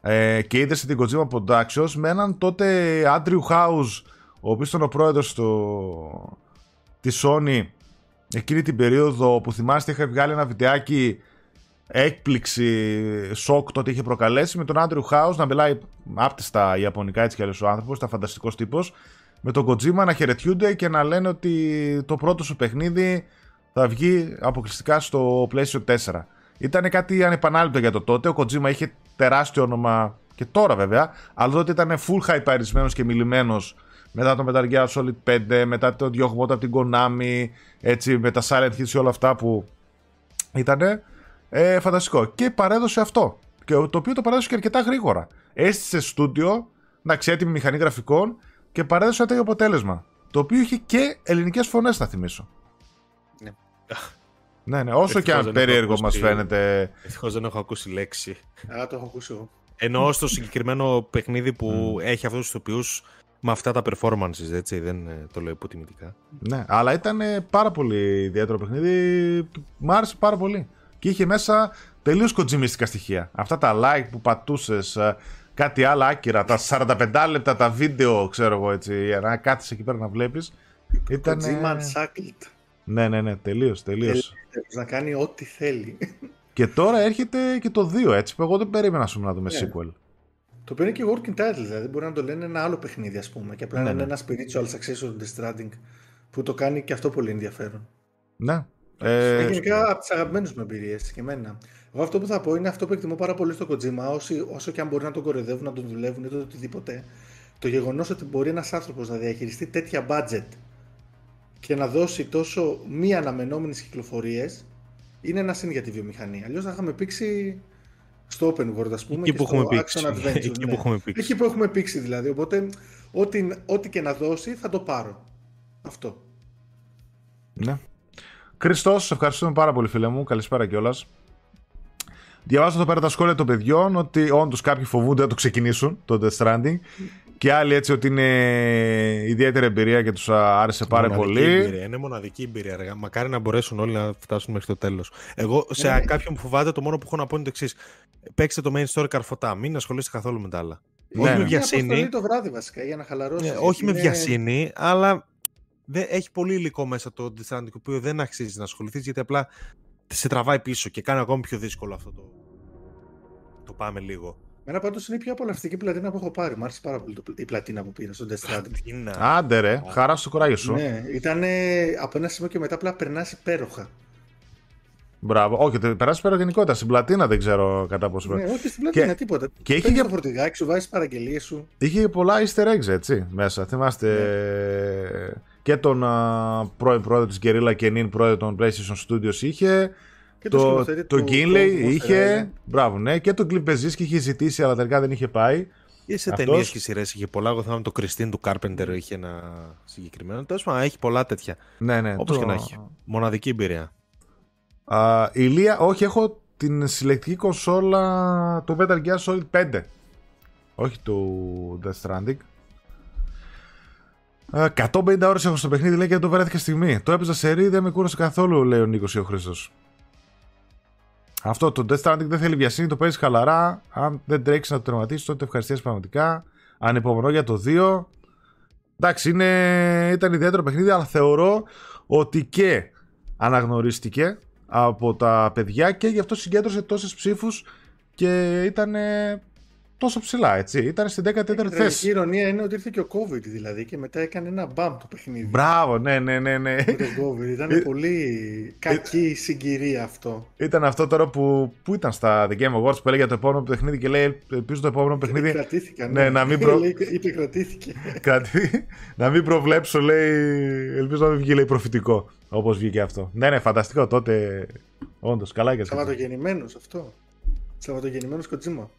ε, και ίδρυσε την Kojima Productions με έναν τότε Andrew House, ο οποίος ήταν ο πρόεδρος του, της Sony εκείνη την περίοδο που θυμάστε είχε βγάλει ένα βιντεάκι έκπληξη, σοκ τότε είχε προκαλέσει με τον Andrew House να μιλάει άπτεστα ιαπωνικά έτσι κι αλλιώς ο άνθρωπος, ήταν φανταστικός τύπος με τον Kojima να χαιρετιούνται και να λένε ότι το πρώτο σου παιχνίδι θα βγει αποκλειστικά στο PlayStation 4. Ήταν κάτι ανεπανάληπτο για το τότε. Ο Kojima είχε τεράστιο όνομα και τώρα βέβαια, αλλά τότε ήταν full hypeαρισμένος και μιλημένος μετά το Metal Gear Solid 5, μετά το διώγμο από την Konami, έτσι, με τα Silent Hits και όλα αυτά που ήταν ε, φανταστικό. Και παρέδωσε αυτό. Και το οποίο το παρέδωσε και αρκετά γρήγορα. Έστησε στούντιο, εντάξει, έτοιμη μηχανή γραφικών και παρέδωσε ένα τέτοιο αποτέλεσμα. Το οποίο είχε και ελληνικές φωνές, θα θυμίσω. Ναι. (laughs) Ναι, ναι, όσο και Ευτυχώς αν δεν περίεργο έχω μας ακούσει. φαίνεται. Ευτυχώς δεν έχω ακούσει λέξη. Α, το έχω ακούσει εγώ. Εννοώ στο συγκεκριμένο παιχνίδι που έχει αυτούς τους οποίους με αυτά τα performances, έτσι, δεν ε, το λέω υποτιμητικά. Ναι, αλλά ήταν ε, πάρα πολύ ιδιαίτερο παιχνίδι. Μ' άρεσε πάρα πολύ. Και είχε μέσα τελείως κοτζιμίστικα στοιχεία. Αυτά τα like που πατούσες, κάτι άλλα άκυρα, τα 45 λεπτά τα βίντεο, ξέρω εγώ έτσι, για να κάθεσαι εκεί πέρα να βλέπεις. Ήταν. Kojima Unshackled. Ναι, ναι, ναι, τελείως, τελείως. Ελεύθερος Να κάνει ό,τι θέλει. και τώρα έρχεται και το 2, έτσι που εγώ δεν περίμενα ας πούμε, να δούμε Ναι. sequel. Το οποίο είναι και working title, δηλαδή μπορεί να το λένε ένα άλλο παιχνίδι, ας πούμε. Και απλά Ναι, να ναι. είναι ένα spiritual successor του Death Stranding που το κάνει και αυτό πολύ ενδιαφέρον. Ναι. Ε, Ε, γενικά από τις αγαπημένες μου εμπειρίες και εμένα. Εγώ αυτό που θα πω είναι αυτό που εκτιμώ πάρα πολύ στο Kojima, όσοι, όσο και αν μπορεί να τον κοροϊδεύουν, να τον δουλεύουν ή το οτιδήποτε, το γεγονός ότι μπορεί ένας άνθρωπος να διαχειριστεί τέτοια budget και να δώσει τόσο μη αναμενόμενες κυκλοφορίες είναι ένα συν για τη βιομηχανία. Αλλιώς θα είχαμε πήξει στο open world, ας πούμε. Εκεί και που στο έχουμε πήξει. action adventure. Εκεί ναι. που έχουμε πήξει. Εκεί που έχουμε πήξει δηλαδή. Οπότε, ό,τι, ό,τι και να δώσει θα το πάρω. Αυτό. Ναι. Χριστός, σε ευχαριστούμε πάρα πολύ, φίλε μου. Καλησπέρα κιόλας. Διαβάζω εδώ πέρα τα σχόλια των παιδιών ότι όντως κάποιοι φοβούνται να το ξεκινήσουν το Death Stranding και άλλοι έτσι ότι είναι ιδιαίτερη εμπειρία και τους άρεσε πάρα Μοναδική πολύ. Εμπειρία. Είναι μοναδική εμπειρία. Αργά. Μακάρι να μπορέσουν όλοι να φτάσουν μέχρι το τέλος. Εγώ σε Ναι. κάποιον που φοβάται, το μόνο που έχω να πω είναι το εξής. Παίξτε το main story καρφωτά. Μην ασχολείστε καθόλου με τα άλλα. Ναι, όχι ναι. με Είναι αποστολή βιασύνη. το βράδυ βασικά για να χαλαρώσει. Ε, όχι με βιασύνη, αλλά δεν, έχει πολύ υλικό μέσα το Death Stranding, το οποίο δεν αξίζει να ασχοληθείς γιατί απλά σε τραβάει πίσω και κάνει ακόμη πιο δύσκολο αυτό το. Το πάμε λίγο. Μένα πάντως είναι η πιο απολαυστική πλατίνα που έχω πάρει. Μ' άρεσε πάρα πολύ το, η πλατίνα που πήρα στο Death Stranding. Τι να- Άντε ρε, χαρά στο κουράγιο σου. ναι, ήταν από ένα σημείο και μετά απλά περνάς υπέροχα. Μπράβο. Όχι, το περάσει πέρα γενικότερα. Στην πλατίνα δεν ξέρω κατά πόσο. Ναι, όχι στην πλατίνα, τίποτα. και είχε Παίρνεις και- το φορτηγάκι σου, βάζεις παραγγελίες σου. Είχε πολλά easter eggs έτσι μέσα. Θυμάστε Ναι. και τον α, πρώην πρόεδρο της Guerrilla και νυν πρόεδρο των PlayStation Studios είχε. Και το Το, σκηνοθέτη το του Gimley Monster είχε. Island. Μπράβο, ναι. Και τον Cliff Beziski είχε ζητήσει, αλλά τελικά δεν είχε πάει. Και σε Αυτός- ταινίες και σειρές είχε πολλά. Εγώ θυμάμαι το Christine του Carpenter είχε ένα συγκεκριμένο. Τέλος πάντων, έχει πολλά τέτοια. Ναι, ναι. Όπως το- και να έχει. Μοναδική εμπειρία. Α, ηλία, όχι, έχω την συλλεκτική κονσόλα του Metal Gear Solid 5. Όχι του Death Stranding. Α, 150 ώρες έχω στο παιχνίδι, λέει και δεν το βρέθηκα στιγμή. Το έπαιζα σε ρί, δεν με κούρασε καθόλου, λέει ο Νίκος ή ο Χρήστος. Αυτό το Death Stranding δεν θέλει βιασύνη, το παίζεις χαλαρά. Αν δεν τρέξεις να το τερματίσεις, τότε ευχαριστίες πραγματικά. Ανυπομονώ για το 2. Εντάξει, είναι... ήταν ιδιαίτερο παιχνίδι, αλλά θεωρώ ότι και αναγνωρίστηκε από τα παιδιά και γι' αυτό συγκέντρωσε τόσες ψήφους και ήταν τόσο ψηλά, έτσι. Ήταν στην 14η Η τραγική θέση. ηρωνία είναι ότι ήρθε και ο COVID δηλαδή και μετά έκανε ένα μπαμ το παιχνίδι. Μπράβο, ναι, ναι, ναι, ναι. Με τον COVID. Ήταν πολύ κακή συγκυρία αυτό. Ήταν αυτό τώρα που, που ήταν στα The Game Awards που έλεγε για το επόμενο παιχνίδι και λέει ελπίζω το επόμενο παιχνίδι Κρατήθηκαν. Ναι, να μην προ- (laughs) Λέει, είπε κρατήθηκε. κάτι, να μην προβλέψω λέει ελπίζω να μην βγει λέει προφητικό όπως βγήκε αυτό. Ναι, ναι, φανταστικό τότε όντως, καλά και αυτό. Σαββατογεννημένος αυτό. Σαββατογεννημένος Kojima.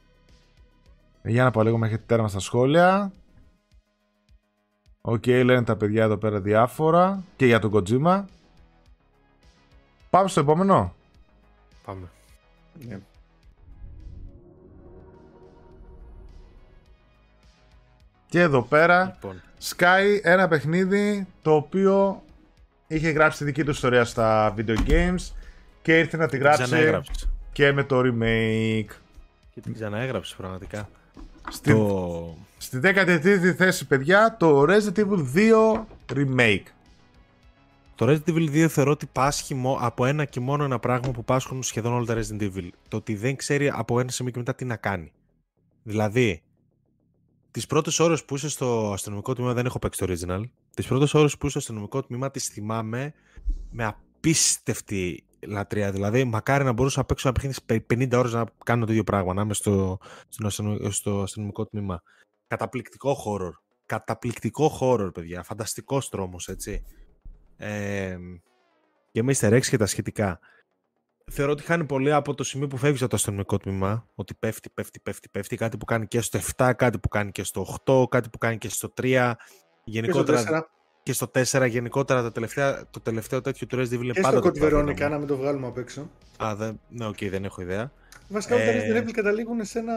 Για να πάω λίγο μέχρι τέρμα στα σχόλια. Οκ, okay, λένε τα παιδιά εδώ πέρα διάφορα και για τον Kojima. Πάμε στο επόμενο. Πάμε. Yeah. Και εδώ πέρα λοιπόν. Sky ένα παιχνίδι το οποίο είχε γράψει τη δική του ιστορία στα video games και ήρθε να τη γράψει και με το remake. Και την ξαναέγραψες πραγματικά. Στην, το... Στη 13η θέση, παιδιά, το Resident Evil 2 Remake. Το Resident Evil 2 θεωρώ ότι πάσχει από ένα και μόνο ένα πράγμα που πάσχουν σχεδόν όλα τα Resident Evil. Το ότι δεν ξέρει από ένα σημείο και μετά τι να κάνει. Δηλαδή, τις πρώτες ώρες που είσαι στο αστυνομικό τμήμα, δεν έχω παίξει το original. Τις πρώτες ώρες που είσαι στο αστυνομικό τμήμα τις θυμάμαι με απίστευτη λατρεία. Δηλαδή, μακάρι να μπορούσα να παίξω ένα παιχνίδι 50 ώρες να κάνω το ίδιο πράγμα, να είμαι στο, στο αστυνομικό τμήμα. Καταπληκτικό horror. Καταπληκτικό horror, παιδιά. Φανταστικός τρόμος, έτσι. Ε, και με Easter και τα σχετικά. Θεωρώ ότι χάνει πολύ από το σημείο που φεύγεις από το αστυνομικό τμήμα. Ότι πέφτει, πέφτει, πέφτει, πέφτει. Κάτι που κάνει και στο 7, κάτι που κάνει και στο 8, κάτι που κάνει και στο 3. Γενικότερα και στο 4 γενικότερα το τελευταίο, το τελευταίο τέτοιο του Resident Evil και πάντα. Και στο Code Veronica, να μην το βγάλουμε απ' έξω. Α, δεν, ναι, okay, δεν έχω ιδέα. Βασικά ε... τα Resident Evil καταλήγουν σε ένα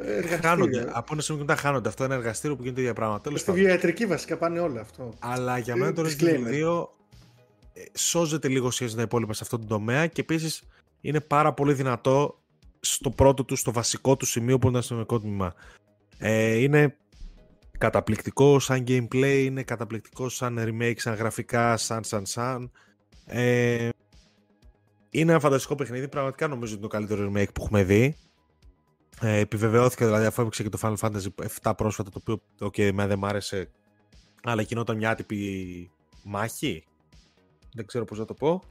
εργαστήριο. Χάνονται. Από ένα σημείο μετά χάνονται. Αυτό είναι ένα εργαστήριο που γίνεται ίδια πράγματα. Στη βιοιατρική βασικά πάνε όλα αυτό. Αλλά για μένα το Resident Evil 2 ε, σώζεται λίγο σχέση με τα υπόλοιπα σε αυτό το τομέα και επίσης είναι πάρα πολύ δυνατό στο πρώτο του, στο βασικό του σημείο που είναι το αστυνομικό τμήμα. Ε, είναι καταπληκτικό σαν gameplay, είναι καταπληκτικό σαν remake, σαν γραφικά, σαν σαν σαν. Ε, είναι ένα φανταστικό παιχνίδι, πραγματικά νομίζω ότι είναι το καλύτερο remake που έχουμε δει. Ε, επιβεβαιώθηκε δηλαδή αφού έπαιξε και το Final Fantasy 7 πρόσφατα, το οποίο okay, εμένα δεν μ' άρεσε, αλλά γινόταν μια άτυπη μάχη. Δεν ξέρω πώς να το πω.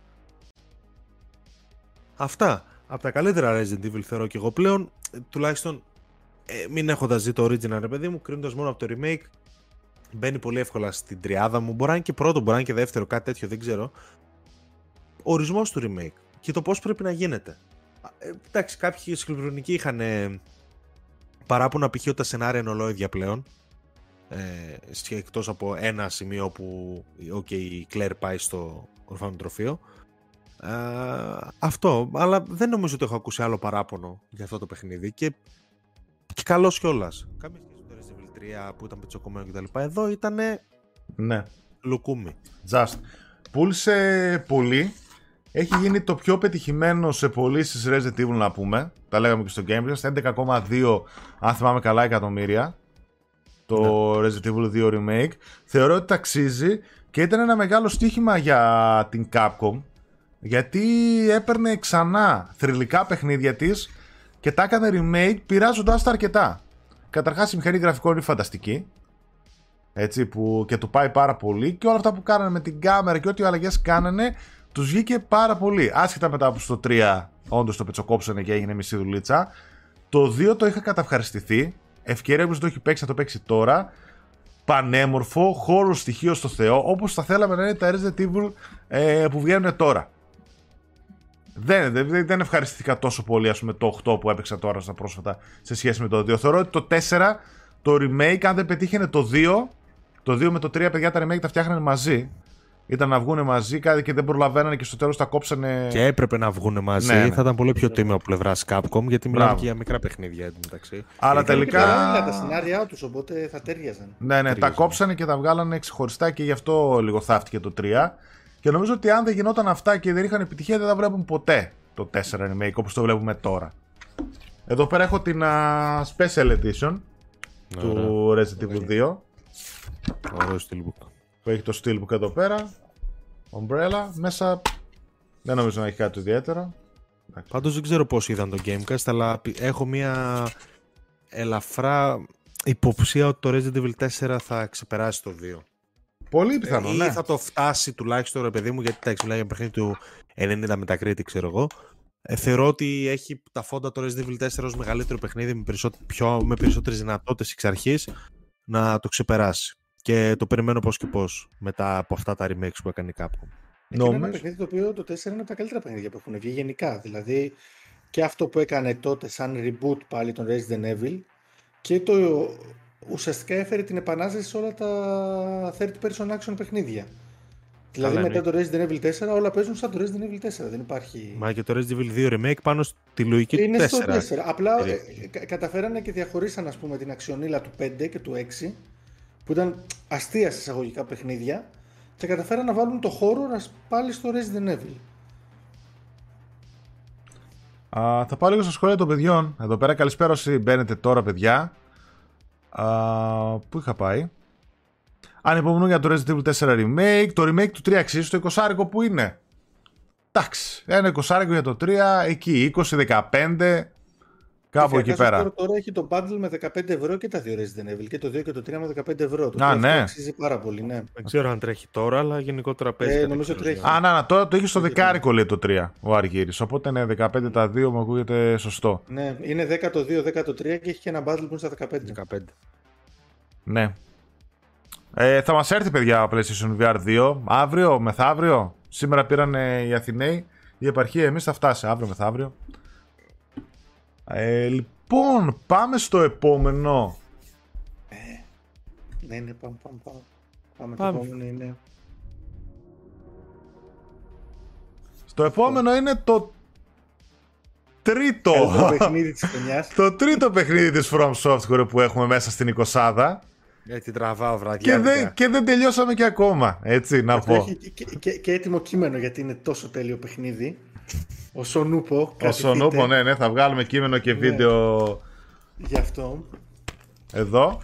Αυτά. Από τα καλύτερα Resident Evil θεωρώ και εγώ πλέον, τουλάχιστον ε, μην έχοντας δει το original, ρε παιδί μου, κρίνοντας μόνο από το remake, μπαίνει πολύ εύκολα στην τριάδα μου. Μπορεί να είναι και πρώτο, μπορεί να είναι και δεύτερο, κάτι τέτοιο, δεν ξέρω. Ορισμός του remake και το πώς πρέπει να γίνεται. Ε, εντάξει, κάποιοι σκληρονικοί είχαν ε, παράπονα π.χ. ότι τα σενάρια είναι ολόιδια πλέον. Ε, εκτός από ένα σημείο που okay, η Κλέρ πάει στο ορφανοτροφείο. Ε, αυτό, αλλά δεν νομίζω ότι έχω ακούσει άλλο παράπονο για αυτό το παιχνίδι και και καλός κιόλας. Καμία σχέση με το Resident Evil 3 που ήταν πετσοκομμένο κτλ. Εδώ ήταν. Ναι. Λουκούμι. Just. Πούλησε πολύ. Έχει γίνει το πιο πετυχημένο σε πωλήσεις Resident Evil να πούμε. Τα λέγαμε και στο Game Pass. 11,2 αν θυμάμαι καλά εκατομμύρια. Το ναι. Resident Evil 2 Remake. Θεωρώ ότι ταξίζει και ήταν ένα μεγάλο στοίχημα για την Capcom. Γιατί έπαιρνε ξανά θρηλυκά παιχνίδια της και τα έκανε remake πειράζοντάς τα αρκετά. Καταρχάς η μηχανή γραφικών είναι φανταστική. Έτσι, που και του πάει πάρα πολύ και όλα αυτά που κάνανε με την κάμερα και ό,τι αλλαγές κάνανε τους βγήκε πάρα πολύ. Άσχετα μετά από στο 3 όντως το πετσοκόψανε και έγινε μισή δουλίτσα. Το 2 το είχα καταυχαριστηθεί. Ευκαιρία που το έχει παίξει να το παίξει τώρα. Πανέμορφο, χώρο στοιχείο στο Θεό, όπως θα θέλαμε να είναι τα Resident Evil ε, που βγαίνουν τώρα. Δεν, δεν, δεν ευχαριστήθηκα τόσο πολύ ας πούμε, το 8 που έπαιξα τώρα στα πρόσφατα σε σχέση με το 2. Θεωρώ ότι το 4, το remake, αν δεν πετύχαινε το 2, το 2 με το 3 παιδιά τα remake τα φτιάχνανε μαζί. Ήταν να βγουν μαζί κάτι και δεν προλαβαίνανε και στο τέλος τα κόψανε. Και έπρεπε να βγουν μαζί. Ναι, ναι. Θα ήταν πολύ πιο τίμιο από πλευράς Capcom γιατί μιλάμε και για μικρά παιχνίδια μεταξύ. Αλλά τελικά. Είναι τα σενάρια τους, οπότε θα τέριαζαν. Ναι, ναι, τα κόψανε και τα βγάλανε ξεχωριστά και γι' αυτό λίγο θαύτηκε το 3. Και νομίζω ότι αν δεν γινόταν αυτά και δεν είχαν επιτυχία, δεν θα βλέπουν ποτέ το 4 remake όπως το βλέπουμε τώρα. Εδώ πέρα έχω την uh, Special Edition ναι, του Resident Evil 2. Ωραίο Steelbook. Που έχει το Steelbook εδώ πέρα. Umbrella. Μέσα δεν νομίζω να έχει κάτι ιδιαίτερο. Πάντως δεν ξέρω πώς είδαν το Gamecast, αλλά έχω μια ελαφρά υποψία ότι το Resident Evil 4 θα ξεπεράσει το 2. Πολύ πιθανό, ναι. Ή θα το φτάσει τουλάχιστον, ρε παιδί μου, γιατί τα μιλάει για παιχνίδι του 90 μετακρίτη, ξέρω εγώ. Ε, θεωρώ ότι έχει τα φόντα το Resident Evil 4 ως μεγαλύτερο παιχνίδι με, περισσότερο, πιο, με περισσότερες δυνατότητες εξ αρχής να το ξεπεράσει. Και το περιμένω πώς και πώς μετά από αυτά τα remakes που έκανε η Capcom. Είναι ένα παιχνίδι το οποίο το 4 είναι από τα καλύτερα παιχνίδια που έχουν βγει γενικά. Δηλαδή και αυτό που έκανε τότε σαν reboot πάλι τον Resident Evil και το ουσιαστικά έφερε την επανάσταση σε όλα τα third person action παιχνίδια. Δηλαδή Καλά, μετά το Resident Evil 4 όλα παίζουν σαν το Resident Evil 4. Δεν υπάρχει. Μα και το Resident Evil 2 remake πάνω στη λογική Είναι του 4. στο 4. Απλά ε, ε, καταφέρανε και διαχωρίσαν ας πούμε την αξιονίλα του 5 και του 6 που ήταν αστεία εισαγωγικά παιχνίδια και καταφέραν να βάλουν το χώρο πάλι στο Resident Evil. Α, θα πάω λίγο στα σχόλια των παιδιών. Εδώ πέρα καλησπέρα όσοι μπαίνετε τώρα παιδιά. Α, πού είχα πάει; Ανυπομονούν για το Resident Evil 4 Remake. Το remake του 3 αξίζει το 20 που είναι. Εντάξει, ένα 20 για το 3, εκεί 20-15. Κάπου εκεί πέρα. Τώρα, τώρα έχει το bundle με 15 ευρώ και τα δύο Resident Evil. Και το 2 και το 3 με 15 ευρώ. Το Α, ναι. αξίζει πάρα πολύ, ναι. Δεν ξέρω αν τρέχει τώρα, αλλά γενικότερα παίζει. Ε, νομίζω τρέχει. Α, να, να, τώρα το έχεις στο δεκάρικο λέει το 3 ο Αργύρι. Οπότε είναι 15 τα 2, μου ακούγεται σωστό. Ναι, είναι 10 το 2, 10 το 3 και έχει και ένα bundle που είναι στα 15. 15. Ναι. Ε, θα μας έρθει παιδιά PlayStation VR 2 αύριο, μεθαύριο. Σήμερα πήραν οι Αθηναίοι. Η επαρχία εμείς θα φτάσει αύριο μεθαύριο. Ε, λοιπόν, πάμε στο επόμενο. Ε, ναι, ναι, πάμε, πάμε, πάμε. Πάμε, πάμε. το επόμενο είναι... Στο επόμενο είναι το τρίτο. Το (laughs) παιχνίδι της χρονιάς. το τρίτο παιχνίδι της From Software που έχουμε μέσα στην 20 έτσι τραβάω βραδιά. Και δεν, και δεν τελειώσαμε και ακόμα, έτσι να πω. Έχει και, και, και, έτοιμο κείμενο γιατί είναι τόσο τέλειο παιχνίδι. Ο Σονούπο. Ο Σονούπο, ναι, ναι, θα βγάλουμε κείμενο και ναι. βίντεο. Γι' αυτό. Εδώ.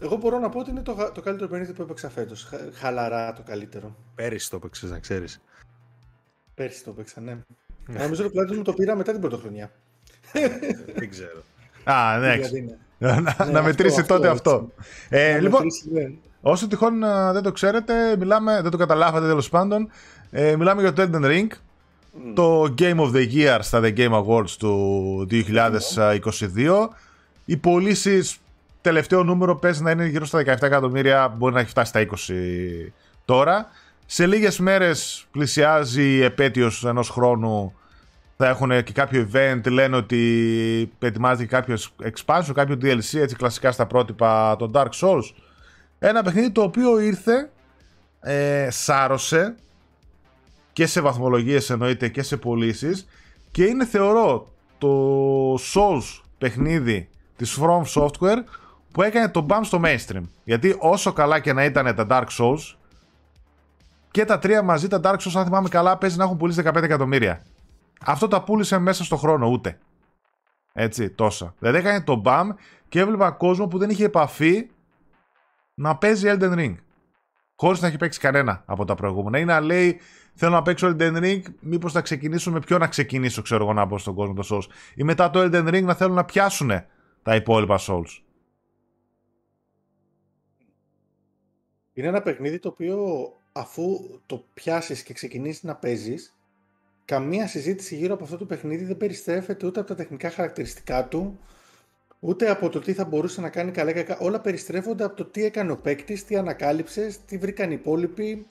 Εγώ μπορώ να πω ότι είναι το, το καλύτερο παιχνίδι που έπαιξα φέτος. Χαλαρά το καλύτερο. Πέρυσι το έπαιξες, να ξέρεις. Πέρυσι το έπαιξα, ναι. ναι. Νομίζω ότι το μου το πήρα μετά την πρωτοχρονιά. Δεν ξέρω. Α, ναι. (laughs) να, ναι, να μετρήσει αυτό, τότε αυτό. αυτό. Ε, λοιπόν, μετρήσει, ναι. όσο τυχόν ε, δεν το ξέρετε, μιλάμε, δεν το καταλάβατε τέλος πάντων, ε, μιλάμε για το Elden Ring, mm. το Game of the Year στα The Game Awards του 2022. Οι πωλήσεις τελευταίο νούμερο παίζει να είναι γύρω στα 17 εκατομμύρια, μπορεί να έχει φτάσει στα 20 τώρα. Σε λίγες μέρες πλησιάζει η επέτειος ενός χρόνου θα έχουν και κάποιο event, λένε ότι ετοιμάζεται και κάποιος expansion, κάποιο DLC, έτσι κλασικά στα πρότυπα των Dark Souls. Ένα παιχνίδι το οποίο ήρθε, ε, σάρωσε και σε βαθμολογίες εννοείται και σε πωλήσεις και είναι θεωρώ το Souls παιχνίδι της From Software που έκανε το bump στο mainstream. Γιατί όσο καλά και να ήταν τα Dark Souls και τα τρία μαζί τα Dark Souls αν θυμάμαι καλά παίζει να έχουν πουλήσει 15 εκατομμύρια. Αυτό τα πούλησε μέσα στο χρόνο ούτε. Έτσι, τόσα. Δηλαδή έκανε το μπαμ και έβλεπα κόσμο που δεν είχε επαφή να παίζει Elden Ring. Χωρίς να έχει παίξει κανένα από τα προηγούμενα. Ή να λέει, θέλω να παίξω Elden Ring, μήπως θα ξεκινήσω με ποιο να ξεκινήσω, ξέρω εγώ να μπω στον κόσμο το Souls. Ή μετά το Elden Ring να θέλουν να πιάσουν τα υπόλοιπα Souls. Είναι ένα παιχνίδι το οποίο αφού το πιάσεις και ξεκινήσεις να παίζεις καμία συζήτηση γύρω από αυτό το παιχνίδι δεν περιστρέφεται ούτε από τα τεχνικά χαρακτηριστικά του, ούτε από το τι θα μπορούσε να κάνει καλά κακά. Όλα περιστρέφονται από το τι έκανε ο παίκτης, τι ανακάλυψες, τι βρήκαν οι υπόλοιποι,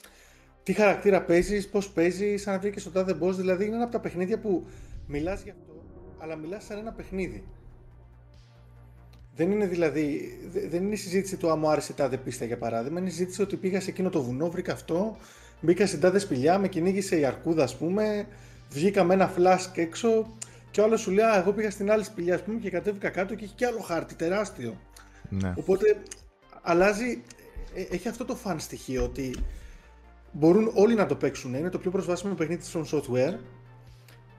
τι χαρακτήρα παίζεις, πώς παίζεις, σαν να βρήκες στο τάδε boss. Δηλαδή είναι ένα από τα παιχνίδια που μιλάς γι' αυτό, αλλά μιλάς σαν ένα παιχνίδι. Δεν είναι δηλαδή, δεν είναι η συζήτηση του αν μου άρεσε τάδε πίστα για παράδειγμα. Είναι η συζήτηση ότι πήγας σε εκείνο το βουνό, βρήκα αυτό, Μπήκα στην τάδε σπηλιά, με κυνήγησε η αρκούδα, ας πούμε. Βγήκα με ένα φλάσκ έξω και όλο σου λέει: Εγώ πήγα στην άλλη σπηλιά, ας πούμε, και κατέβηκα κάτω και έχει και άλλο χάρτη τεράστιο. Ναι. Οπότε αλλάζει, ε, έχει αυτό το φαν στοιχείο ότι μπορούν όλοι να το παίξουν. Είναι το πιο προσβάσιμο παιχνίδι From Software.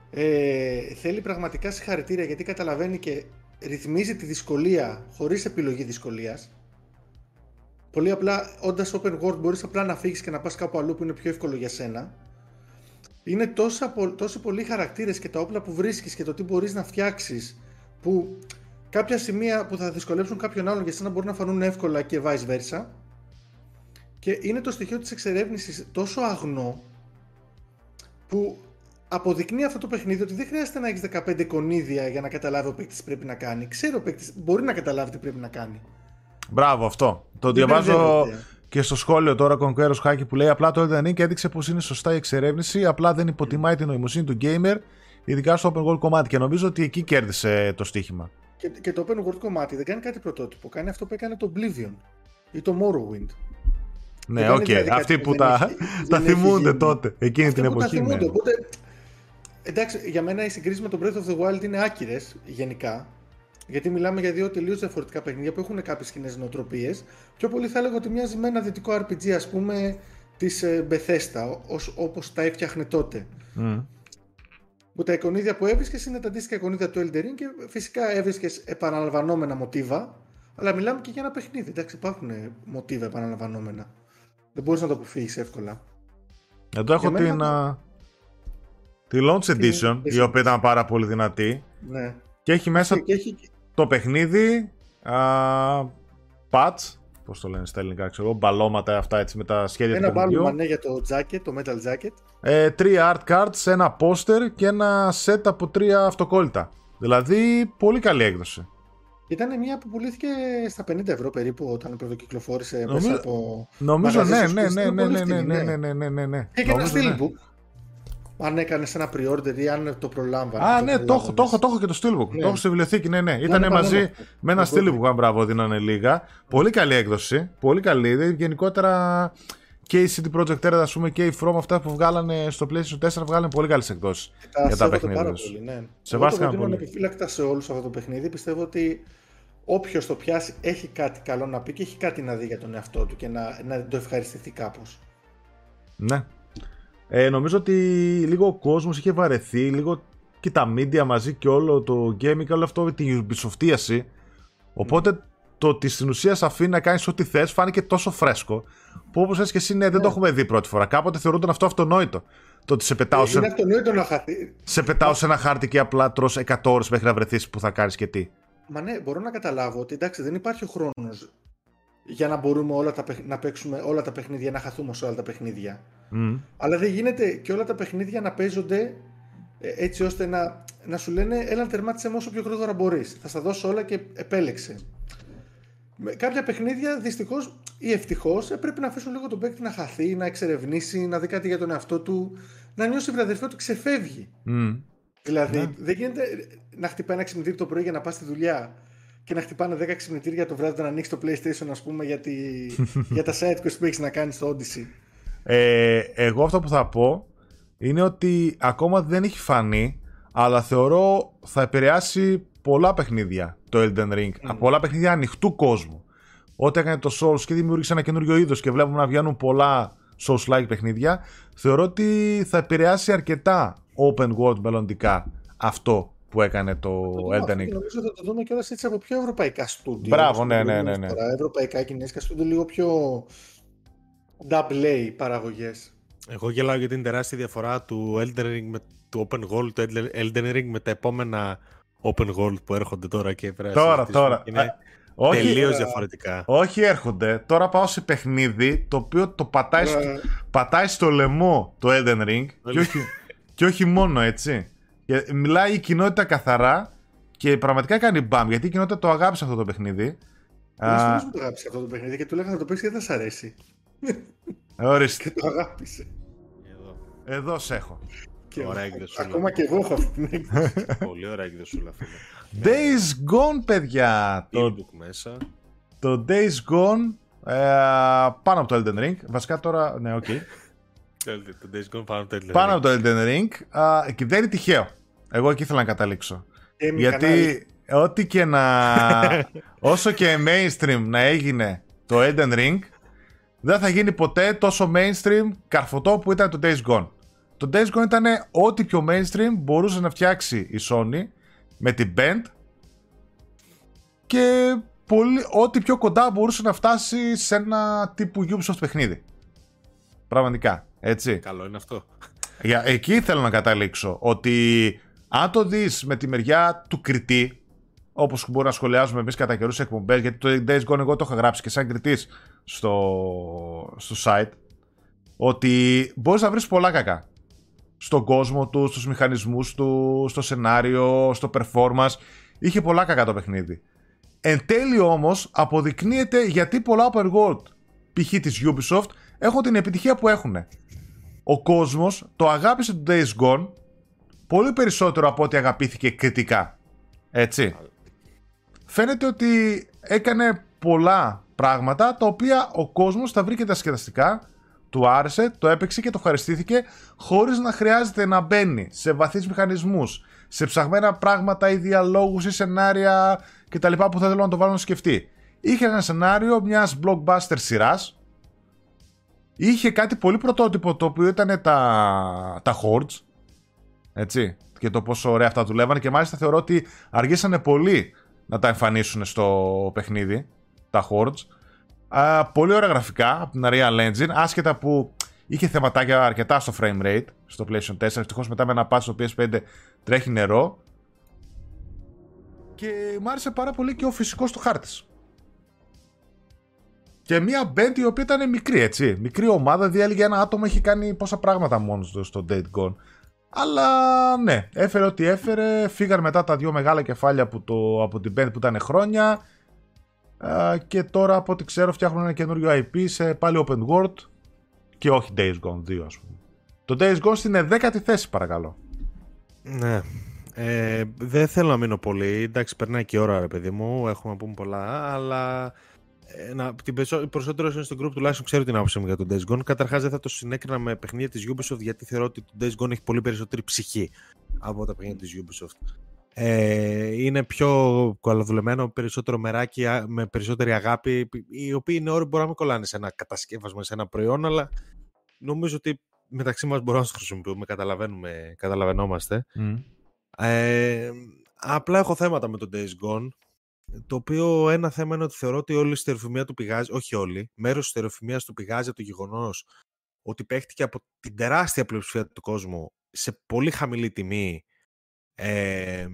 Ε, θέλει πραγματικά συγχαρητήρια γιατί καταλαβαίνει και ρυθμίζει τη δυσκολία χωρίς επιλογή δυσκολίας Πολύ απλά, όντας open world, μπορείς απλά να φύγεις και να πας κάπου αλλού που είναι πιο εύκολο για σένα. Είναι τόσα, τόσοι πολλοί χαρακτήρες και τα όπλα που βρίσκεις και το τι μπορείς να φτιάξεις, που κάποια σημεία που θα δυσκολέψουν κάποιον άλλον για σένα μπορεί να φανούν εύκολα και vice versa. Και είναι το στοιχείο της εξερεύνησης τόσο αγνό που αποδεικνύει αυτό το παιχνίδι ότι δεν χρειάζεται να έχεις 15 κονίδια για να καταλάβει ο παίκτης τι πρέπει να κάνει. Ξέρει ο παίκτης, μπορεί να καταλάβει τι πρέπει να κάνει. Μπράβο, αυτό. Το διαβάζω και στο σχόλιο τώρα Conqueror Χάκη που λέει απλά το Elden Ring έδειξε πως είναι σωστά η εξερεύνηση, απλά δεν υποτιμάει την νοημοσύνη του gamer, ειδικά στο open world κομμάτι. Και νομίζω ότι εκεί κέρδισε το στοίχημα. Και, και το open world κομμάτι δεν κάνει κάτι πρωτότυπο. Κάνει αυτό που έκανε το Oblivion ή το Morrowind. Ναι, οκ. Okay. Αυτοί (laughs) που τα, τα θυμούνται τότε, εκείνη την εποχή. Τα θυμούνται, ναι. οπότε, εντάξει, για μένα οι συγκρίσει με το Breath of the Wild είναι άκυρες γενικά. Γιατί μιλάμε για δύο τελείως διαφορετικά παιχνίδια που έχουν κάποιες κοινές νοοτροπίες. Πιο πολύ θα έλεγα ότι μοιάζει με ένα δυτικό RPG, ας πούμε, της ε, Bethesda, όπως τα έφτιαχνε τότε. Mm. Που τα εικονίδια που έβρισκες είναι τα αντίστοιχα εικονίδια του Elder Ring και φυσικά έβρισκες επαναλαμβανόμενα μοτίβα. Αλλά μιλάμε και για ένα παιχνίδι. Εντάξει, υπάρχουν μοτίβα επαναλαμβανόμενα. Δεν μπορείς να το αποφύγεις εύκολα. Εδώ έχω την, το... τη Launch Edition, η οποία ήταν πάρα πολύ δυνατή. Ναι. Και έχει μέσα και έχει... το παιχνίδι, α, patch, πώς το λένε στα ελληνικά, ξέρω μπαλώματα αυτά έτσι με τα σχέδια ένα του παιχνιδιού. Ένα μπάλωμα, ναι, για το jacket, το metal jacket. Ε, τρία art cards, ένα poster και ένα set από τρία αυτοκόλλητα. Δηλαδή, πολύ καλή έκδοση. Ήταν μια που πουλήθηκε στα 50 ευρώ περίπου όταν πρωτοκυκλοφόρησε νομίζω, μέσα από. Νομίζω, ναι, ναι, ναι, ναι, ναι, ναι, ναι, ναι, ναι, ναι, ναι. Και, και ένα steelbook. Αν έκανες ένα pre-order ή αν το προλάμβανε. Α, ναι, το έχω, το έχω, το έχω και το Steelbook. Ναι. Το έχω στη βιβλιοθήκη, ναι, ναι. Ήταν μαζί με ένα Steelbook, αν μπράβο, δίνανε λίγα. Πολύ καλή έκδοση. Πολύ καλή. Γενικότερα και η CD Projekt Red, ας πούμε, και η From, αυτά που βγάλανε στο PlayStation 4, βγάλανε πολύ καλές εκδόσεις για τα παιχνίδια. Πάρα πολύ, ναι. Σεβάστηκαν πολύ. Είναι επιφύλακτα σε όλου αυτό το παιχνίδι. Πιστεύω ότι όποιος το πιάσει έχει κάτι καλό να πει και έχει κάτι να δει για τον εαυτό του και να, να το ευχαριστηθεί κάπως. Ναι. Ε, νομίζω ότι λίγο ο κόσμος είχε βαρεθεί, λίγο και τα media μαζί και όλο το gaming, όλο αυτό την ubisoftίαση. Οπότε mm. το ότι στην ουσία σε αφήνει να κάνεις ό,τι θες φάνηκε τόσο φρέσκο. Που όπως έτσι και εσύ, ναι, δεν το ναι. έχουμε δει πρώτη φορά. Κάποτε θεωρούνταν αυτό αυτονόητο. Το ότι σε πετάω, σε... να χαθεί. σε πετάω σε ένα χάρτη και απλά τρώ 100 ώρες μέχρι να βρεθείς που θα κάνεις και τι. Μα ναι, μπορώ να καταλάβω ότι εντάξει, δεν υπάρχει ο χρόνος για να μπορούμε όλα τα, να παίξουμε όλα τα παιχνίδια, να χαθούμε σε όλα τα παιχνίδια. Mm. Αλλά δεν γίνεται και όλα τα παιχνίδια να παίζονται ε, έτσι ώστε να, να σου λένε έλα τερμάτισε με όσο πιο γρήγορα μπορείς. Θα στα δώσω όλα και επέλεξε. Με κάποια παιχνίδια δυστυχώς ή ευτυχώς ε, πρέπει να αφήσουν λίγο τον παίκτη να χαθεί, να εξερευνήσει, να δει κάτι για τον εαυτό του, να νιώσει βραδερφό ότι ξεφεύγει. Mm. Δηλαδή, ναι. δεν γίνεται να χτυπάει ένα ξυπνητήρι το πρωί για να πας στη δουλειά και να χτυπάνε 10 ξυπνητήρια το βράδυ να ανοίξεις το PlayStation, ας πούμε, για, τη... (laughs) για τα site που έχεις να κάνεις στο Odyssey. Ε, εγώ αυτό που θα πω είναι ότι ακόμα δεν έχει φανεί, αλλά θεωρώ θα επηρεάσει πολλά παιχνίδια το Elden Ring. Mm. Πολλά παιχνίδια ανοιχτού κόσμου. Ό,τι έκανε το Souls και δημιούργησε ένα καινούριο είδος και βλέπουμε να βγαίνουν πολλά Souls-like παιχνίδια, θεωρώ ότι θα επηρεάσει αρκετά open world μελλοντικά αυτό που έκανε το Elden Ring. Νομίζω θα το δούμε κιόλα έτσι από πιο ευρωπαϊκά στούντιο. Μπράβο, ναι, ναι, ναι, ναι. Ευρωπαϊκά κινέζικα στούντιο, λίγο πιο double A παραγωγές. Εγώ γελάω για την τεράστια διαφορά του Elden Ring με του Open World, του Elden Ring με τα επόμενα Open World που έρχονται τώρα και πρέπει Τώρα, τώρα. Είναι όχι, τελείως διαφορετικά. Όχι έρχονται. Τώρα πάω σε παιχνίδι το οποίο το πατάει, στο, πατάει στο λαιμό το Elden Ring και όχι, και όχι μόνο έτσι. Μιλάει η κοινότητα καθαρά και πραγματικά κάνει μπαμ γιατί η κοινότητα το αγάπησε αυτό το παιχνίδι. Α... το αγάπησε αυτό το παιχνίδι και του λέγανε να το παίξει γιατί δεν σ' αρέσει. Ορίστε. και το αγάπησε. Εδώ, Εδώ σε έχω. Και ωραία εκδοσούλα. Ακόμα και εγώ έχω αυτή την έκδοση. (laughs) Πολύ ωραία εκδοσούλα, φίλε. Days Gone, παιδιά. Το μέσα. Το Days Gone ε, πάνω από το Elden Ring. Βασικά τώρα, ναι, οκ. Okay. το Days Gone πάνω από το Elden Ring. Πάνω από το Elden Ring. Α, και δεν είναι τυχαίο. Εγώ εκεί ήθελα να καταλήξω. Γιατί ό,τι και να... (laughs) όσο και mainstream να έγινε το Elden Ring, δεν θα γίνει ποτέ τόσο mainstream καρφωτό που ήταν το Days Gone. Το Days Gone ήταν ό,τι πιο mainstream μπορούσε να φτιάξει η Sony με την Bend και πολύ, ό,τι πιο κοντά μπορούσε να φτάσει σε ένα τύπου Ubisoft παιχνίδι. Πραγματικά, έτσι. Καλό είναι αυτό. Για, εκεί θέλω να καταλήξω, ότι αν το δεις με τη μεριά του κριτή, όπως μπορούμε να σχολιάζουμε εμείς κατά καιρούς εκπομπές, γιατί το Days Gone εγώ το είχα γράψει και σαν κριτής στο, στο site, ότι μπορείς να βρεις πολλά κακά στον κόσμο του, στους μηχανισμούς του, στο σενάριο, στο performance. Είχε πολλά κακά το παιχνίδι. Εν τέλει όμως αποδεικνύεται γιατί πολλά open world π.χ. της Ubisoft έχουν την επιτυχία που έχουν. Ο κόσμος το αγάπησε το Days Gone πολύ περισσότερο από ό,τι αγαπήθηκε κριτικά. Έτσι. φαίνεται ότι έκανε πολλά πράγματα τα οποία ο κόσμος τα βρήκε τα σκεδαστικά, του άρεσε, το έπαιξε και το ευχαριστήθηκε χωρίς να χρειάζεται να μπαίνει σε βαθύς μηχανισμούς, σε ψαγμένα πράγματα ή διαλόγους ή σενάρια κτλ. που θα θέλω να το βάλω να σκεφτεί. Είχε ένα σενάριο μιας blockbuster σειράς, είχε κάτι πολύ πρωτότυπο το οποίο ήταν τα, τα hordes, έτσι, και το πόσο ωραία αυτά δουλεύανε και μάλιστα θεωρώ ότι αργήσανε πολύ να τα εμφανίσουν στο παιχνίδι, τα hordes. Α, πολύ ωραία γραφικά από την Unreal Engine, άσχετα που είχε θεματάκια αρκετά στο frame rate, στο PlayStation 4, ευτυχώς μετά με ένα patch στο PS5 τρέχει νερό. Και μου άρεσε πάρα πολύ και ο φυσικός του χάρτης. Και μια band η οποία ήταν μικρή, έτσι. Μικρή ομάδα, διέλεγε ένα άτομο, έχει κάνει πόσα πράγματα μόνος του στο Dead Gone. Αλλά ναι, έφερε ό,τι έφερε. Φύγαν μετά τα δύο μεγάλα κεφάλια από, το, από την band που ήταν χρόνια. Και τώρα από ό,τι ξέρω φτιάχνουν ένα καινούριο IP σε πάλι open world. Και όχι Days Gone 2 ας πούμε. Το Days Gone στην 10η θέση παρακαλώ. Ναι. Ε, δεν θέλω να μείνω πολύ. Εντάξει, περνάει και η ώρα, ρε παιδί μου. Έχουμε να πούμε πολλά. Αλλά να, την περισσότερο είναι στο group τουλάχιστον ξέρω την άποψή μου για τον Days Gone. Καταρχάς δεν θα το συνέκρινα με παιχνίδια της Ubisoft γιατί θεωρώ ότι το Days Gone έχει πολύ περισσότερη ψυχή από τα παιχνίδια της Ubisoft. Ε, είναι πιο καλοδουλεμένο, περισσότερο μεράκι, με περισσότερη αγάπη, οι οποίοι είναι όροι μπορεί να μην κολλάνε σε ένα κατασκεύασμα, σε ένα προϊόν, αλλά νομίζω ότι μεταξύ μας μπορούμε να το χρησιμοποιούμε, καταλαβαίνουμε, καταλαβαίνόμαστε. Mm. Ε, απλά έχω θέματα με τον Days Gone το οποίο ένα θέμα είναι ότι θεωρώ ότι όλη η στερεοφημία του πηγάζει, όχι όλη, μέρος της στερεοφημίας του πηγάζει από το γεγονός ότι παίχτηκε από την τεράστια πλειοψηφία του κόσμου σε πολύ χαμηλή τιμή. Ε,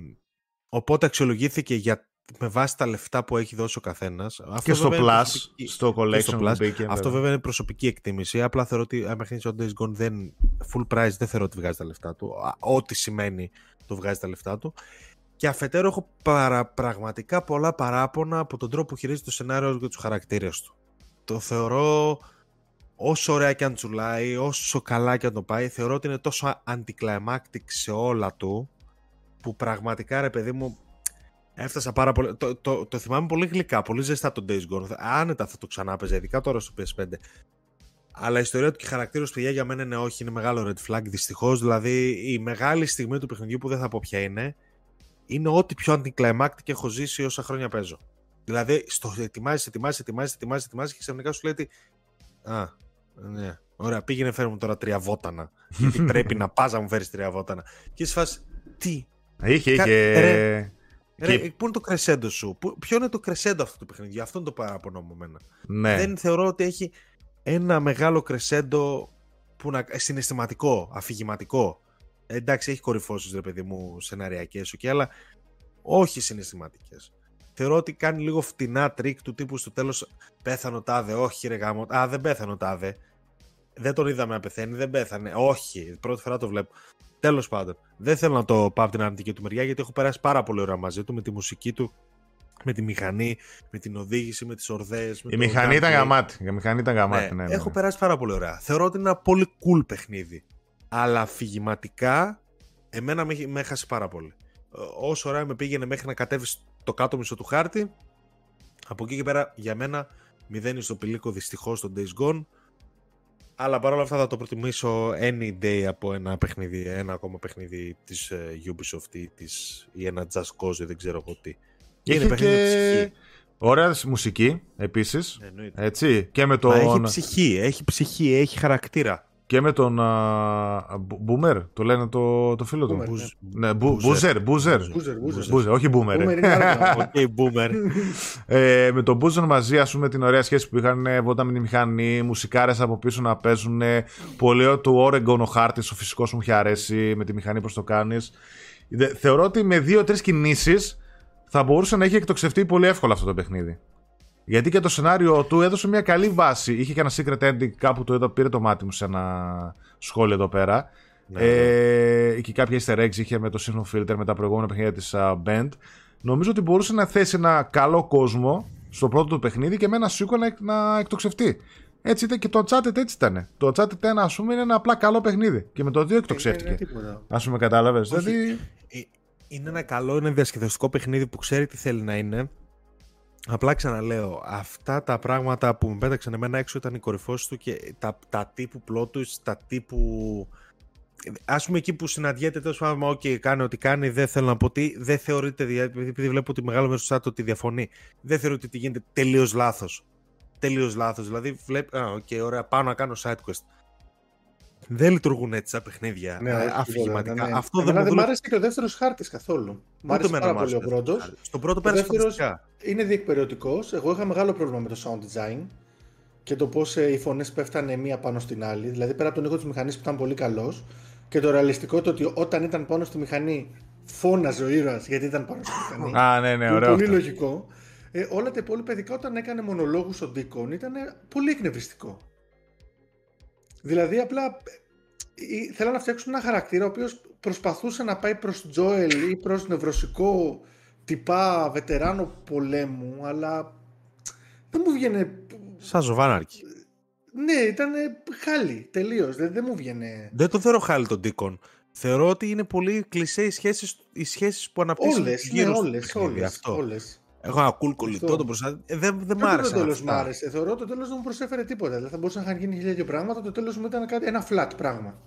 οπότε αξιολογήθηκε για, με βάση τα λεφτά που έχει δώσει ο καθένας. Και στο Plus, στο Collection plus. Μπήκε, Αυτό βέβαια είναι προσωπική εκτίμηση. Απλά θεωρώ ότι αν μέχρι ο Days Gone δεν, full price δεν θεωρώ ότι βγάζει τα λεφτά του. Ό,τι σημαίνει το βγάζει τα λεφτά του. Και αφετέρου έχω παρα, πραγματικά πολλά παράπονα από τον τρόπο που χειρίζεται το σενάριο και τους χαρακτήρες του. Το θεωρώ όσο ωραία και αν τσουλάει, όσο καλά και αν το πάει, θεωρώ ότι είναι τόσο anticlimactic σε όλα του, που πραγματικά ρε παιδί μου έφτασα πάρα πολύ. Το, το, το, θυμάμαι πολύ γλυκά, πολύ ζεστά το Days Gone. Άνετα θα το ξανά παίζα, ειδικά τώρα στο PS5. Αλλά η ιστορία του και χαρακτήρα του παιδιά για μένα είναι όχι, είναι μεγάλο red flag δυστυχώς. Δηλαδή η μεγάλη στιγμή του παιχνιδιού που δεν θα πω ποια είναι, είναι ό,τι πιο anticlimactic έχω ζήσει όσα χρόνια παίζω. Δηλαδή, στο ετοιμάζεις, ετοιμάζεις, ετοιμάζεις, ετοιμάζεις, ετοιμάζεις και ξαφνικά σου λέει ότι. Α, ναι. Ωραία, πήγαινε φέρει μου τώρα τρία βότανα. γιατί (laughs) πρέπει να πας να μου φέρεις τρία βότανα. Και είσαι φάση, τι; Είχε, είχε. Ρε, ρε, πού είναι το κρεσέντο σου, πού, ποιο είναι το κρεσέντο αυτό το παιχνίδι, αυτό είναι το παράπονο μου εμένα. Ναι. Δεν θεωρώ ότι έχει ένα μεγάλο κρεσέντο που να, συναισθηματικό, αφηγηματικό εντάξει, έχει κορυφώσεις ρε παιδί μου σεναριακές σου και αλλά όχι συναισθηματικές. Θεωρώ ότι κάνει λίγο φτηνά τρικ του τύπου στο τέλος πέθανε ο τάδε. Όχι, ρε γαμώ. Α, δεν πέθανε ο τάδε. Δεν τον είδαμε να πεθαίνει, δεν πέθανε. Όχι, πρώτη φορά το βλέπω. Τέλος πάντων, δεν θέλω να το πάω από την αρνητική του μεριά γιατί έχω περάσει πάρα πολύ ώρα μαζί του με τη μουσική του, με τη μηχανή, με την οδήγηση, με τις ορδές. Η μηχανή ήταν γαμάτι. Η μηχανή ήταν γαμάτι, ναι, ναι, ναι, Έχω περάσει πάρα πολύ ωραία. Θεωρώ ότι είναι ένα πολύ cool παιχνίδι αλλά αφηγηματικά εμένα με, με έχασε πάρα πολύ. Όσο ώρα με πήγαινε μέχρι να κατέβει το κάτω μισό του χάρτη, από εκεί και πέρα για μένα μηδένεις στο πηλίκο δυστυχώς στο Days Gone. Αλλά παρόλα αυτά θα το προτιμήσω any day από ένα παιχνίδι, ένα ακόμα παιχνίδι της uh, Ubisoft ή, της, ή ένα Just Cause, δεν ξέρω εγώ τι. Και είναι παιχνίδι και... ψυχή. Ωραία μουσική επίσης, έτσι, και με τον... έχει ψυχή, έχει ψυχή, έχει χαρακτήρα και με τον Μπούμερ, το λένε το, το φίλο του. Ναι, Μπούζερ, Μπούζερ. Όχι Μπούμερ. Μπούμερ. (laughs) Με τον Μπούζερ μαζί, ας πούμε, την ωραία σχέση που είχαν, βόταν με τη μηχανή, μουσικάρες από πίσω να παίζουν. Πολύ του Όρεγκον ο χάρτης, ο φυσικός μου είχε αρέσει με τη μηχανή πώς το κάνεις. Θεωρώ ότι με δύο-τρεις κινήσεις θα μπορούσε να έχει εκτοξευτεί πολύ εύκολα αυτό το παιχνίδι. Γιατί και το σενάριο του έδωσε μια καλή βάση. Είχε και ένα secret ending κάπου το εδώ πήρε το μάτι μου σε ένα σχόλιο εδώ πέρα. Ναι, ε, ναι. και κάποια easter eggs είχε με το σύγχρονο filter με τα προηγούμενα παιχνίδια της uh, Band. Νομίζω ότι μπορούσε να θέσει ένα καλό κόσμο στο πρώτο του παιχνίδι και με ένα sequel να, να εκτοξευτεί. Έτσι ήταν και το Uncharted έτσι ήταν. Το Uncharted 1 ας πούμε είναι ένα απλά καλό παιχνίδι και με το 2 εκτοξεύτηκε. Α πούμε κατάλαβες. Δηλαδή... Ε, είναι ένα καλό, είναι διασκεδαστικό παιχνίδι που ξέρει τι θέλει να είναι Απλά ξαναλέω, αυτά τα πράγματα που με πέταξαν εμένα έξω ήταν οι κορυφώσεις του και τα, τα τύπου πλότους, τα τύπου... Α πούμε εκεί που συναντιέται τέλος πάντων, OK, κάνει ό,τι κάνει, δεν θέλω να πω τι, δεν θεωρείται, επειδή βλέπω ότι μεγάλο μέρος του ότι διαφωνεί, δεν θεωρείται ότι γίνεται τελείως λάθος. Τελείως λάθος. Δηλαδή, βλέπει, α, okay, ωραία, πάω να κάνω side quest δεν λειτουργούν έτσι τα παιχνίδια ναι, αφηγηματικά. Ναι. Αυτό δεν, δεν μου άρεσε και ο δεύτερος χάρτης καθόλου. Μου άρεσε πάρα πολύ ο πρώτο. Στον πρώτο πέρασε είναι διεκπαιρεωτικός. Εγώ είχα μεγάλο πρόβλημα με το sound design και το πώς ε, οι φωνές πέφτανε μία πάνω στην άλλη. Δηλαδή πέρα από τον ήχο της μηχανής που ήταν πολύ καλός και το ρεαλιστικό το ότι όταν ήταν πάνω στη μηχανή φώναζε ο ήρωας γιατί ήταν πάνω στη μηχανή. Α, ναι, ναι, ωραίο. Πολύ λογικό. Ε, όλα τα υπόλοιπα, ειδικά όταν έκανε μονολόγους ο Ντίκον, ήταν πολύ εκνευριστικό. Δηλαδή απλά ε, θέλω να φτιάξουν ένα χαρακτήρα ο οποίος προσπαθούσε να πάει προς Τζόελ ή προς νευρωσικό τυπά βετεράνο πολέμου, αλλά δεν μου βγαίνει... Σαν ζωβάναρκη. Ναι, ήταν χάλι, τελείως. Δεν, δεν μου βγαίνει. Δεν το θεωρώ χάλι τον Τίκον. Θεωρώ ότι είναι πολύ κλεισέ οι σχέσεις, οι σχέσεις που αναπτύσσουν όλες, ναι, όλες, όλες, όλες. Έχω ένα cool κολλητό το μπροστά. Ε, δεν δεν μ' άρεσε. Το τέλο μου άρεσε. Θεωρώ το τέλος δεν μου προσέφερε τίποτα. Δηλαδή θα μπορούσαν να είχαν γίνει χιλιάδε πράγματα. Το τέλος μου ήταν κάτι, ένα flat πράγμα.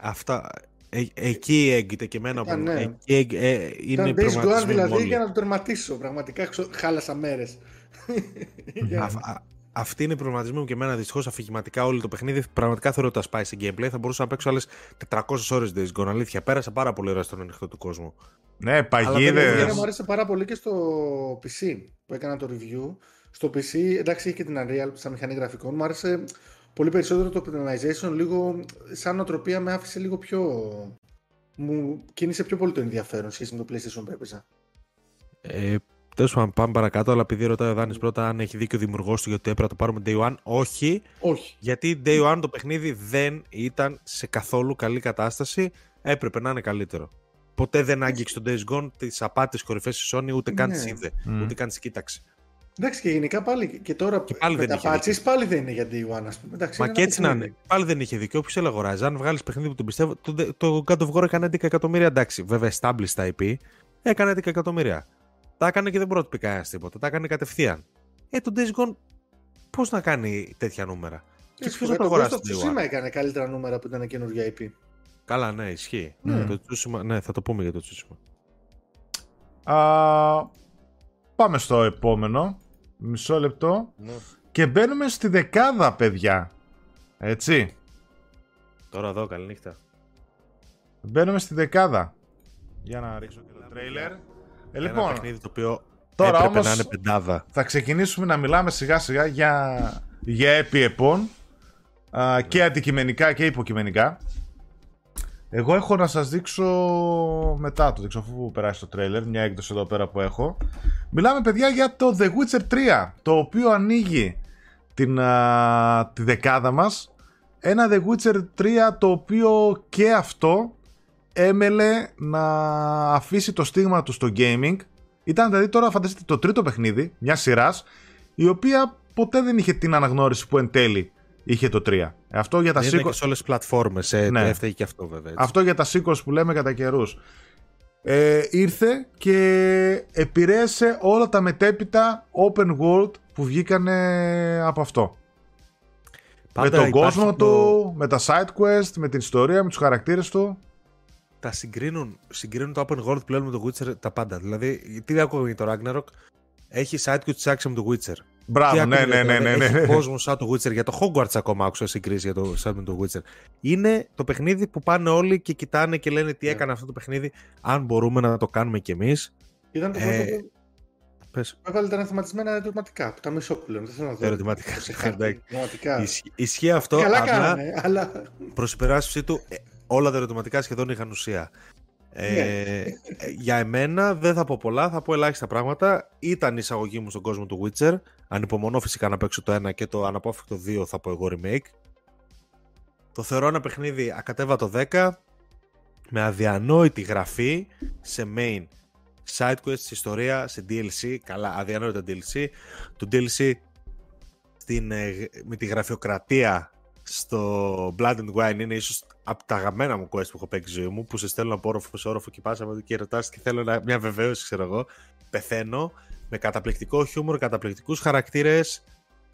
Αυτά. Ε, εκεί έγκυται και εμένα που. Ναι. Εκεί, ε, είναι Ήταν Days Gone δηλαδή για να το τερματίσω. Πραγματικά χάλασα μέρες. Αυτή είναι η προβληματισμή μου και εμένα δυστυχώς αφηγηματικά όλο το παιχνίδι. Πραγματικά θεωρώ ότι θα σπάει σε gameplay. Θα μπορούσα να παίξω άλλες 400 ώρες Days Gone. Αλήθεια, πέρασα πάρα πολύ ώρα στον ανοιχτό του κόσμου. Ναι, παγίδες. Μου άρεσε πάρα πολύ και στο PC που έκανα το review. Στο PC, εντάξει, είχε και την Unreal σαν μηχανή γραφικών. Μου άρεσε πολύ περισσότερο το optimization. Λίγο σαν οτροπία με άφησε λίγο πιο. Μου κίνησε πιο πολύ το ενδιαφέρον σχέση με το PlayStation που έπαιζα. Ε, Τέλος πάντων, πάμε παρακάτω. Αλλά επειδή ρωτάει ο Δάνης πρώτα αν έχει δίκιο ο δημιουργός του γιατί έπρεπε να το πάρουμε Day One. Όχι. Όχι. Γιατί Day One το παιχνίδι δεν ήταν σε καθόλου καλή κατάσταση. Έπρεπε να είναι καλύτερο. Ποτέ δεν άγγιξε τον Days Gone τις απάτες κορυφές της Sony, ούτε καν ναι. τι είδε, mm. ούτε καν τις κοίταξε. Εντάξει και γενικά πάλι και τώρα και πάλι με δεν τα πατσί πάλι δεν είναι για Day One, ας πούμε. Εντάξει, Μα και έτσι να είναι. Πάλι δεν είχε δίκιο. Όποιος έλεγε αγοράζει, αν βγάλεις παιχνίδι που τον πιστεύω. Το, το God of War έκανε 11 εκατομμύρια. Εντάξει, βέβαια, established τα IP. Έκανε 11 εκατομμύρια. Τα έκανε και δεν μπορεί να πει κανένας τίποτα. Τα έκανε κατευθείαν. Ε, το Days Gone πώς να κάνει τέτοια νούμερα; Και ποιος θα το αγοράσει. Το Tsushima έκανε καλύτερα νούμερα που ήταν καινούργια IP. Καλά, ναι, ισχύει. Mm. Το Tsushima, ναι, θα το πούμε για το Tsushima. Α, πάμε στο επόμενο. Μισό λεπτό. Ναι. Και μπαίνουμε στη δεκάδα, παιδιά. Έτσι. Τώρα εδώ, καληνύχτα. Μπαίνουμε στη δεκάδα. Για να ρίξω και το τρέιλερ. Ε, λοιπόν, ένα παιχνίδι το οποίο τώρα έπρεπε όμως να είναι πεντάδα. Θα ξεκινήσουμε να μιλάμε σιγά σιγά για, για επί και αντικειμενικά και υποκειμενικά. Εγώ έχω να σας δείξω μετά το δείξω αφού περάσει το τρέλερ, μια έκδοση εδώ πέρα που έχω. Μιλάμε παιδιά για το The Witcher 3, το οποίο ανοίγει την, τη δεκάδα μας. Ένα The Witcher 3 το οποίο και αυτό έμελε να αφήσει το στίγμα του στο gaming. Ήταν δηλαδή τώρα φανταστείτε το τρίτο παιχνίδι μιας σειράς, η οποία ποτέ δεν είχε την αναγνώριση που εν τέλει είχε το 3. Αυτό για τα sequels. και σε όλες τις πλατφόρμες. Ε, ναι. Έφταιγε και αυτό βέβαια. Έτσι. Αυτό για τα sequels που λέμε κατά καιρούς. Ε, ήρθε και επηρέασε όλα τα μετέπειτα open world που βγήκανε από αυτό. με τον κόσμο του, με τα side quest, με την ιστορία, με τους χαρακτήρες του τα συγκρίνουν, συγκρίνουν το open world πλέον με το Witcher τα πάντα. Δηλαδή, τι ακούω για το Ragnarok, έχει sidequest action με το Witcher. Μπράβο, ναι, ναι, ναι, ναι, ναι. Έχει κόσμο σαν το Witcher. Για το Hogwarts ακόμα άκουσα συγκρίσει για το σαν με το Witcher. Είναι το παιχνίδι που πάνε όλοι και κοιτάνε και λένε τι yeah. έκανε αυτό το παιχνίδι. Αν μπορούμε να το κάνουμε κι εμείς. Ήταν το ε, πρώτο. Πες. Έβαλε τα αναθεματισμένα ερωτηματικά. Τα μισό πλέον. Δεν θέλω να δω. Ερωτηματικά. Ισχύει αυτό. Καλά κάνανε, αλλά. Προς του, ε, όλα τα ερωτηματικά σχεδόν είχαν ουσία. Ε, ναι. για εμένα δεν θα πω πολλά, θα πω ελάχιστα πράγματα. Ήταν η εισαγωγή μου στον κόσμο του Witcher. Ανυπομονώ φυσικά να παίξω το ένα και το αναπόφευκτο 2 θα πω εγώ remake. Το θεωρώ ένα παιχνίδι ακατέβατο 10 με αδιανόητη γραφή σε main side quest, σε ιστορία, σε DLC. Καλά, αδιανόητα DLC. Το DLC στην, ε, με τη γραφειοκρατία στο Blood and Wine είναι ίσως από τα αγαπημένα μου quest που έχω παίξει ζωή μου, που σε στέλνω από όροφο σε όροφο και πας από και ρωτάς και θέλω μια βεβαίωση, ξέρω εγώ. Πεθαίνω, με καταπληκτικό χιούμορ, καταπληκτικούς χαρακτήρες.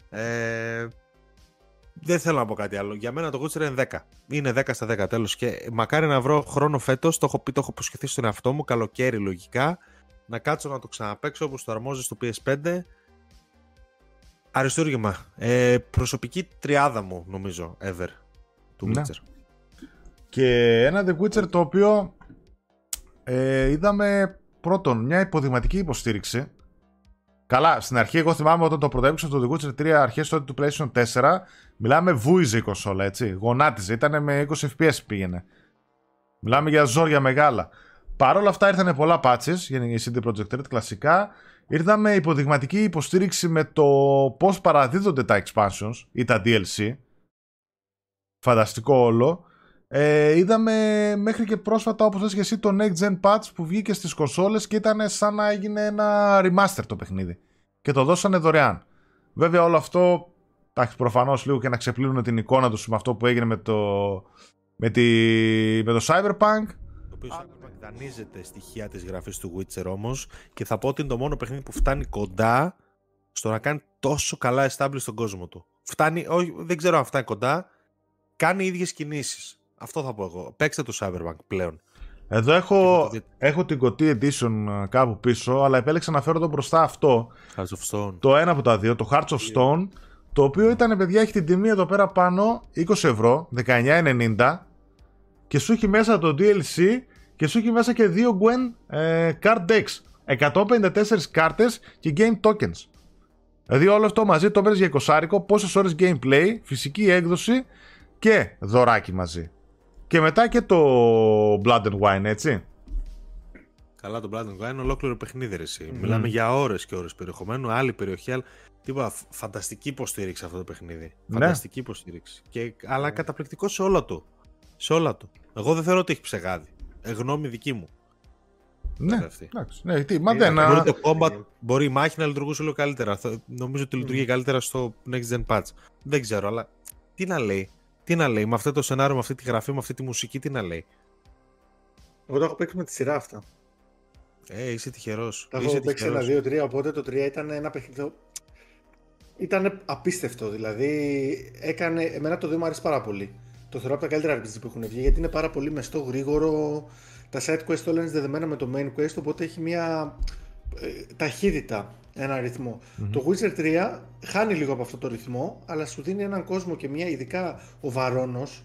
Ε, δεν θέλω να πω κάτι άλλο. Για μένα το Witcher είναι 10. Είναι 10 στα 10 τέλος. Και μακάρι να βρω χρόνο φέτος, το έχω πει, το έχω προσχεθεί στον εαυτό μου, καλοκαίρι λογικά, να κάτσω να το ξαναπέξω όπως το αρμόζει στο PS5. Αριστούργημα. Ε, προσωπική τριάδα μου, νομίζω, ever, του ναι. Witcher. Και ένα The Witcher το οποίο ε, είδαμε πρώτον μια υποδειγματική υποστήριξη. Καλά, στην αρχή εγώ θυμάμαι όταν το πρωτεύουσα το The Witcher 3 αρχές τότε του PlayStation 4 μιλάμε βούιζε η κονσόλα έτσι, γονάτιζε, ήταν με 20 FPS πήγαινε. Μιλάμε για ζόρια μεγάλα. Παρ' όλα αυτά ήρθαν πολλά patches για η CD Projekt Red κλασικά. Ήρθαμε υποδειγματική υποστήριξη με το πώς παραδίδονται τα expansions ή τα DLC. Φανταστικό όλο. Ε, είδαμε μέχρι και πρόσφατα, όπως λες και εσύ, το Next Gen Patch που βγήκε στις κονσόλες και ήταν σαν να έγινε ένα remaster το παιχνίδι. Και το δώσανε δωρεάν. Βέβαια όλο αυτό, εντάξει, προφανώς λίγο και να ξεπλύνουν την εικόνα τους με αυτό που έγινε με το, με, τη, με το Cyberpunk. Το οποίο Cyberpunk δανείζεται στοιχεία της γραφής του Witcher όμως και θα πω ότι είναι το μόνο παιχνίδι που φτάνει κοντά στο να κάνει τόσο καλά establish στον κόσμο του. Φτάνει, όχι, δεν ξέρω αν φτάνει κοντά, κάνει ίδιες κινήσεις. Αυτό θα πω εγώ. Παίξτε το Cyberpunk πλέον. Εδώ έχω, έχω την Coty Edition ε, κάπου πίσω, αλλά επέλεξα να φέρω το μπροστά αυτό. Hearts of Stone. Το ένα από τα δύο, το Hearts of Stone, το οποίο ήταν, παιδιά, έχει την τιμή εδώ πέρα πάνω 20 ευρώ, 19,90 και σου έχει μέσα το DLC και σου έχει μέσα και δύο Gwen ε, card decks. 154 κάρτες και game tokens. Δηλαδή όλο αυτό μαζί το παίρνεις για 20 πόσες ώρες gameplay, φυσική έκδοση και δωράκι μαζί. Και μετά και το Blood and Wine, έτσι. Καλά, το Blood and Wine είναι ολόκληρο παιχνίδι, ρε, Μιλάμε για ώρες και ώρες περιεχομένου, άλλη περιοχή, αλλά τίποτα. Φανταστική υποστήριξη αυτό το παιχνίδι. Ναι. Φανταστική υποστήριξη. Και, αλλά καταπληκτικό σε όλα του. Σε όλα του. Εγώ δεν θεωρώ ότι έχει ψεγάδι. Ε, γνώμη δική μου. Ναι, εντάξει. Ναι, τι, μα δεν... Μπορεί το combat, μπορεί η μάχη να λειτουργούσε λίγο καλύτερα. Νομίζω ότι λειτουργεί καλύτερα στο Next Gen Patch. Δεν ξέρω, αλλά τι να λέει. Τι να λέει, με αυτό το σενάριο, με αυτή τη γραφή, με αυτή τη μουσική, τι να λέει. Εγώ το έχω παίξει με τη σειρά αυτά. Ε, είσαι τυχερός. Τα έχω παίξει ένα, δύο, τρία, οπότε το τρία ήταν ένα παιχνίδι. Ήταν απίστευτο. Δηλαδή, έκανε. Εμένα το 2 μου αρέσει πάρα πολύ. Το θεωρώ από τα καλύτερα RPG που έχουν βγει γιατί είναι πάρα πολύ μεστό, γρήγορο. Τα side quest όλα είναι δεδομένα με το main quest, οπότε έχει μια ε, ταχύτητα ένα Το Witcher 3 χάνει λίγο από αυτό το ρυθμό, αλλά σου δίνει έναν κόσμο και μια ειδικά ο Βαρόνος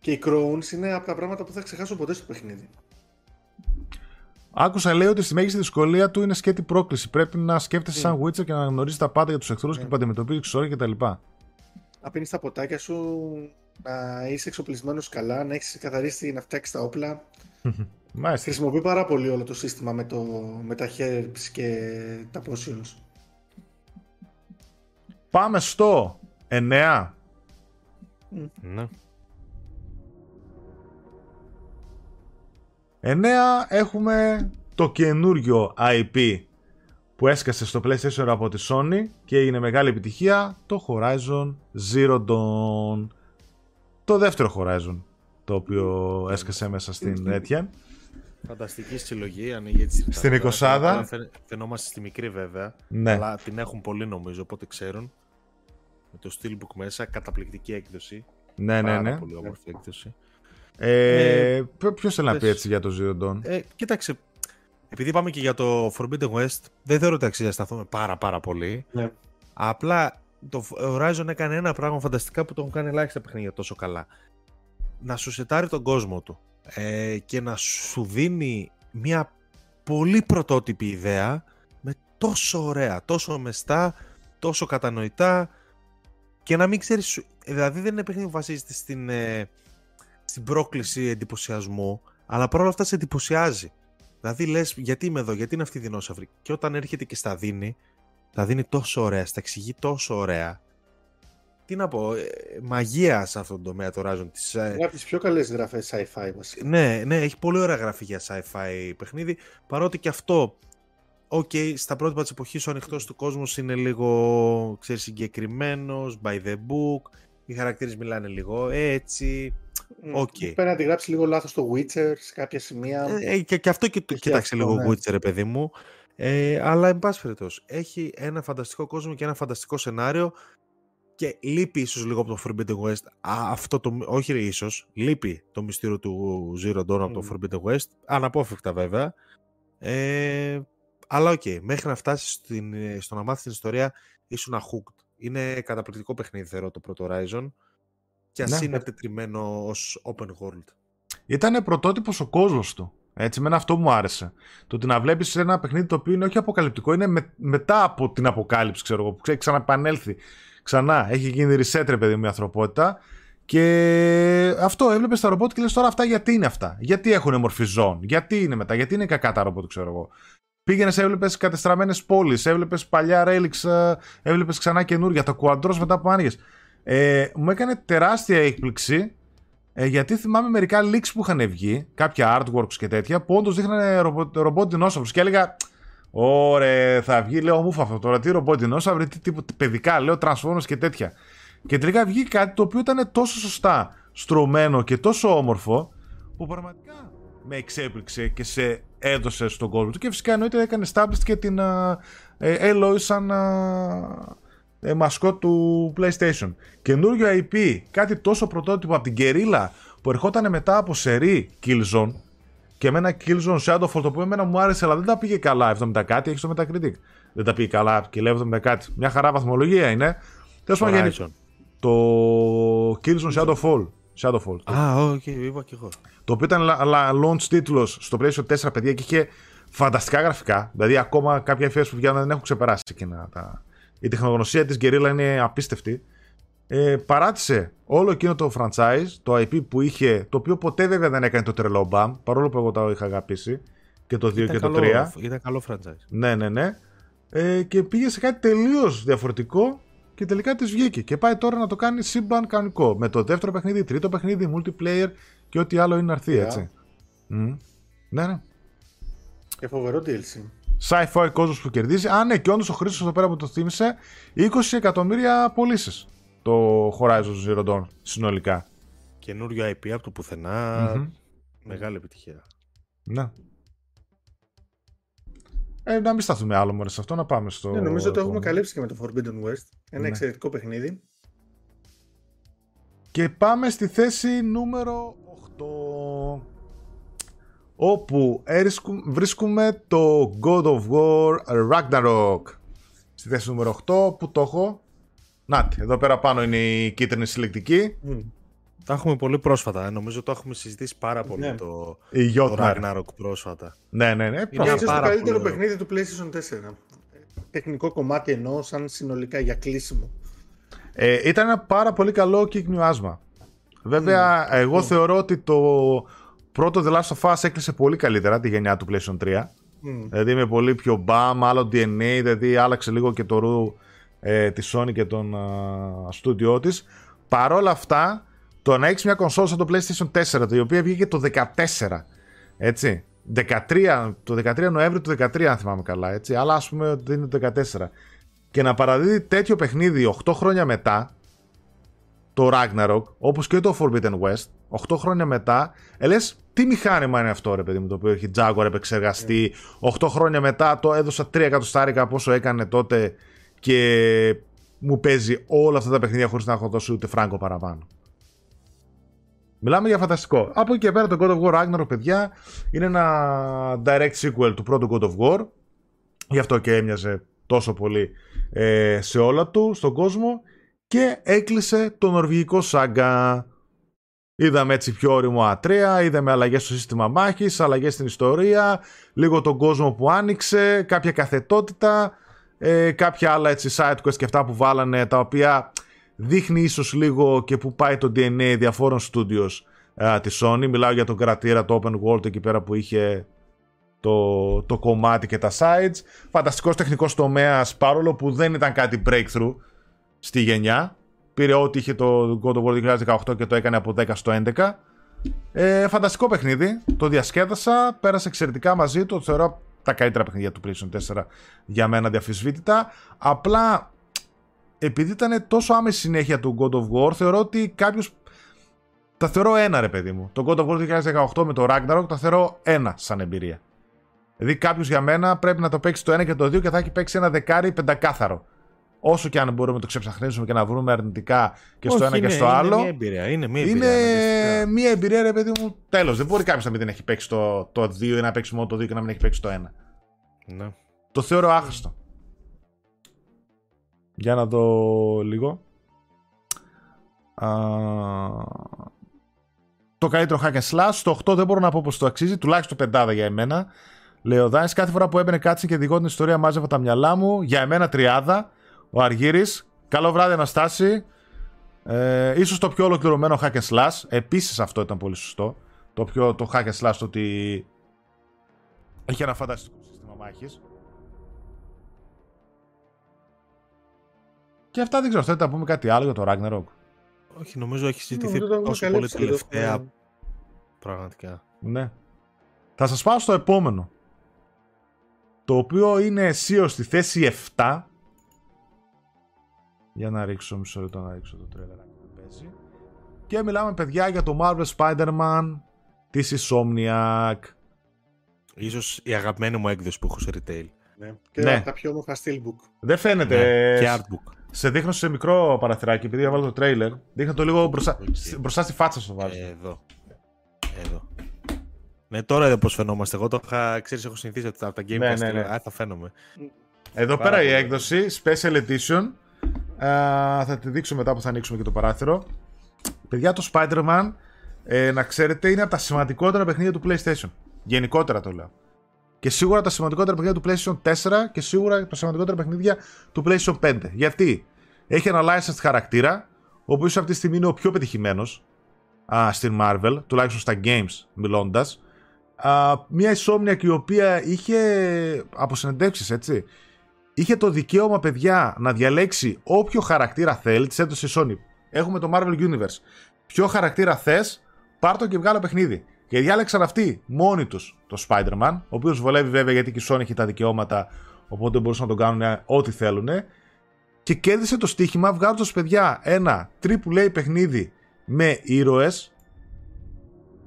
και οι Crowns είναι από τα πράγματα που θα ξεχάσω ποτέ στο παιχνίδι. Άκουσα λέει ότι στη μέγιστη δυσκολία του είναι σκέτη πρόκληση. Πρέπει να σκέφτεσαι σαν Witcher και να γνωρίζεις τα πάντα για τους εχθρούς και να αντιμετωπίζεις ξόρια κτλ. Να πίνεις τα ποτάκια σου, να είσαι εξοπλισμένος καλά, να έχεις καθαρίσει να φτιάξεις τα όπλα. Μάλιστα. Χρησιμοποιεί πάρα πολύ όλο το σύστημα με, το, με τα herbs και τα potions. Πάμε στο 9. Ναι. 9 έχουμε το καινούριο IP που έσκασε στο PlayStation από τη Sony και είναι μεγάλη επιτυχία το Horizon Zero Dawn. Το δεύτερο Horizon το οποίο έσκασε μέσα στην Etienne. Φανταστική συλλογή, ανοίγει τη Στην 20 Φαινόμαστε στη μικρή βέβαια. Ναι. Αλλά την έχουν πολύ νομίζω, οπότε ξέρουν. Με το Steelbook μέσα, καταπληκτική έκδοση. Ναι, ναι, ναι. Πολύ όμορφη έκδοση. Ε, ε, Ποιος θέλει να πει έτσι για το Zero Dawn; Ε, κοίταξε, επειδή πάμε και για το Forbidden West, δεν θεωρώ ότι αξίζει να σταθούμε πάρα πάρα πολύ. Ναι. Απλά το Horizon έκανε ένα πράγμα φανταστικά που το έχουν κάνει ελάχιστα παιχνίδια τόσο καλά. Να σου σετάρει τον κόσμο του ε, και να σου δίνει μια πολύ πρωτότυπη ιδέα με τόσο ωραία, τόσο μεστά, τόσο κατανοητά και να μην ξέρεις, δηλαδή δεν είναι παιχνίδι που βασίζεται στην, ε, στην πρόκληση εντυπωσιασμού, αλλά παρόλα αυτά σε εντυπωσιάζει. Δηλαδή λες γιατί είμαι εδώ, γιατί είναι αυτή η δεινόσαυρη και όταν έρχεται και στα δίνει, τα δίνει τόσο ωραία, στα εξηγεί τόσο ωραία τι να πω, ε, μαγεία σε αυτόν τον τομέα το Horizon. Της, ε, είναι από τις πιο καλές γραφές sci-fi βασικά. Ναι, ναι, έχει πολύ ωραία γραφή για sci-fi παιχνίδι, παρότι και αυτό, οκ, okay, στα πρότυπα της εποχής ο ανοιχτός του κόσμου είναι λίγο, ξέρεις, συγκεκριμένος, by the book, οι χαρακτήρες μιλάνε λίγο έτσι, Okay. Πρέπει να τη γράψει λίγο λάθος το Witcher σε κάποια σημεία. Ε, και, και αυτό και, και κοίταξε λίγο ναι. Witcher, παιδί μου. Ε, αλλά, εν πάση περιπτώσει, έχει ένα φανταστικό κόσμο και ένα φανταστικό σενάριο και λείπει ίσως λίγο από το Forbidden West. Α, αυτό το, όχι ίσως, λείπει το μυστήριο του Zero Dawn από το Forbidden West. Αναπόφευκτα βέβαια. Ε, αλλά οκ, okay, μέχρι να φτάσεις στην, στο να μάθεις την ιστορία ήσουν hooked. Είναι καταπληκτικό παιχνίδι θεωρώ το πρώτο Horizon και ας ναι. είναι τετριμμένο ως open world. Ήτανε πρωτότυπος ο κόσμος του. Έτσι, με αυτό μου άρεσε. Το ότι να βλέπεις ένα παιχνίδι το οποίο είναι όχι αποκαλυπτικό, είναι με, μετά από την αποκάλυψη, ξέρω εγώ, που ξέρει, ξαναπανέλθει. Ξανά, έχει γίνει reset, ρε παιδί μου, η ανθρωπότητα. Και αυτό έβλεπες τα ρομπότ και λες τώρα αυτά γιατί είναι αυτά; Γιατί έχουν μορφή ζών, γιατί είναι μετά, γιατί είναι κακά τα ρομπότ, ξέρω εγώ; Πήγαινες, έβλεπες κατεστραμμένες πόλεις, έβλεπες παλιά ρέλιξ, ε, έβλεπες ξανά καινούργια, το κουαντρός μετά που άνοιγες. Ε, μου έκανε τεράστια έκπληξη ε, γιατί θυμάμαι μερικά leaks που είχαν βγει, κάποια artworks και τέτοια, που όντως δείχνανε ρομπότ δεινόσαυρου. Και έλεγα, Ωραία, θα βγει, λέω μούφα αυτό τώρα. Τι ρομπότ δεινόσαυροι, τι τύπο παιδικά, λέω Transformers και τέτοια. Και τελικά βγήκε κάτι το οποίο ήταν τόσο σωστά στρωμένο και τόσο όμορφο, που πραγματικά με εξέπληξε και σε έδωσε στον κόσμο του. Και φυσικά εννοείται έκανε established και την uh, Eloy σαν ε, μασκότ του PlayStation. Καινούριο IP, κάτι τόσο πρωτότυπο από την Guerrilla που ερχόταν μετά από σερή Killzone και με ένα Killzone Shadowfall το οποίο εμένα μου άρεσε αλλά δεν τα πήγε καλά 70 κάτι, έχεις το Metacritic. Δεν τα πήγε καλά και λέει 70 κάτι. Μια χαρά βαθμολογία είναι. Τέλος πάντων, το Killzone Shadowfall. Shadowfall. Α, ah, okay, είπα και εγώ. Το οποίο ήταν launch τίτλος στο PlayStation 4, παιδιά, και είχε φανταστικά γραφικά. Δηλαδή, ακόμα κάποια εφέ που βγαίνουν δεν έχουν ξεπεράσει εκείνα τα, η τεχνογνωσία της Guerrilla είναι απίστευτη. Ε, παράτησε όλο εκείνο το franchise, το IP που είχε, το οποίο ποτέ βέβαια δεν έκανε το τρελό μπαμ, παρόλο που εγώ το είχα αγαπήσει και το 2 και το 3. Ήταν καλό franchise. Ναι, ναι, ναι. Ε, και πήγε σε κάτι τελείως διαφορετικό και τελικά της βγήκε. Και πάει τώρα να το κάνει σύμπαν κανονικό. Με το δεύτερο παιχνίδι, τρίτο παιχνίδι, multiplayer και ό,τι άλλο είναι να έρθει, έτσι. Mm. Ναι, ναι. Και φοβερό DLC sci-fi κόσμος που κερδίζει. Α, ναι, και όντως ο Χρήστος εδώ πέρα που το θύμισε, 20 εκατομμύρια πωλήσεις το Horizon Zero Dawn συνολικά. Καινούριο IP από το πουθενα Μεγάλη επιτυχία. Ναι. Ε, να μην σταθούμε άλλο μόνο σε αυτό, να πάμε στο. Ναι, νομίζω ότι το έχουμε καλύψει και με το Forbidden West. Ένα ναι. εξαιρετικό παιχνίδι. Και πάμε στη θέση νούμερο 8 όπου βρίσκουμε το God of War Ragnarok στη θέση νούμερο 8 που το έχω να εδώ πέρα πάνω είναι η κίτρινη συλλεκτική mm. Τα έχουμε πολύ πρόσφατα. Ε. Νομίζω το έχουμε συζητήσει πάρα πολύ ναι. το, το Ragnarok πρόσφατα. Ναι, ναι, ναι. Είναι ίσως το καλύτερο παιχνίδι του PlayStation 4. Τεχνικό κομμάτι εννοώ σαν συνολικά για κλείσιμο. Ε, ήταν ένα πάρα πολύ καλό κύκνιο άσμα. Βέβαια, εγώ θεωρώ ότι το Πρώτο The Last of Us έκλεισε πολύ καλύτερα τη γενιά του PlayStation 3. Mm. Δηλαδή με πολύ πιο μπαμ, άλλο DNA, δηλαδή άλλαξε λίγο και το ρου ε, τη Sony και τον στούντιό της. Παρ' όλα αυτά, το να έχεις μια κονσόλα σαν το PlayStation 4, το οποίο βγήκε το 14, έτσι, 13, το 13 Νοέμβριο του 13 αν θυμάμαι καλά, έτσι, αλλά ας πούμε ότι είναι το 14, και να παραδίδει τέτοιο παιχνίδι 8 χρόνια μετά, το Ragnarok, όπως και το Forbidden West, 8 χρόνια μετά, ε, λες, τι μηχάνημα είναι αυτό, ρε παιδί μου, το οποίο έχει Jaguar επεξεργαστεί; Yeah. 8 χρόνια μετά το έδωσα 3 εκατοστάρικα πόσο έκανε τότε και μου παίζει όλα αυτά τα παιχνίδια χωρίς να έχω δώσει ούτε φράγκο παραπάνω. Μιλάμε για φανταστικό. Από εκεί και πέρα το God of War Ragnarok, παιδιά, είναι ένα direct sequel του πρώτου God of War. Γι' αυτό και έμοιαζε τόσο πολύ ε, σε όλα του, στον κόσμο. Και έκλεισε το νορβηγικό σάγκα Είδαμε έτσι πιο όριμο ατρέα, είδαμε αλλαγές στο σύστημα μάχης, αλλαγές στην ιστορία, λίγο τον κόσμο που άνοιξε, κάποια καθετότητα, ε, κάποια άλλα έτσι side quest και αυτά που βάλανε, τα οποία δείχνει ίσως λίγο και που πάει το DNA διαφόρων studios ε, της Sony. Μιλάω για τον κρατήρα, το open world εκεί πέρα που είχε το, το κομμάτι και τα sides. Φανταστικός τεχνικός τομέας, παρόλο που δεν ήταν κάτι breakthrough στη γενιά πήρε ό,τι είχε το God of War 2018 και το έκανε από 10 στο 11. Ε, φανταστικό παιχνίδι. Το διασκέδασα. Πέρασε εξαιρετικά μαζί του. Το θεωρώ τα καλύτερα παιχνίδια του PlayStation 4 για μένα διαφυσβήτητα. Απλά επειδή ήταν τόσο άμεση συνέχεια του God of War, θεωρώ ότι κάποιο. Τα θεωρώ ένα ρε παιδί μου. Το God of War 2018 με το Ragnarok τα θεωρώ ένα σαν εμπειρία. Δηλαδή κάποιος για μένα πρέπει να το παίξει το ένα και το δύο και θα έχει παίξει ένα δεκάρι πεντακάθαρο. Όσο και αν μπορούμε να το ξεψαχνίσουμε και να βρούμε αρνητικά και στο Όχι, ένα είναι, και στο είναι άλλο. Μια εμπειρία, είναι μια Είναι εμπειρία. αναγκαστικά. μια εμπειρία, ρε παιδί μου, τέλος. Δεν μπορεί κάποιος να μην την έχει παίξει το, το 2 ή να παίξει μόνο το 2 και να μην έχει παίξει το 1. Ναι. Το θεωρώ άχρηστο. Για να δω λίγο. Α, το καλύτερο hack and slash. Το 8 δεν μπορώ να πω πως το αξίζει. Τουλάχιστον πεντάδα για εμένα. Λέει ο Δάνης, κάθε φορά που έμπαινε κάτι και δικό την ιστορία μάζευα τα μυαλά μου. Για εμένα τριάδα. Ο Αργύρης. Καλό βράδυ Αναστάση. Ε, ίσως το πιο ολοκληρωμένο hack and slash. Επίσης αυτό ήταν πολύ σωστό. Το, πιο, το hack and slash το ότι έχει ένα φανταστικό σύστημα μάχης. Και αυτά δεν ξέρω, θέλετε να πούμε κάτι άλλο για το Ragnarok; Όχι, νομίζω έχει συζητηθεί Νομίζω το έχουμε τόσο πολύ καλύψει, το τελευταία. έχουμε- Πραγματικά. Ναι. Θα σας πάω στο επόμενο. Το οποίο είναι SEO στη θέση 7. Για να ρίξω μισό λεπτό να ρίξω το τρέιλερ που παίζει. Και μιλάμε παιδιά για το Marvel Spider-Man της Insomniac. Ίσως η αγαπημένη μου έκδοση που έχω σε retail. Ναι. Και Ναι. από τα πιο όμορφα steelbook. Δεν φαίνεται. Ναι, και artbook. Σε δείχνω σε μικρό παραθυράκι, επειδή έβαλα το τρέιλερ. Δείχνω το λίγο μπροστά, Οκ. μπροστά στη φάτσα σου βάζω. Εδώ. Εδώ. Ναι, τώρα εδώ πώς φαινόμαστε. Εγώ το είχα, ξέρεις, έχω συνηθίσει από τα, από τα Game Ναι, Pass. ναι, και λέω, ναι. Α, θα φαίνομαι. Εδώ Πάρα πέρα η πολύ. έκδοση, Special Edition. Α, θα τη δείξω μετά που θα ανοίξουμε και το παράθυρο. Παιδιά, το Spider-Man, ε, να ξέρετε, είναι από τα σημαντικότερα παιχνίδια του PlayStation. Γενικότερα το λέω. Και σίγουρα τα σημαντικότερα παιχνίδια του PlayStation 4 και σίγουρα τα σημαντικότερα παιχνίδια του PlayStation 5. Γιατί; Έχει ένα licensed χαρακτήρα, ο οποίος αυτή τη στιγμή είναι ο πιο πετυχημένος στην Marvel, τουλάχιστον στα games μιλώντας. Μια Insomniac η οποία είχε από συνεντεύξεις, έτσι, είχε το δικαίωμα, παιδιά, να διαλέξει όποιο χαρακτήρα θέλει, τη έδωσε η Sony. Έχουμε το Marvel Universe. Ποιο χαρακτήρα θες, πάρ το και βγάλω παιχνίδι. Και διάλεξαν αυτοί μόνοι τους το Spider-Man, ο οποίος βολεύει βέβαια γιατί και η Sony έχει τα δικαιώματα, οπότε μπορούσαν να τον κάνουν ό,τι θέλουν. Και κέρδισε το στοίχημα βγάζοντας παιδιά ένα AAA παιχνίδι με ήρωες,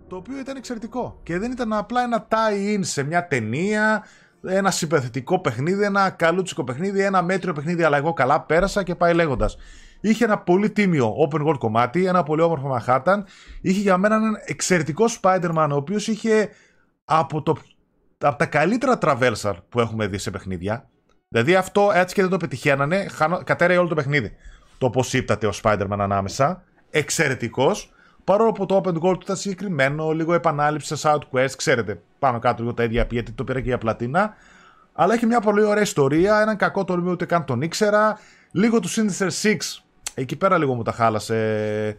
το οποίο ήταν εξαιρετικό. Και δεν ήταν απλά ένα tie-in σε μια ταινία, ένα συμπαθητικό παιχνίδι, ένα καλούτσικο παιχνίδι, ένα μέτριο παιχνίδι, αλλά εγώ καλά πέρασα και πάει λέγοντας. Είχε ένα πολύ τίμιο open world κομμάτι, ένα πολύ όμορφο Manhattan. Είχε για μένα έναν εξαιρετικό Spider-Man, ο οποίος είχε από, το, από τα καλύτερα traversal που έχουμε δει σε παιχνίδια. Δηλαδή αυτό έτσι και δεν το πετυχαίνανε, χάνω, κατέρεε όλο το παιχνίδι. Το πώς ύπταται ο Spider-Man ανάμεσα. Εξαιρετικός. Παρόλο που το open world του ήταν συγκεκριμένο, λίγο επανάληψη σε side quest, ξέρετε, πάνω κάτω λίγο τα ίδια γιατί το πήρα και για πλατίνα. Αλλά έχει μια πολύ ωραία ιστορία, έναν κακό τολμίο ούτε καν τον ήξερα. Λίγο του Sinister Six, εκεί πέρα λίγο μου τα χάλασε.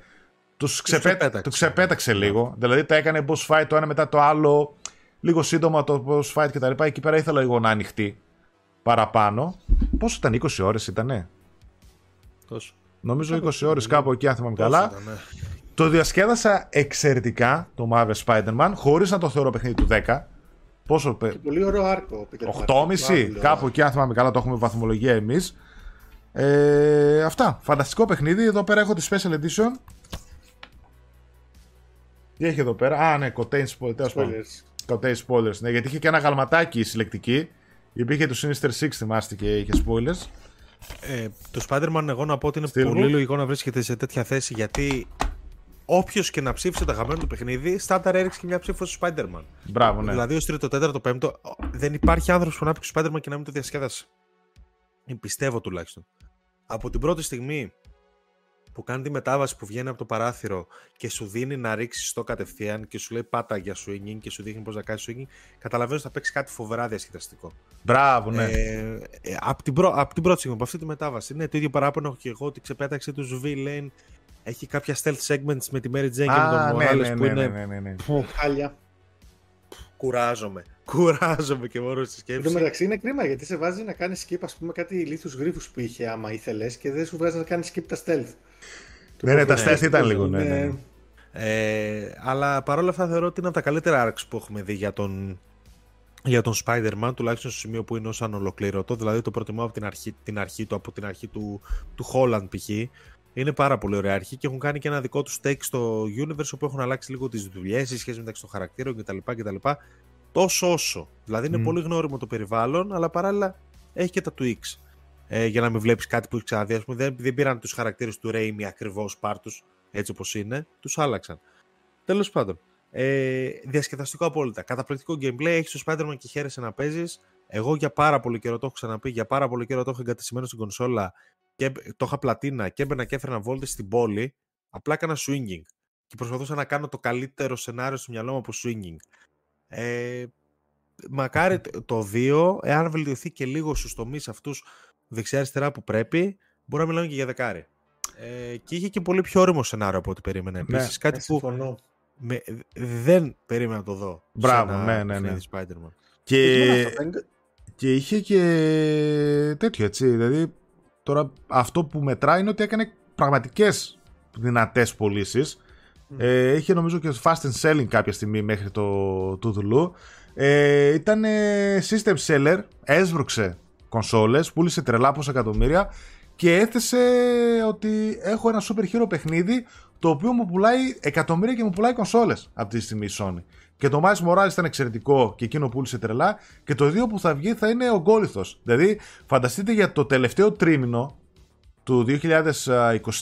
Τους ξεπέ... ξεπέταξε. Τους ξεπέταξε λίγο. Δηλαδή τα έκανε boss fight το ένα μετά το άλλο. Λίγο σύντομα το boss fight κτλ. Εκεί πέρα ήθελα λίγο να ανοιχτεί παραπάνω. Πόσο ήταν, 20 ώρες ήτανε; Τόσο. Νομίζω Κάπου 20 εκεί, ώρε ναι. κάπου εκεί, αν θυμάμαι Τόσο καλά. ήταν, ναι. Το διασκέδασα εξαιρετικά το Marvel Spider-Man, χωρίς να το θεωρώ παιχνίδι του 10. Πόσο. πε- Και πολύ ωραίο άρκο. Peter Parker. 8,5 Πάρα πολύ κάπου ωραίο. εκεί, αν θυμάμαι καλά, το έχουμε βαθμολογία εμείς. Ε, αυτά. Φανταστικό παιχνίδι. Εδώ πέρα έχω τη Special Edition. Τι έχει εδώ πέρα; Α, ναι, contain spoilers. τέλος πάντων. Spoilers. Contain spoilers. Ναι, γιατί είχε και ένα γαλματάκι συλλεκτική. Υπήρχε το Sinister Six, θυμάστε και είχε spoilers. Ε, το Spider-Man, εγώ να πω ότι είναι Steelbook. πολύ λογικό να βρίσκεται σε τέτοια θέση γιατί όποιος και να ψήφισε το αγαπημένο του παιχνίδι, στάνταρ έριξε και μια ψήφος στο Spider-Man. Μπράβο, ναι. Δηλαδή, ω τρίτο, τέταρτο, πέμπτο, δεν υπάρχει άνθρωπος που να πει το Spider-Man και να μην το διασκέδασε. Ε, Πιστεύω τουλάχιστον. Από την πρώτη στιγμή που κάνει τη μετάβαση που βγαίνει από το παράθυρο και σου δίνει να ρίξεις το κατευθείαν και σου λέει πάτα για swinging και σου δείχνει πώς να κάνεις swinging, καταλαβαίνω ότι θα παίξει κάτι φοβερά διασκεδαστικό. Μπράβο, ναι. Ε, ε, από, την πρω... απ' την πρώτη στιγμή, από αυτή τη μετάβαση. Ναι, το ίδιο παράπονο έχω και εγώ ότι ξεπέταξε τους V Lane. Έχει κάποια stealth segments με τη Mary Jane και με Α, τον ναι, Morales ναι, που ναι, είναι. ναι, ναι, ναι. Χάλια. Κουράζομαι. (laughs) Κουράζομαι και μόνο στη Εν σκέψη. τω μεταξύ είναι κρίμα γιατί σε βάζει να κάνεις skip ας πούμε κάτι ηλίθιους γρίφους που είχε άμα ήθελες και δεν σου βγάζει να κάνεις skip τα stealth. Ναι, ναι, τα Το stealth ήταν ναι, λίγο, ναι, ναι. Ε, αλλά παρόλα αυτά θεωρώ ότι είναι από τα καλύτερα arcs που έχουμε δει για τον, για τον Spider-Man, τουλάχιστον στο σημείο που είναι ως ανολοκλήρωτο. Δηλαδή το προτιμώ από την αρχή, την αρχή του, από την αρχή του, του Holland π.χ. Είναι πάρα πολύ ωραία αρχή και έχουν κάνει και ένα δικό τους stake στο universe όπου έχουν αλλάξει λίγο τις δουλειές, οι σχέσεις μεταξύ των χαρακτήρων κτλ. κτλ. τόσο όσο. Δηλαδή είναι πολύ γνώριμο το περιβάλλον, αλλά παράλληλα έχει και τα Twix. Ε, για να μην βλέπεις κάτι που έχει ξαναδεί. Ας πούμε, δεν, δεν πήραν τους χαρακτήρες του Raimi ακριβώς πάρτους έτσι όπως είναι, τους άλλαξαν. Τέλος πάντων. Ε, διασκεδαστικό απόλυτα. Καταπληκτικό gameplay. Έχεις το Spider-Man και χαίρεσαι να παίζεις. Εγώ για πάρα πολύ καιρό το έχω ξαναπεί, για πάρα πολύ καιρό το έχω εγκατεστημένο στην κονσόλα και το είχα πλατίνα και έμπαινα και έφερα βόλτες στην πόλη. Απλά έκανα swinging και προσπαθούσα να κάνω το καλύτερο σενάριο στο μυαλό μου από swinging. Ε, μακάρι το 2, εάν βελτιωθεί και λίγο στους τομείς αυτούς δεξιά-αριστερά που πρέπει, μπορεί να μιλάμε και για δεκάρι. Ε, και είχε και πολύ πιο όριμο σενάριο από ό,τι περίμενα. Επίσης, ναι, κάτι που με, δεν περίμενα να το δω. Μπράβο, ναι, ναι, ναι. Spider-Man. Και, και είχε και τέτοιο έτσι. Δηλαδή, τώρα αυτό που μετράει είναι ότι έκανε πραγματικές δυνατές πωλήσεις. Ε, είχε νομίζω και fast and selling κάποια στιγμή μέχρι το του Ε, ήταν system seller, έσβρωξε κονσόλες, πούλησε τρελά πόσα εκατομμύρια και έθεσε ότι έχω ένα super hero παιχνίδι το οποίο μου πουλάει εκατομμύρια και μου πουλάει κονσόλες από τη στιγμή η Sony. Και το Miles Morales ήταν εξαιρετικό και εκείνο πούλησε τρελά. Και το δύο που θα βγει θα είναι ο Γκόλιθος. Δηλαδή, φανταστείτε για το τελευταίο τρίμηνο του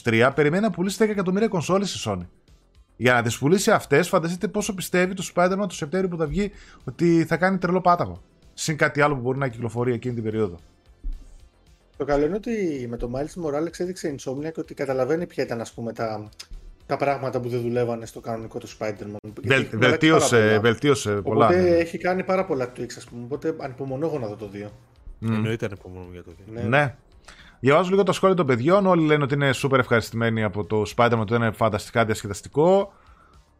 2023 περιμένει να πουλήσει 10 εκατομμύρια κονσόλες η Sony. Για να τις πουλήσει αυτές, φανταστείτε πόσο πιστεύει το Spider-Man το Σεπτέμβριο που θα βγει ότι θα κάνει τρελό πάταγο. Συν κάτι άλλο που μπορεί να κυκλοφορεί εκείνη την περίοδο. Το καλό είναι ότι με το Miles Morales έδειξε η Insomniac ότι καταλαβαίνει ποια ήταν ας πούμε, τα, τα πράγματα που δεν δουλεύανε στο κανονικό του Spider-Man. Βελ, βελτίωσε, πολλά. βελτίωσε πολλά. Οπότε ναι. έχει κάνει πάρα πολλά tweaks, ας πούμε. Οπότε ανυπομονώ εγώ να δω το 2. Mm. Εννοείται ανυπομονώ για το 2. Ναι. ναι. Διαβάζω λίγο το σχόλιο των παιδιών. Όλοι λένε ότι είναι super ευχαριστημένοι από το Spider-Man, ότι είναι φανταστικά διασκεδαστικό.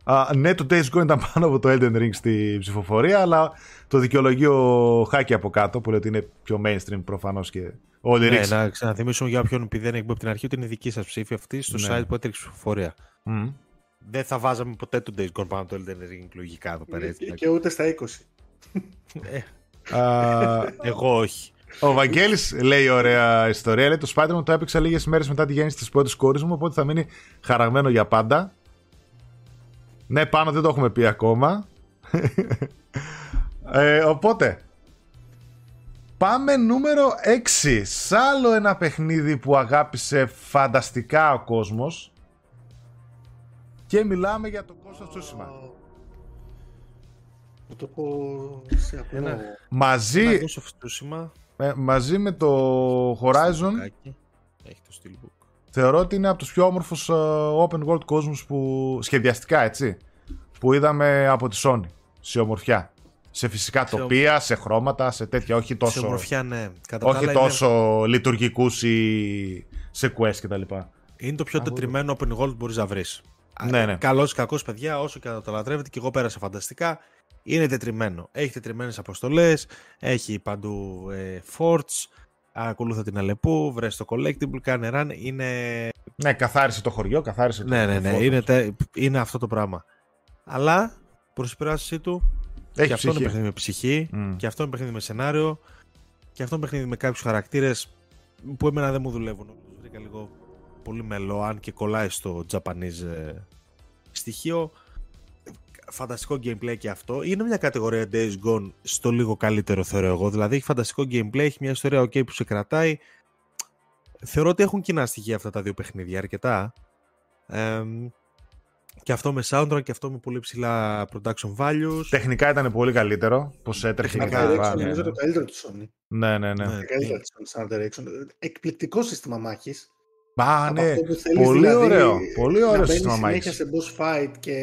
Uh, ναι, το Days Gone ήταν (laughs) πάνω από το Elden Ring στη ψηφοφορία, αλλά το δικαιολογεί ο Χάκη από κάτω που λέει ότι είναι πιο mainstream προφανώς και όλοι Ναι, να ξαναθυμίσουμε για όποιον επειδή δεν έχει από την αρχή ότι είναι δική σας ψήφη αυτή στο ναι. site που έτρεξε ψηφοφορία. Mm. Δεν θα βάζαμε ποτέ το Days Gone πάνω από το Elden Ring λογικά εδώ πέρα. Και, και ούτε στα 20. ε. uh, εγώ όχι. Ο Βαγγέλης λέει ωραία ιστορία. Λέει το Spider-Man το έπαιξα λίγες μέρες μετά τη γέννηση της πρώτης κόρης μου, οπότε θα μείνει χαραγμένο για πάντα. Ναι, πάνω δεν το έχουμε πει ακόμα. ε, οπότε, πάμε νούμερο 6. Σ' άλλο ένα παιχνίδι που αγάπησε φανταστικά ο κόσμος. Και μιλάμε για το Κώστα Τσούσιμα. Το πω σε απλό. Μαζί, ε, μαζί με το Horizon. Έχει το Steelbook θεωρώ ότι είναι από τους πιο όμορφους uh, open world κόσμους που σχεδιαστικά έτσι που είδαμε από τη Sony σε ομορφιά. Σε φυσικά σε τοπία, σε χρώματα, σε τέτοια, όχι τόσο. Σε ομορφιά, ναι. Κατά όχι τόσο είναι... λειτουργικούς ή σε quest κτλ. Είναι το πιο τετριμένο open world που μπορείς να βρεις. Ναι, ναι. Καλός ή κακός, παιδιά, όσο και να το λατρεύετε, και εγώ πέρασα φανταστικά. Είναι τετριμένο. Έχει τετριμένες αποστολές, έχει παντού ε, forts, ακολούθα την Αλεπού, βρες το collectible, κάνε run, είναι... Ναι, καθάρισε το χωριό, καθάρισε ναι, το Ναι, ναι, ναι, είναι, είναι αυτό το πράγμα. Αλλά, προς την του, Έχει και αυτό είναι παιχνίδι με ψυχή, mm. και αυτό είναι παιχνίδι με σενάριο, και αυτό είναι παιχνίδι με κάποιους χαρακτήρες που εμένα δεν μου δουλεύουν. Βρήκα λίγο πολύ μελό, αν και κολλάει στο Japanese ε, στοιχείο φανταστικό gameplay και αυτό. Είναι μια κατηγορία Days Gone στο λίγο καλύτερο θεωρώ εγώ. Δηλαδή έχει φανταστικό gameplay, έχει μια ιστορία ok που σε κρατάει. Θεωρώ ότι έχουν κοινά στοιχεία αυτά τα δύο παιχνίδια αρκετά. Ε, και αυτό με soundtrack και αυτό με πολύ ψηλά production values. Τεχνικά ήταν πολύ καλύτερο. Πώς έτρεχε. Τεχνικά νομίζω το καλύτερο του Sony. Ναι, ναι, ναι. Το καλύτερο του Sony Direction. Εκπληκτικό σύστημα μάχης. Μπα, ναι. Πολύ δηλαδή, ωραίο. Πολύ ωραίο σύστημα μάχη. Συνέχεια σε boss fight και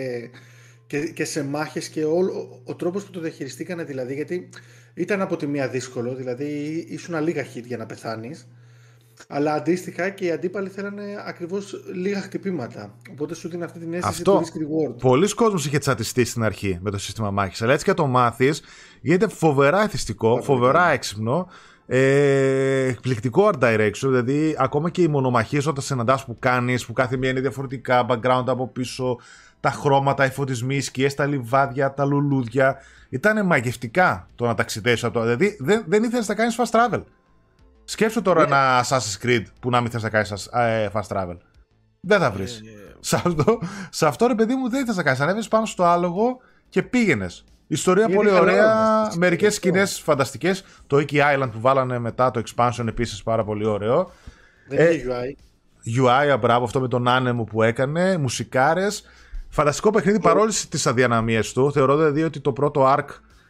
και, και σε μάχες και όλο, ο τρόπος που το διαχειριστήκανε δηλαδή γιατί ήταν από τη μία δύσκολο δηλαδή ήσουν λίγα hit για να πεθάνεις αλλά αντίστοιχα και οι αντίπαλοι θέλανε ακριβώς λίγα χτυπήματα. Οπότε σου δίνει αυτή την αίσθηση Αυτό, του risk reward. Πολλοί κόσμοι είχε τσατιστεί στην αρχή με το σύστημα μάχη. Αλλά έτσι και το μάθεις, γίνεται φοβερά εθιστικό, φοβερά έξυπνο. Ε, εκπληκτικό art direction, δηλαδή ακόμα και οι μονομαχίες όταν συναντάς που κάνεις, που κάθε μία είναι διαφορετικά, background από πίσω, τα χρώματα, οι φωτισμοί, οι σκιές, τα λιβάδια, τα λουλούδια. Ήταν μαγευτικά το να ταξιδέψεις από το. Δηλαδή δεν, δεν ήθελες να κάνεις fast travel. Σκέψου τώρα yeah. Ναι. ένα Assassin's Creed που να μην θες να κάνεις ε, fast travel. Δεν θα βρεις. Yeah, yeah. Σε, αυτό, σε αυτό ρε παιδί μου δεν ήθελες να κάνεις. Ανέβει πάνω στο άλογο και πήγαινες. Ιστορία Είναι πολύ καλά ωραία. όμως, Μερικές αυτό. σκηνές φανταστικές. Το Iki Island που βάλανε μετά το expansion επίσης πάρα πολύ ωραίο. Δεν Ε, είχε UI. UI, μπράβο, αυτό με τον άνεμο που έκανε. Μουσικάρες. Φανταστικό παιχνίδι παρόλες τις αδυναμίες του. Θεωρώ δηλαδή ότι το πρώτο arc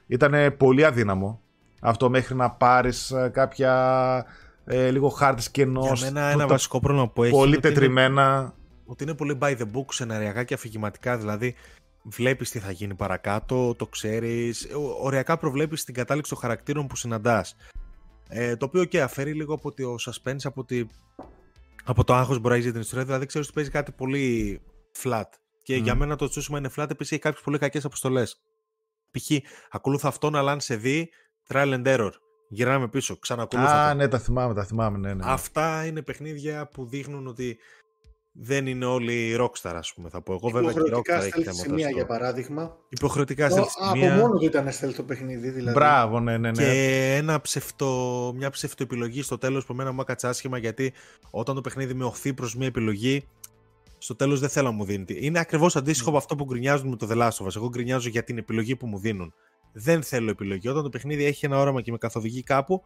ήταν πολύ αδύναμο. Αυτό μέχρι να πάρεις κάποια ε, λίγο χάρτη κενό. Για μένα ένα βασικό πρόβλημα που έχει Πολύ είναι ότι είναι- τετριμένα. ότι είναι πολύ by the book σεναριακά και αφηγηματικά, δηλαδή βλέπεις τι θα γίνει παρακάτω, το ξέρεις, ο- οριακά προβλέπεις την κατάληξη των χαρακτήρων που συναντάς. Ε, το οποίο και αφαιρεί λίγο από το suspense, από, τη, από το άγχος που μπορεί να έχεις για την ιστορία, δηλαδή ξέρεις ότι παίζει κάτι πολύ flat. Και Μμ. για μένα το Tsushima είναι flat, επίσης έχει κάποιες πολύ κακές αποστολές. π.χ. ακολούθα αυτόν, αλλά αν σε δει, trial and error. Γυρνάμε πίσω, ξανακολούθα Α, τον. ναι, τα θυμάμαι, τα θυμάμαι. Ναι, ναι. Αυτά είναι παιχνίδια που δείχνουν ότι δεν είναι όλοι rockstar, ας πούμε, θα πω. Εγώ βέβαια και η Υποχρεωτικά rockstar έχει stealth θέμα σημεία αυτό. για παράδειγμα. Υποχρεωτικά Ο- stealth Από σημεία μόνο του ήταν stealth το παιχνίδι, δηλαδή. Μπράβο, ναι, ναι, ναι. και ένα ψευτο, μια ψευτοεπιλογή στο τέλος που εμένα μου έκατσε άσχημα γιατί όταν το παιχνίδι με οχθεί προς μια επιλογή στο τέλος δεν θέλω να μου δίνει. Είναι ακριβώς αντίστοιχο με αυτό που γκρινιάζουν με το The Last of Us. Εγώ γκρινιάζω για την επιλογή που μου δίνουν. Δεν θέλω επιλογή. Όταν το παιχνίδι έχει ένα όραμα και με καθοδηγεί κάπου,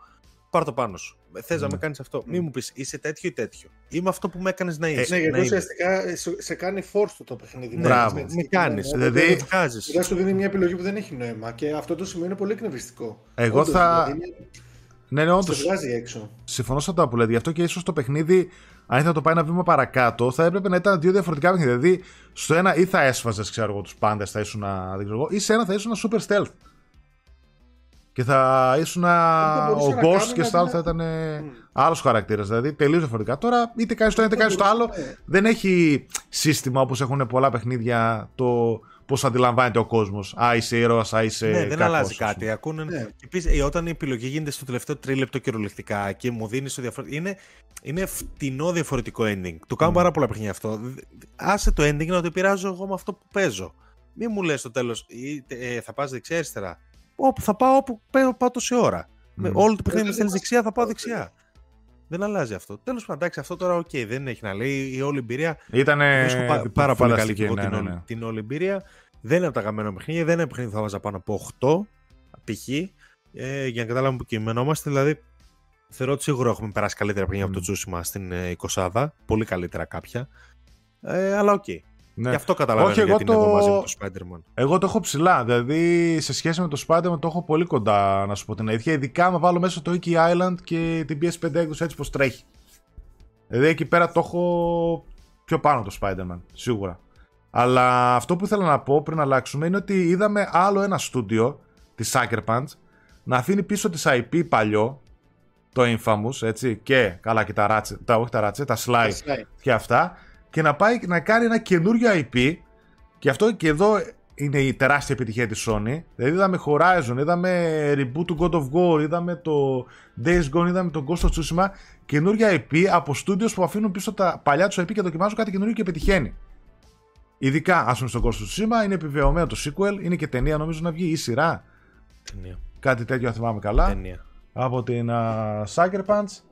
πάρ το πάνω σου. Θες να Ναι. με κάνεις αυτό. Μην μου πεις είσαι τέτοιο ή τέτοιο. Είμαι αυτό που με έκανες να είσαι. Ναι, γιατί να είμαι. ουσιαστικά ε, σε- σε κάνει force το, το παιχνίδι. Ναι, Μπράβο. Έτσι, με και κάνεις. ναι, οπότε Δηλαδή- με βγάζεις. Σιγά σου δίνει μια επιλογή που δεν έχει νόημα και αυτό το σημείο είναι πολύ εκνευριστικό. Εγώ Όντως, θα- δηλαδή, είναι- Ναι, ναι, σε όντως. βγάζει έξω. Συμφωνώ σε αυτά που λέτε. Γι' αυτό και ίσως το παιχνίδι, αν ήθελα να το πάει ένα βήμα παρακάτω, θα έπρεπε να ήταν δύο διαφορετικά παιχνίδια. Δηλαδή, στο ένα ή θα έσφαζες, ξέρω εγώ, τους πάντες, θα ήσουν, δεν ξέρω εγώ, ή σε ένα θα ήσουν super stealth. Και θα ήσουν θα ο μπορούσε να boss κάνουν και να στο άλλο δει- θα ήταν Μμ. άλλος χαρακτήρας. Δηλαδή, τελείως διαφορετικά. Τώρα, είτε κάνεις το ένα είτε κάνεις το άλλο. Ναι. Δεν έχει σύστημα όπως έχουν πολλά παιχνίδια το πώς αντιλαμβάνεται ο κόσμος. Α, είσαι ήρωας, α, είσαι. Ναι, δεν κακός, αλλάζει ας πούμε. κάτι. Ακούνε... Ναι. Και επίσης, ε, όταν η επιλογή γίνεται στο τελευταίο τρίλεπτο κυριολεκτικά και μου δίνει το διαφορετικό. Είναι, είναι φτηνό διαφορετικό ending. Το κάνω Mm. πάρα πολλά παιχνίδια αυτό. Άσε το ending να το επηρεάζω εγώ με αυτό που παίζω. Μην μου λες στο τέλος, ε, θα πας δεξιά-αριστερά. Όπου θα πάω όπου πάω, πάω τόση ώρα. Με Μμ. όλο το παιχνίδι Ε, με στέλνει δεν δεξιά, θα πάω μας- δεξιά. Δεν αλλάζει αυτό. Τέλος πάντων, εντάξει, αυτό τώρα οκ, δεν έχει να λέει. Η όλη εμπειρία Ήταν Βρίσκω πα- πάρα πολύ καλή και εγώ ναι, την, ναι, όλη, ναι. την όλη εμπειρία. Δεν είναι από τα αγαπημένα παιχνίδια, δεν είναι ένα παιχνίδι που θα βάζα πάνω από 8 π.χ. Ε, για να καταλάβουμε που κυμαινόμαστε. Δηλαδή, θεωρώ ότι σίγουρα έχουμε περάσει καλύτερα παιχνίδια από το Tsushima στην ε, 20 Πολύ καλύτερα κάποια. Ε, αλλά οκ. Ναι. Γι' αυτό καταλαβαίνω Όχι, εγώ γιατί είναι το- εδώ μαζί με το Spider-Man. Εγώ το έχω ψηλά. Δηλαδή, σε σχέση με το Spider-Man, το έχω πολύ κοντά, να σου πω την αλήθεια. Ειδικά άμα βάλω μέσα το Iki Island και την PS5 έκδοση έτσι πως τρέχει. Δηλαδή, εκεί πέρα το έχω πιο πάνω το Spider-Man, σίγουρα. Αλλά αυτό που ήθελα να πω πριν αλλάξουμε είναι ότι είδαμε άλλο ένα στούντιο της Sucker Punch να αφήνει πίσω της IP παλιό, το Infamous, έτσι, και καλά και τα Ratchet, τα, όχι τα Ratchet, τα Sly Slide. και αυτά και να πάει να κάνει ένα καινούριο IP και αυτό και εδώ είναι η τεράστια επιτυχία της Sony. Δηλαδή είδαμε Horizon, είδαμε reboot του God of War, είδαμε το Days Gone, είδαμε το Ghost of Tsushima. Καινούρια IP από studios που αφήνουν πίσω τα παλιά τους IP και δοκιμάζουν κάτι καινούριο και πετυχαίνει. Ειδικά ας πούμε στο Ghost of Tsushima είναι επιβεβαιωμένο το sequel, είναι και ταινία νομίζω να βγει ή σειρά. Ταινία. κάτι τέτοιο αν θυμάμαι καλά. Ταινία. από την uh, Sucker Punch.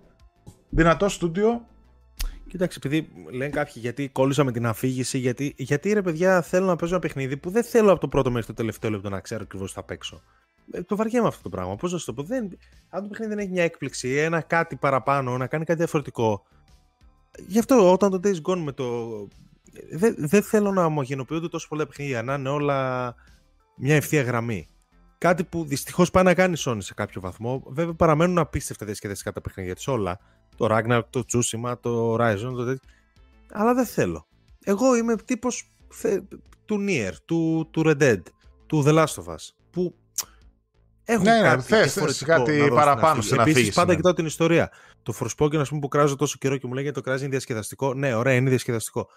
Δυνατό στούντιο Κοίταξε, επειδή λένε κάποιοι γιατί κόλλησα με την αφήγηση, γιατί, γιατί ρε παιδιά θέλω να παίζω ένα παιχνίδι που δεν θέλω από το πρώτο μέχρι το τελευταίο λεπτό να ξέρω ακριβώς τι θα παίξω. Ε, το βαριέμαι αυτό το πράγμα. Πώς να σου το πω, δεν, αν το παιχνίδι δεν έχει μια έκπληξη, ένα κάτι παραπάνω, να κάνει κάτι διαφορετικό. Γι' αυτό όταν το Days Gone με το. Δεν δεν θέλω να ομογενοποιούνται τόσο πολλά παιχνίδια, να είναι όλα μια ευθεία γραμμή. Κάτι που δυστυχώς πάει να κάνει η Sony σε κάποιο βαθμό. Βέβαια παραμένουν απίστευτα διασκεδαστικά τα παιχνίδια της όλα. Το Ragnarok, το Tsushima, το Horizon, το τέτοιο. Αλλά δεν θέλω. Εγώ είμαι τύπος του Nier, του, του Red Dead, του The Last of Us. Που έχουν Ναι, ναι, κάτι θες- θες διαφορετικό κάτι να δώσουν παραπάνω αφήγηση. στην Επίσης, αφήγηση, πάντα ναι. κοιτάω την ιστορία. Το Forspoken, ας πούμε, που κράζω τόσο καιρό και μου λέγατε το κράζεις είναι διασκεδαστικό. Ναι, ωραία, είναι διασκεδαστικό.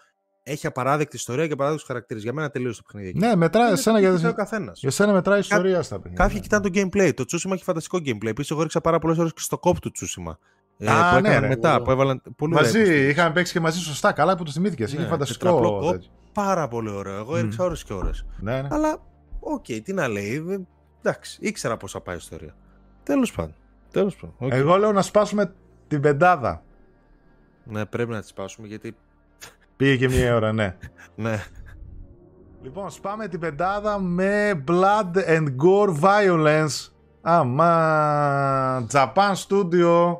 Έχει απαράδεκτη ιστορία και απαράδεκτους χαρακτήρες. Για μένα τελείωσε το παιχνίδι. εκεί. ναι μετράει Είναι εσένα τι για, κοιτάει ο καθένας. για σένα μετράει η ιστορία στα παιχνίδια Κάποιοι κοιτάνε το gameplay. Το Tsushima έχει φανταστικό gameplay. Επίσης, εγώ ρίξα πάρα πολλές ώρες και στο co-op του Tsushima. Ε, Α, που ναι, έκαναν ρε, μετά, εγώ- που έβαλαν. Πολύ ωραία Μαζί, υποστήριξη. είχαμε παίξει και μαζί σωστά. Καλά που το θυμήθηκες. Είχε Ναι, φανταστικό. τετραπλό co-op. τέτοιο. Πάρα πολύ ωραίο. Εγώ Μμ. έριξα ώρες και ώρες. Ναι, ναι. Αλλά, οκ, τι να λέει. δεν- Εντάξει, ήξερα πώς θα πάει η ιστορία. Τέλος πάντων. Τέλος πάντων. οκ. Εγώ λέω να σπάσουμε την πεντάδα. Ναι, πρέπει να τη σπάσουμε γιατί. Πήγε και μία ώρα, ναι. (laughs) Ναι. Λοιπόν, σπάμε την πεντάδα με Blood and Gore Violence. Αμά, Japan Studio.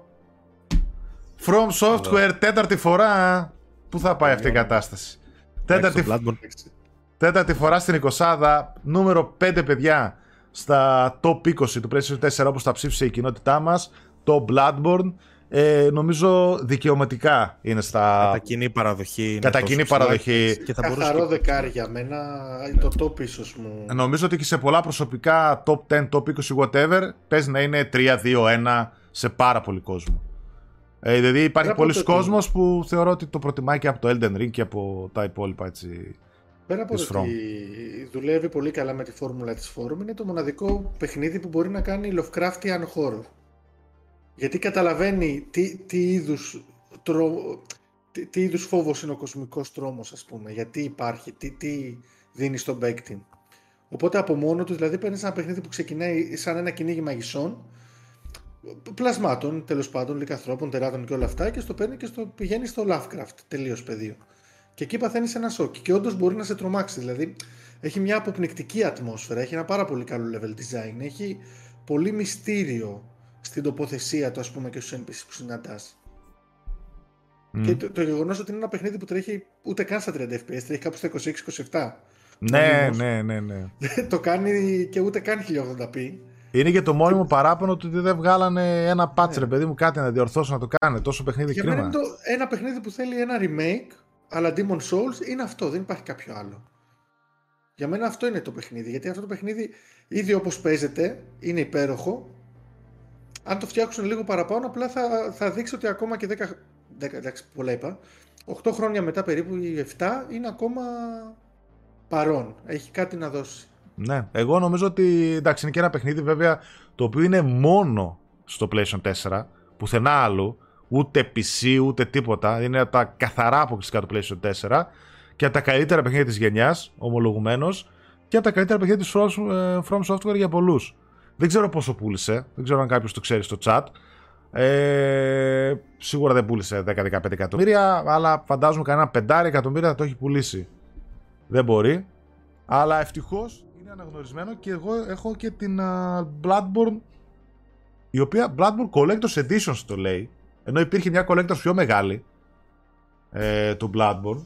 From Software, τέταρτη φορά. Πού θα πάει αυτή η κατάσταση; Τέταρτη, τέταρτη φορά στην 20 νούμερο 5 παιδιά στα top 20 του PlayStation 4 όπως τα ψήφισε η κοινότητά μας, το Bloodborne. Ε, νομίζω δικαιωματικά είναι στα. Κατά κοινή παραδοχή. Είναι Κατά κοινή παραδοχή. Και θα Καθαρό και... δεκάρι για μένα, το top ίσως μου. Νομίζω ότι και σε πολλά προσωπικά top 10, top 20, whatever, παίζει να είναι 3-2-1 σε πάρα πολύ κόσμο. Ε, δηλαδή υπάρχει πολλοί κόσμος που θεωρώ ότι το προτιμάει και από το Elden Ring και από τα υπόλοιπα έτσι. Πέρα από το ότι δουλεύει πολύ καλά με τη φόρμουλα της Forum, είναι το μοναδικό παιχνίδι που μπορεί να κάνει Lovecraftian horror. Γιατί καταλαβαίνει τι, τι είδους, τρο, τι, τι είδους φόβος είναι ο κοσμικός τρόμος, ας πούμε. Γιατί υπάρχει, τι, τι δίνει στον παίκτη. Οπότε από μόνο του, δηλαδή παίρνεις ένα παιχνίδι που ξεκινάει σαν ένα κυνήγι μαγισσών, πλασμάτων, τέλος πάντων, λικαθρόπων, τεράτων και όλα αυτά, και στο παίρνει και στο πηγαίνει στο Lovecraft, τελείως πεδίο. Και εκεί παθαίνεις ένα σοκ. Και όντως μπορεί να σε τρομάξει. Δηλαδή, έχει μια αποπνικτική ατμόσφαιρα, έχει ένα πάρα πολύ καλό level design, έχει πολύ μυστήριο στην τοποθεσία του, ας πούμε, και στους NPC που συναντάς. Mm. Και το, το γεγονός ότι είναι ένα παιχνίδι που τρέχει ούτε καν στα 30 FPS, τρέχει κάπου στα 26-27. Ναι, ναι, ναι, ναι. (laughs) το κάνει και ούτε καν 1080p. Είναι και το μόνιμο παράπονο ότι δεν βγάλανε ένα patch, ναι. ρε παιδί μου, κάτι να διορθώσουν να το κάνει. Τόσο παιχνίδι Για κρίμα. είναι το, ένα παιχνίδι που θέλει ένα remake, αλλά Demon Souls είναι αυτό, δεν υπάρχει κάποιο άλλο. Για μένα αυτό είναι το παιχνίδι, γιατί αυτό το παιχνίδι ήδη όπως παίζεται είναι υπέροχο. Αν το φτιάξουν λίγο παραπάνω, απλά θα, θα δείξει ότι ακόμα και 10, 10 εντάξει, πολλά είπα, 8 χρόνια μετά περίπου ή 7 είναι ακόμα παρόν. Έχει κάτι να δώσει. Ναι, εγώ νομίζω ότι εντάξει είναι και ένα παιχνίδι βέβαια το οποίο είναι μόνο στο PlayStation 4, πουθενά άλλου, ούτε PC ούτε τίποτα, είναι τα καθαρά αποκλειστικά του PlayStation 4 και από τα καλύτερα παιχνίδια της γενιάς, ομολογουμένως, και από τα καλύτερα παιχνίδια της From, ε, From Software για πολλούς. Δεν ξέρω πόσο πούλησε, δεν ξέρω αν κάποιος το ξέρει στο chat. Ε, σίγουρα δεν πούλησε 10-15 εκατομμύρια, αλλά φαντάζομαι κανένα 5 εκατομμύρια θα το έχει πουλήσει. Δεν μπορεί. Αλλά ευτυχώς είναι αναγνωρισμένο και εγώ έχω και την uh, Bloodborne η οποία Bloodborne Collector's Edition το λέει ενώ υπήρχε μια Collector's πιο μεγάλη ε, του Bloodborne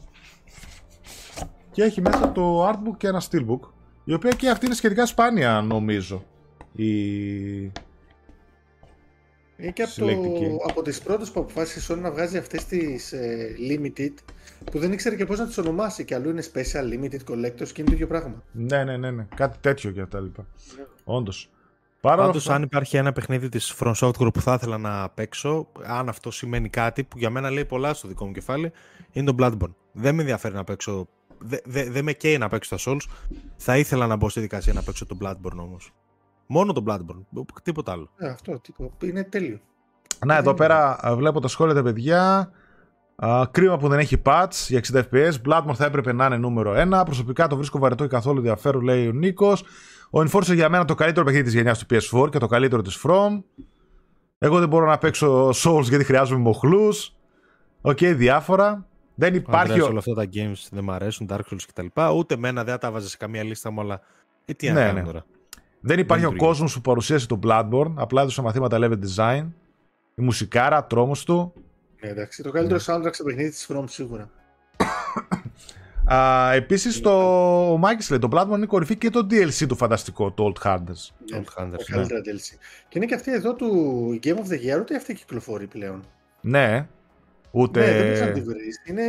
και έχει μέσα το artbook και ένα steelbook η οποία και αυτή είναι σχετικά σπάνια νομίζω η, είναι και από, το, από τις πρώτες που αποφάσισε να βγάζει αυτές τις ε, limited που δεν ήξερε και πώς να τις ονομάσει και αλλού είναι special limited collectors και είναι το ίδιο πράγμα. Ναι, ναι, ναι, ναι. κάτι τέτοιο και τα λοιπά. Ναι. Όντως. Πάντως, αν υπάρχει ένα παιχνίδι της From Software που θα ήθελα να παίξω, αν αυτό σημαίνει κάτι που για μένα λέει πολλά στο δικό μου κεφάλι, είναι το Bloodborne. Δεν με ενδιαφέρει να παίξω. Δεν δε, δε με καίει να παίξω τα Souls. Θα ήθελα να μπω στη δικασία να παίξω το Bloodborne όμως. Μόνο το Bloodborne. Τίποτα άλλο. Ε, αυτό είναι τέλειο. Να, εδώ πέρα βλέπω τα σχόλια τα παιδιά. Uh, κρίμα που δεν έχει patch για 60 FPS. Bloodborne θα έπρεπε να είναι νούμερο 1. Προσωπικά το βρίσκω βαρετό και καθόλου ενδιαφέρον, λέει ο Νίκος. Ο Enforcer για μένα το καλύτερο παιχνίδι της γενιάς του PS4 και το καλύτερο της From. Εγώ δεν μπορώ να παίξω Souls γιατί χρειάζομαι μοχλούς. OK, okay, διάφορα. Δεν υπάρχει. όλα αυτά τα games δεν μου αρέσουν, Dark Souls κτλ. Ούτε μένα δεν θα 'βαζα σε καμία λίστα μου, αλλά. Ε, τι ναι, ναι. τώρα. Δεν υπάρχει ο κόσμος που παρουσίασε το Bloodborne. Απλά έδωσε μαθήματα level design. Η μουσικάρα, τρόμος του. Ναι, εντάξει. Το καλύτερο ναι. soundtrack σε παιχνίδι της From σίγουρα. (coughs) Επίσης, το... ο Μάκης λέει: Το Bloodborne είναι κορυφή και το DLC του φανταστικό, το Old Hunters. Yeah, Old Hunters, το καλύτερα ναι. DLC. Και είναι και αυτή εδώ του Game of the Year, ούτε αυτή κυκλοφορεί πλέον. Ναι. Ούτε... Ναι, δεν μπορεί να τη βρεις. Είναι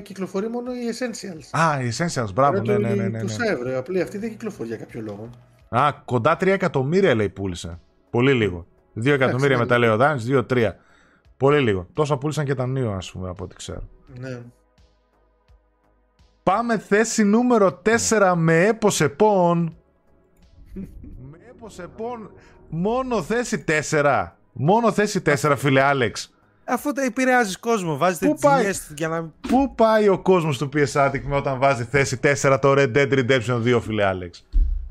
κυκλοφορεί μόνο οι Essentials. Α, οι Essentials, μπράβο. Ναι, ναι, ναι, ναι, Του ευρώ. Απλή αυτή δεν κυκλοφορεί για κάποιο λόγο. Α, κοντά 3 εκατομμύρια λέει πούλησε. Πολύ λίγο. 2 εκατομμύρια μετά λέει ο Δάνης, 2-3. Πολύ λίγο. Τόσα πούλησαν και τα νέο, ας πούμε, από ό,τι ξέρω. Ναι. Πάμε θέση νούμερο 4 με έπος επών. (laughs) με έπος επών μόνο θέση 4. Μόνο θέση 4 φίλε Άλεξ. Αφού τα επηρεάζεις κόσμο, βάζετε τι πάει... για να. Πού πάει ο κόσμος του PS Addict με όταν βάζει θέση 4 το Red Dead Redemption 2, φίλε Άλεξ;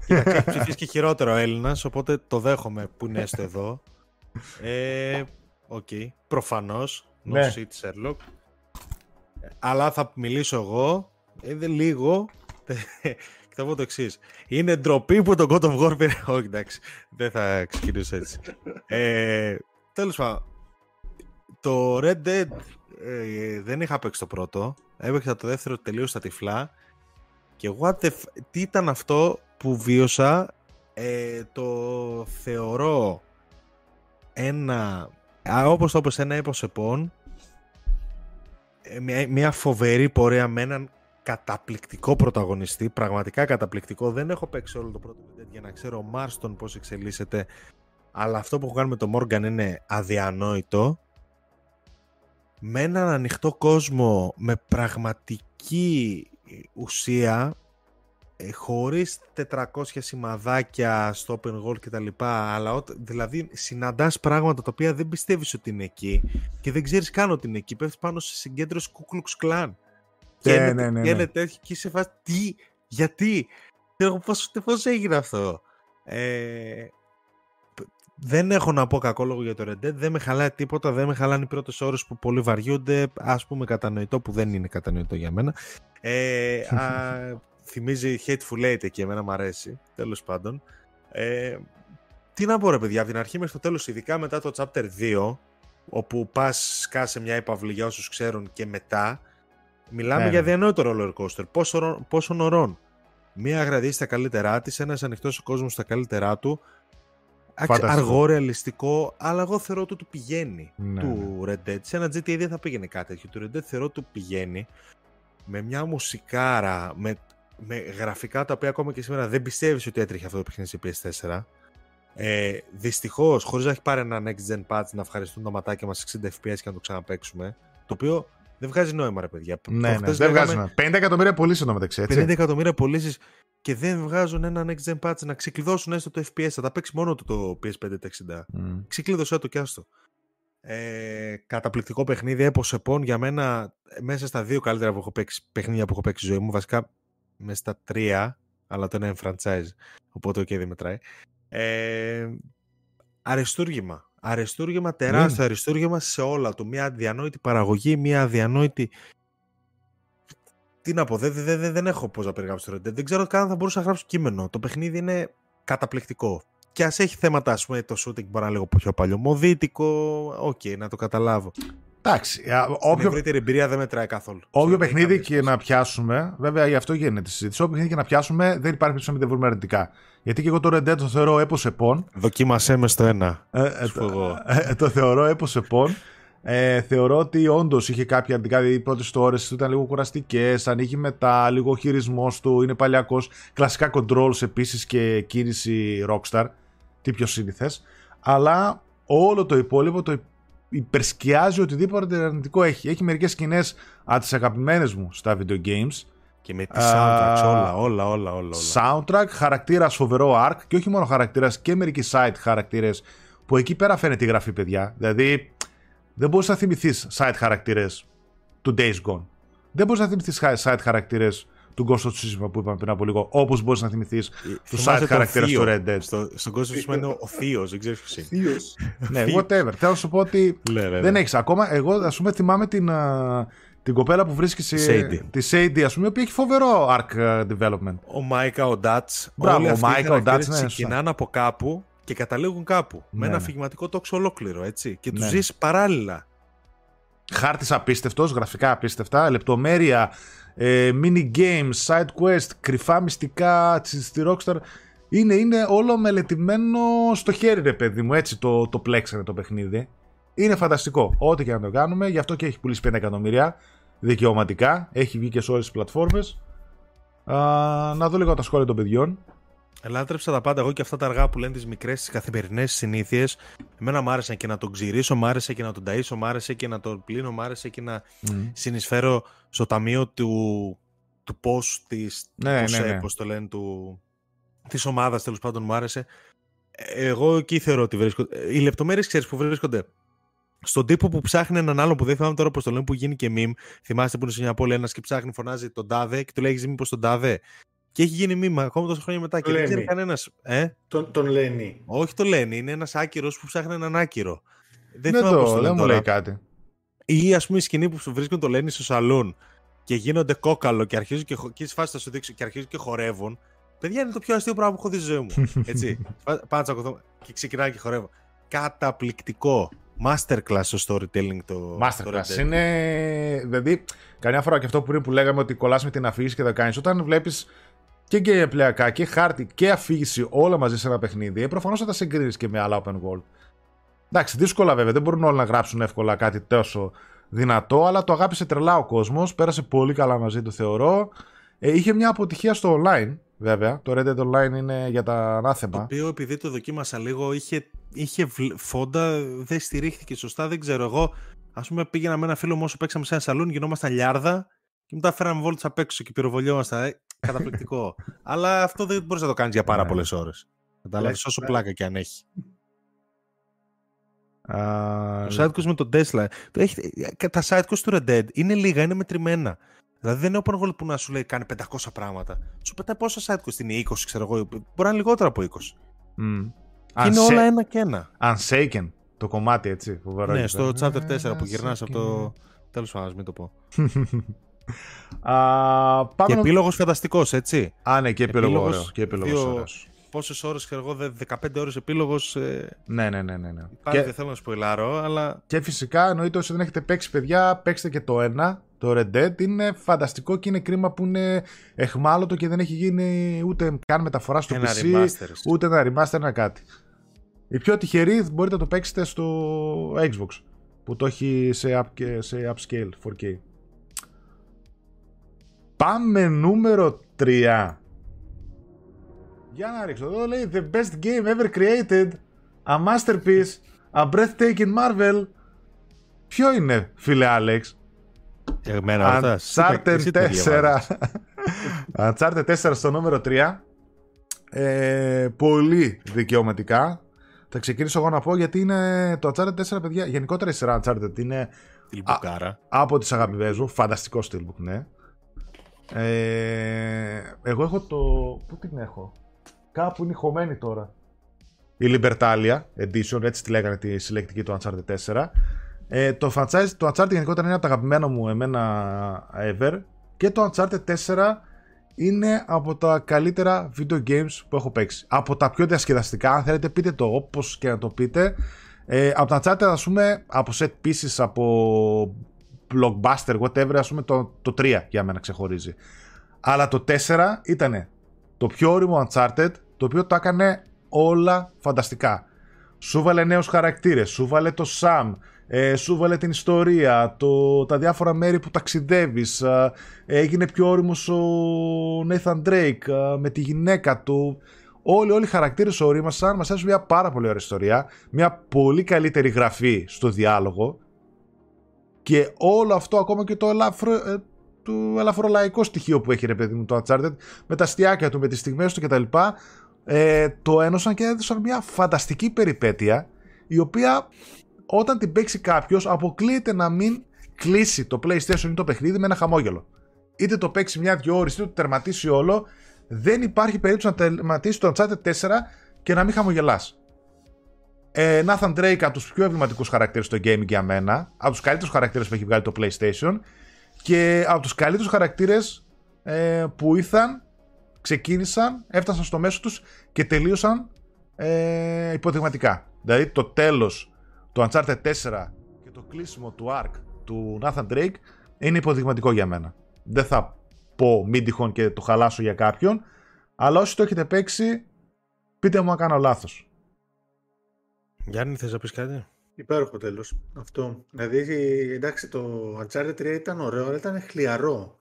Έχει ψηφίσει και χειρότερα ο Έλληνας, οπότε το δέχομαι που είναι έστω εδώ. (laughs) Ε, OK. Okay. Προφανώς. No ναι. shit, Sherlock. Αλλά θα μιλήσω εγώ. Ε, λίγο και (laughs) θα πω το εξής. Είναι ντροπή που το God of War πήρε. Όχι, εντάξει. Δεν θα ξεκινήσω έτσι. ε, Τέλος πάντων. Το Red Dead ε, δεν είχα παίξει το πρώτο. Έπαιξα το δεύτερο τελείω στα τυφλά. Και what the τι ήταν αυτό που βίωσα; Ε, το θεωρώ ένα. Όπως το όπως ένα έπος επών. Ε, μια, μια φοβερή πορεία με έναν καταπληκτικό πρωταγωνιστή, πραγματικά καταπληκτικό. Δεν έχω παίξει όλο το πρώτο Red για να ξέρω ο Μάρστον πώς εξελίσσεται, αλλά αυτό που έχω κάνει με τον Μόργαν είναι αδιανόητο. Με έναν ανοιχτό κόσμο, με πραγματική ουσία, ε, χωρίς 400 σημαδάκια στο open goal και τα λοιπά, αλλά δηλαδή συναντάς πράγματα τα οποία δεν πιστεύεις ότι είναι εκεί και δεν ξέρεις καν ότι είναι εκεί. Πέφτεις πάνω σε συγκέντρωση Ku Klux και ναι, ναι, ναι, ναι. τέτοιο και σε φάση τι, γιατί, πώς, πώς έγινε αυτό; Ε, δεν έχω να πω κακό λόγο για το Red Dead, δεν με χαλάει τίποτα, δεν με χαλάνε οι πρώτες ώρες που πολύ βαριούνται, ας πούμε κατανοητό που δεν είναι κατανοητό για μένα. Ε, (laughs) α, θυμίζει Hateful Eight και εμένα μου αρέσει, τέλος πάντων. Ε, τι να πω ρε παιδιά, από την αρχή μέχρι το τέλος, ειδικά μετά το chapter 2, όπου πας σκάσε μια υπαυλή για όσους ξέρουν και μετά, Μιλάμε για ναι. διανόητο roller coaster. Πόσο, πόσων ωρών. Μία αγραδί στα καλύτερά της, ένας ανοιχτός κόσμος στα καλύτερά του. Φανταστικό. Αργό, ρεαλιστικό, αλλά εγώ θεωρώ ότι του πηγαίνει ναι. του ναι. Red Dead. Σε ένα GTA δεν θα πήγαινε κάτι τέτοιο. Του Red Dead θεωρώ ότι του πηγαίνει με μια μουσικάρα, με, με γραφικά τα οποία ακόμα και σήμερα δεν πιστεύεις ότι έτρεχε αυτό το παιχνίδι σε PS4. Ε, Δυστυχώς, χωρίς να έχει πάρει ένα next gen patch να ευχαριστούν τα ματάκια μας 60 FPS και να το ξαναπέξουμε. Το οποίο δεν βγάζει νόημα, ρε παιδιά. Ναι, ναι, δεν βγάζει νόημα. 50 εκατομμύρια πωλήσεις εδώ μεταξύ. Έτσι. 50 εκατομμύρια πωλήσεις και δεν βγάζουν ένα next gen patch να ξεκλειδώσουν έστω το FPS. Θα τα παίξει μόνο το, το PS5 60. Mm. Ξεκλείδωσέ το κι άστο. Ε, καταπληκτικό παιχνίδι, έπωσε πόν για μένα μέσα στα δύο καλύτερα που έχω παίξει, παιχνίδια που έχω παίξει ζωή μου. Βασικά μέσα στα τρία, αλλά το ένα είναι franchise. Οπότε ο okay, δεν μετράει. Ε, αριστούργημα αριστούργημα, τεράστιο mm. αριστούργημα σε όλα του. Μια αδιανόητη παραγωγή, μια αδιανόητη... Τι να πω, δεν, δεν, δεν έχω πώς να περιγράψω το Red Δεν ξέρω καν αν θα μπορούσα να γράψω κείμενο. Το παιχνίδι είναι καταπληκτικό. Και ας έχει θέματα, ας πούμε, το shooting μπορεί να λίγο πιο παλιωμοδίτικο. OK, okay, να το καταλάβω. Εντάξει. Όποιο... ευρύτερη εμπειρία δεν μετράει καθόλου. Όποιο παιχνίδι και να πιάσουμε, βέβαια γι' αυτό γίνεται η συζήτηση. Όποιο παιχνίδι και να πιάσουμε, δεν υπάρχει περίπτωση να μην βρούμε αρνητικά. Γιατί και εγώ το Red Dead το θεωρώ έπος επών. Δοκίμασέ με στο ένα. Ε, ε, το, ε, το θεωρώ έπος επών. Ε, θεωρώ ότι όντως είχε κάποια αρνητικά. Δηλαδή, οι πρώτες του ώρες ήταν λίγο κουραστικές. Ανοίγει μετά, λίγο χειρισμός του, είναι παλιακός. Κλασικά controls επίσης και κίνηση Rockstar. Τι πιο σύνηθες. Αλλά όλο το υπόλοιπο το υπερσκιάζει οτιδήποτε αρνητικό έχει. Έχει μερικές σκηνές από τις αγαπημένες μου στα video games. Και με τη soundtracks, όλα, όλα, όλα, όλα. Soundtrack, χαρακτήρας φοβερό arc και όχι μόνο χαρακτήρας και μερικοί side χαρακτήρες που εκεί πέρα φαίνεται η γραφή, παιδιά. Δηλαδή, δεν μπορείς να θυμηθείς side χαρακτήρες του Days Gone. Δεν μπορείς να θυμηθείς side χαρακτήρες του Ghost of Tsushima που είπαμε πριν από λίγο, όπως μπορείς να θυμηθείς ε, του side χαρακτήρα του Red Dead. Στο, στο Ghost of Tsushima είναι ο Θείος, δεν ξέρω ποιος είναι. Θείος. ναι, whatever. Θέλω να σου πω ότι ναι, ναι, ναι. δεν έχεις ακόμα. Εγώ, ας πούμε, θυμάμαι την, την κοπέλα που βρίσκει σε. Τη Sadie, ας πούμε, η οποία έχει φοβερό arc ε, development. Ο Μάικα, ο Ντάτς. Μπράβο, ο Μάικα, ο Ντάτς. Ξεκινάνε από κάπου και καταλήγουν κάπου. με ένα αφηγηματικό τόξο ολόκληρο, έτσι. Και τους ζεις παράλληλα. Χάρτης απίστευτος, γραφικά απίστευτα, λεπτομέρεια ε, mini games, side quest, κρυφά μυστικά στη Rockstar. Είναι, είναι όλο μελετημένο στο χέρι ρε παιδί μου, έτσι το, το πλέξανε το παιχνίδι. Είναι φανταστικό, ό,τι και να το κάνουμε, γι' αυτό και έχει πουλήσει 5 εκατομμύρια δικαιωματικά, έχει βγει και σε όλες τις πλατφόρμες. να δω λίγο τα σχόλια των παιδιών. Λάτρεψα τα πάντα εγώ και αυτά τα αργά που λένε τις μικρές, τις καθημερινές συνήθειες. Εμένα μου άρεσε και να τον ξυρίσω, μου άρεσε και να τον ταΐσω, μου άρεσε και να τον πλύνω, μου άρεσε και να mm. συνεισφέρω στο ταμείο του, του πώ της. Ναι, ναι, ναι. Πώς το λένε, του, της ομάδας τέλος πάντων μου άρεσε. Εγώ εκεί θεωρώ ότι βρίσκονται. Οι λεπτομέρειες ξέρεις που βρίσκονται. Στον τύπο που ψάχνει έναν άλλο που δεν θυμάμαι τώρα πώς το λένε που γίνει και meme. Θυμάστε που είναι σε μια πόλη ένας και ψάχνει, φωνάζει τον τάδε και του λέει: Μήπως τον τάδε; Και έχει γίνει μήμα ακόμα τόσα χρόνια μετά. και δεν ξέρει κανένας. Ε; Τον, τον Λένι. Όχι το Λένι. Είναι ένας άκυρος που ψάχνει έναν άκυρο. Δεν, δεν, το, δεν μου λέει κάτι. Ή ας πούμε η σκηνή που βρίσκουν το Λένι στο σαλούν. Και και γίνονται κόκαλο και αρχίζουν και, και φάση θα σου δείξω και αρχίζουν και χορεύουν. Παιδιά είναι το πιο αστείο πράγμα που έχω δει στη ζωή μου. (laughs) Έτσι. Πάνω και ξεκινάει και χορεύω. Καταπληκτικό. Masterclass στο storytelling το. Masterclass. είναι. Δηλαδή, καμιά φορά και αυτό που πριν που λέγαμε ότι κολλάς με την αφήγηση και το κάνεις. Όταν βλέπεις και gameplay και χάρτη και αφήγηση όλα μαζί σε ένα παιχνίδι, ε, προφανώς θα τα συγκρίνεις και με άλλα open world. Εντάξει, δύσκολα βέβαια. Δεν μπορούν όλοι να γράψουν εύκολα κάτι τόσο δυνατό, αλλά το αγάπησε τρελά ο κόσμος. Πέρασε πολύ καλά μαζί του, θεωρώ. Ε, είχε μια αποτυχία στο online, βέβαια. Το Red Dead Online είναι για τα ανάθεμα. Το οποίο επειδή το δοκίμασα λίγο, είχε, είχε φόντα, δεν στηρίχθηκε σωστά. Δεν ξέρω. Εγώ, ας πούμε, πήγαινα με ένα φίλο μου όσο παίξαμε σε ένα σαλούν, γινόμασταν λιάρδα και μετά φέραμε βόλτσα απ' έξω και πυροβολιόμασταν. Ε, καταπληκτικό. αλλά αυτό δεν μπορείς να το κάνεις για πάρα ναι. πολλές ώρες. Καταλάβεις όσο πλάκα και αν έχει. Uh, το sidequest με τον Tesla. Έχει, τα sidequest του Red Dead είναι λίγα, είναι μετρημένα. Δηλαδή δεν είναι open world που να σου λέει κάνει 500 πράγματα. Σου πετάει πόσα sidequest είναι 20, ξέρω εγώ. Μπορεί να είναι λιγότερο από 20. Mm. Και είναι όλα ένα και ένα. Unsaken το κομμάτι έτσι. Φοβερό ναι, στο chapter 4 που γυρνάς από το. Τέλος πάντων, μην το πω. (laughs) Uh, και επίλογος φανταστικός, έτσι. Α, ναι, και επίλογο. Και επίλογος πόσες ώρες, ξέρω εγώ, 15 ώρες επίλογος. Ε... Ναι, ναι, ναι. ναι, ναι. Πάλι και... δεν θέλω να σποιλάρω, αλλά. Και φυσικά εννοείται όσοι δεν έχετε παίξει, παιδιά, παίξτε και το ένα, το Red Dead. Είναι φανταστικό και είναι κρίμα που είναι εχμάλωτο και δεν έχει γίνει ούτε καν μεταφορά στο ένα PC, remaster, ούτε ένα remaster, ένα κάτι. Οι πιο τυχεροί μπορείτε να το παίξετε στο Xbox που το έχει σε, up, σε upscale 4K. Πάμε νούμερο 3. Για να ρίξω εδώ λέει The best game ever created. A masterpiece A breathtaking marvel. Ποιο είναι φίλε Άλεξ; Εμένα Uncharted 4 Uncharted 4 στο νούμερο 3 ε, Πολύ δικαιωματικά. Θα ξεκινήσω εγώ να πω γιατί είναι το Uncharted 4 παιδιά. Γενικότερα η σειρά Uncharted είναι α, Από τις αγαπημένες μου. Φανταστικό steelbook ναι ε, εγώ έχω το. Πού την έχω, Κάπου είναι χωμένη τώρα. Η Libertalia Edition, έτσι τη λέγανε τη συλλεκτική του Uncharted 4. Ε, το franchise του Uncharted γενικότερα είναι από τα αγαπημένα μου εμένα ever. Και το Uncharted 4 είναι από τα καλύτερα video games που έχω παίξει. Από τα πιο διασκεδαστικά, αν θέλετε πείτε το όπως και να το πείτε. Ε, από τα Uncharted ας πούμε, από set pieces, από blockbuster, whatever, ας πούμε το, το 3 για μένα ξεχωρίζει. Αλλά το 4 ήταν το πιο όριμο Uncharted, το οποίο τα έκανε όλα φανταστικά. Σου βάλε νέους χαρακτήρες, σου βάλε το Sam, ε, σου βάλε την ιστορία, το, τα διάφορα μέρη που ταξιδεύεις, ε, έγινε πιο όριμος ο Nathan Drake ε, με τη γυναίκα του. Όλοι, όλοι οι χαρακτήρες ορίμασαν, μας έδωσαν μια πάρα πολύ ωραία ιστορία, μια πολύ καλύτερη γραφή στο διάλογο και όλο αυτό ακόμα και το ελαφρο, ε, το ελαφρολαϊκό στοιχείο που έχει ρε παιδί μου το Uncharted με τα αστιάκια του, με τις στιγμές του κτλ. Ε, το ένωσαν και έδωσαν μια φανταστική περιπέτεια η οποία όταν την παίξει κάποιος αποκλείεται να μην κλείσει το PlayStation ή το παιχνίδι με ένα χαμόγελο. Είτε το παίξει μια-δυο ώρες, είτε το τερματίσει όλο, δεν υπάρχει περίπτωση να τερματίσει το Uncharted 4 και να μην χαμογελάς. Ε, Nathan Drake από τους πιο εμβληματικούς χαρακτήρες στο gaming για μένα. Από τους καλύτερους χαρακτήρες που έχει βγάλει το PlayStation. Και από τους καλύτερους χαρακτήρες ε, που ήρθαν, ξεκίνησαν, έφτασαν στο μέσο τους και τελείωσαν ε, υποδειγματικά. Δηλαδή το τέλος του Uncharted 4 και το κλείσιμο του Ark του Nathan Drake είναι υποδειγματικό για μένα. Δεν θα πω μην τυχόν και το χαλάσω για κάποιον, αλλά όσοι το έχετε παίξει, πείτε μου αν κάνω λάθος. Γιάννη, θες να πεις κάτι; Υπέροχο τέλος. Αυτό. Δηλαδή, εντάξει, το Uncharted 3 ήταν ωραίο, αλλά ήταν χλιαρό.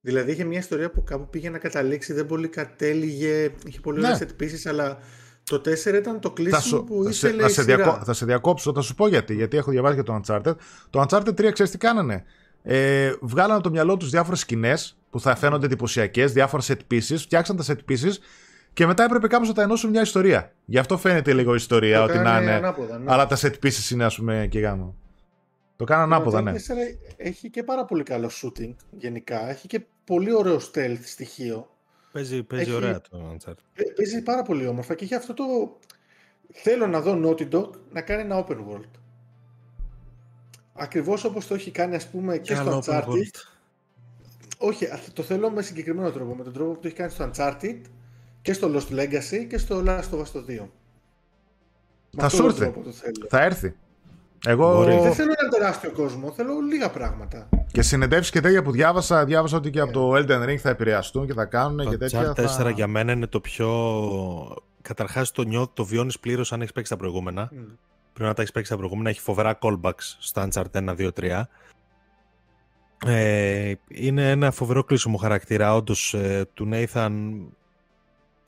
Δηλαδή, είχε μια ιστορία που κάπου πήγε να καταλήξει, δεν πολύ κατέληγε, είχε πολύ ναι. ωραίες αλλά το 4 ήταν το κλείσιμο που ήθελε θα σε, διακο... θα σε διακόψω, θα σου πω γιατί, γιατί έχω διαβάσει για το Uncharted. Το Uncharted 3, ξέρεις τι κάνανε; Ε, βγάλανε το μυαλό τους διάφορες σκηνές που θα φαίνονται εντυπωσιακές, διάφορα set pieces, φτιάξαν τα set pieces και μετά έπρεπε κάπως να τα ενώσουν μια ιστορία. Γι' αυτό φαίνεται λίγο η ιστορία, ότι να είναι. Ανάποδα, ναι. Αλλά τα set pieces είναι, ας πούμε, και γάμο. Το κάνω ανάποδα, ναι. Έχει και πάρα πολύ καλό shooting γενικά. Έχει και πολύ ωραίο stealth στοιχείο. Παίζει, παίζει έχει... ωραία το Uncharted. Παίζει πάρα πολύ όμορφα και έχει αυτό το. Θέλω να δω Naughty Dog να κάνει ένα open world. Ακριβώς όπως το έχει κάνει, ας πούμε, και, στο Uncharted. όχι, το θέλω με συγκεκριμένο τρόπο. Με τον τρόπο που το έχει κάνει στο Uncharted και στο Lost Legacy και στο Last of Us 2. Θα σου έρθει. Θα έρθει. Εγώ... Δεν θέλω ένα τεράστιο κόσμο, θέλω λίγα πράγματα. Και συνεντεύξεις και τέτοια που διάβασα, διάβασα ότι και από το Elden Ring θα επηρεαστούν και θα κάνουν το και τέτοια. Το 4 θα... για μένα είναι το πιο. Καταρχάς το νιώθει, το βιώνεις πλήρως αν έχεις παίξει τα προηγούμενα. Mm. Πρέπει να τα έχεις παίξει τα προηγούμενα. Έχει φοβερά callbacks στο Uncharted 1, 2, 3. Ε, είναι ένα φοβερό κλείσιμο χαρακτήρα όντως ε, του Nathan.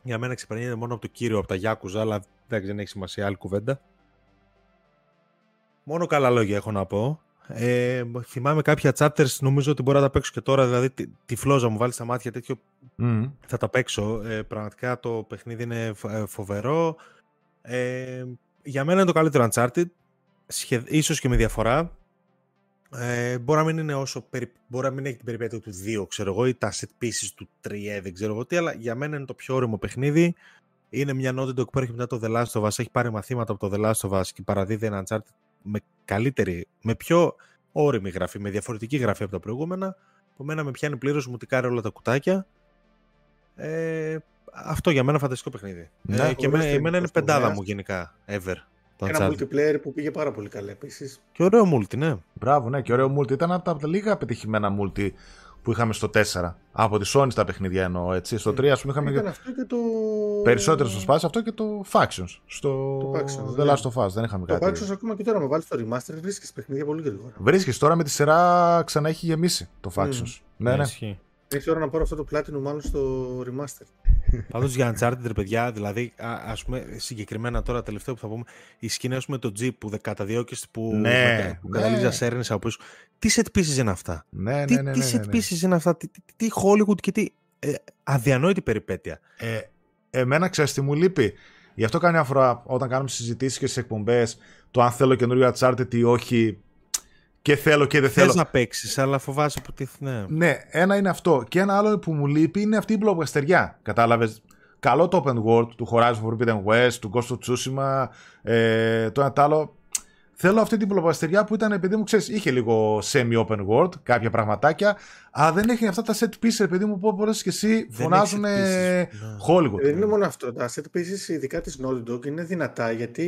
Για μένα ξεπερνιέται μόνο από το κύριο, από τα Yakuza, αλλά δεν έχει σημασία, άλλη κουβέντα. Μόνο καλά λόγια έχω να πω. Ε, θυμάμαι κάποια chapters, νομίζω ότι μπορώ να τα παίξω και τώρα. Δηλαδή, τη, τη φλόζα μου βάλει στα μάτια τέτοιο. Θα τα παίξω. Ε, πραγματικά το παιχνίδι είναι ε, φοβερό. Ε, για μένα είναι το καλύτερο Uncharted. Σχε, ίσως και με διαφορά. Ε, μπορεί να μην είναι όσο. Μπορεί να μην έχει την περιπέτεια του 2, ξέρω εγώ, ή τα set pieces του 3, δεν ξέρω εγώ τι, αλλά για μένα είναι το πιο όριμο παιχνίδι. Είναι μια Naughty Dog που έρχεται μετά το The Last of Us, έχει πάρει μαθήματα από το The Last of Us και παραδίδει ένα Uncharted με καλύτερη, με πιο όρημη γραφή, με διαφορετική γραφή από τα προηγούμενα. μένα με πιάνει πλήρως, μου τικάρει όλα τα κουτάκια. Ε, αυτό για μένα φανταστικό παιχνίδι. Ναι, ε, και εμένα είναι πεντάδα μου γενικά, ever. Το ένα multiplayer που πήγε πάρα πολύ καλά επίσης. Και ωραίο multi, ναι. Μπράβο, ναι, και ωραίο multi. Ήταν από τα λίγα πετυχημένα multi που είχαμε στο 4. Από τη Sony στα παιχνίδια εννοώ, έτσι. Στο 3 ας πούμε είχαμε. Ήταν αυτό και το. Περισσότερο στο Spice, αυτό και το Factions. Στο το Factions, The ναι. Last of Us. Δεν είχαμε το κάτι. Το Factions ακόμα και τώρα με βάλεις στο Remaster βρίσκεις παιχνίδια πολύ γρήγορα. Βρίσκεις τώρα με τη σειρά ξανά έχει γεμίσει το Factions. Mm. Ναι, ναι. ναι. Έχει ώρα να πάρω αυτό το Platinum μάλλον στο Remaster. Πάντως για Uncharted, ρε παιδιά, δηλαδή, α πούμε, συγκεκριμένα τώρα τελευταίο που θα πούμε, η σκηνή με το Jeep που καταδιώκει που, ναι, που ναι. σέρνει από πίσω. Τι set pieces είναι αυτά; Ναι, ναι, τι, ναι, ναι, τι set pieces είναι αυτά; Τι, τι, τι Hollywood και τι. Ε, αδιανόητη περιπέτεια. Ε, εμένα ξέρεις τι μου λείπει; Γι' αυτό κάνει αφορά όταν κάνουμε συζητήσεις και στις εκπομπές το αν θέλω καινούριο Uncharted ή όχι και θέλω και δεν θέλω. Θες να παίξεις, αλλά φοβάσαι που τι. Ναι. ναι, ένα είναι αυτό. Και ένα άλλο που μου λείπει είναι αυτή η μπλοκαστεριά. Κατάλαβες; Καλό το open world του Horizon Forbidden West, του Ghost of Tsushima. Ε, το ένα άλλο Θέλω αυτή την πλοπαστεριά που ήταν, επειδή μου ξέρεις, είχε λίγο semi-open world, κάποια πραγματάκια, αλλά δεν έχει αυτά τα set pieces, επειδή μου πω πολλέ και εσύ φωνάζουν ναι. Hollywood. Δεν είναι μόνο αυτό. Τα set pieces, ειδικά της Naughty Dog, είναι δυνατά γιατί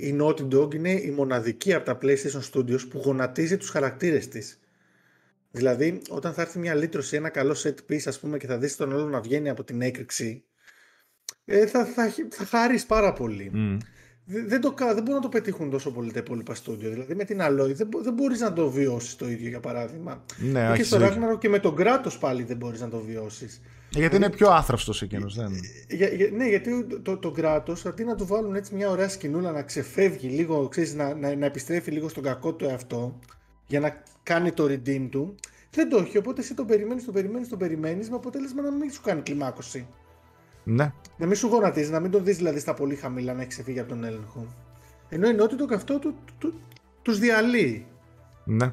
η Naughty Dog είναι η μοναδική από τα PlayStation Studios που γονατίζει τους χαρακτήρες της. Δηλαδή, όταν θα έρθει μια λύτρωση, ένα καλό set piece, ας πούμε, και θα δεις τον άλλο να βγαίνει από την έκρηξη, ε, θα, θα, θα, χαρείς πάρα πολύ. Mm δεν, το, δεν μπορούν να το πετύχουν τόσο πολύ τα υπόλοιπα στούντιο. Δηλαδή με την Alloy δεν, δεν μπορείς να το βιώσεις το ίδιο για παράδειγμα. Ναι, και στο Ragnarok και με τον κράτο πάλι δεν μπορείς να το βιώσεις. Γιατί είναι δηλαδή, πιο άθραυστος εκείνος. Δεν... Για, για, ναι, γιατί το, το κράτο αντί να του βάλουν έτσι μια ωραία σκηνούλα να ξεφεύγει λίγο, ξέρεις, να, να, να επιστρέφει λίγο στον κακό του εαυτό για να κάνει το redeem του. Δεν το έχει. Οπότε εσύ το περιμένεις, το περιμένεις, το περιμένεις με αποτέλεσμα να μην σου κάνει κλιμάκωση. Ναι. Να μην σου γονατίζει, να μην τον δεις δηλαδή στα πολύ χαμηλά να έχει ξεφύγει από τον έλεγχο. Ενώ είναι ότι το καυτό του, του, του διαλύει. Ναι.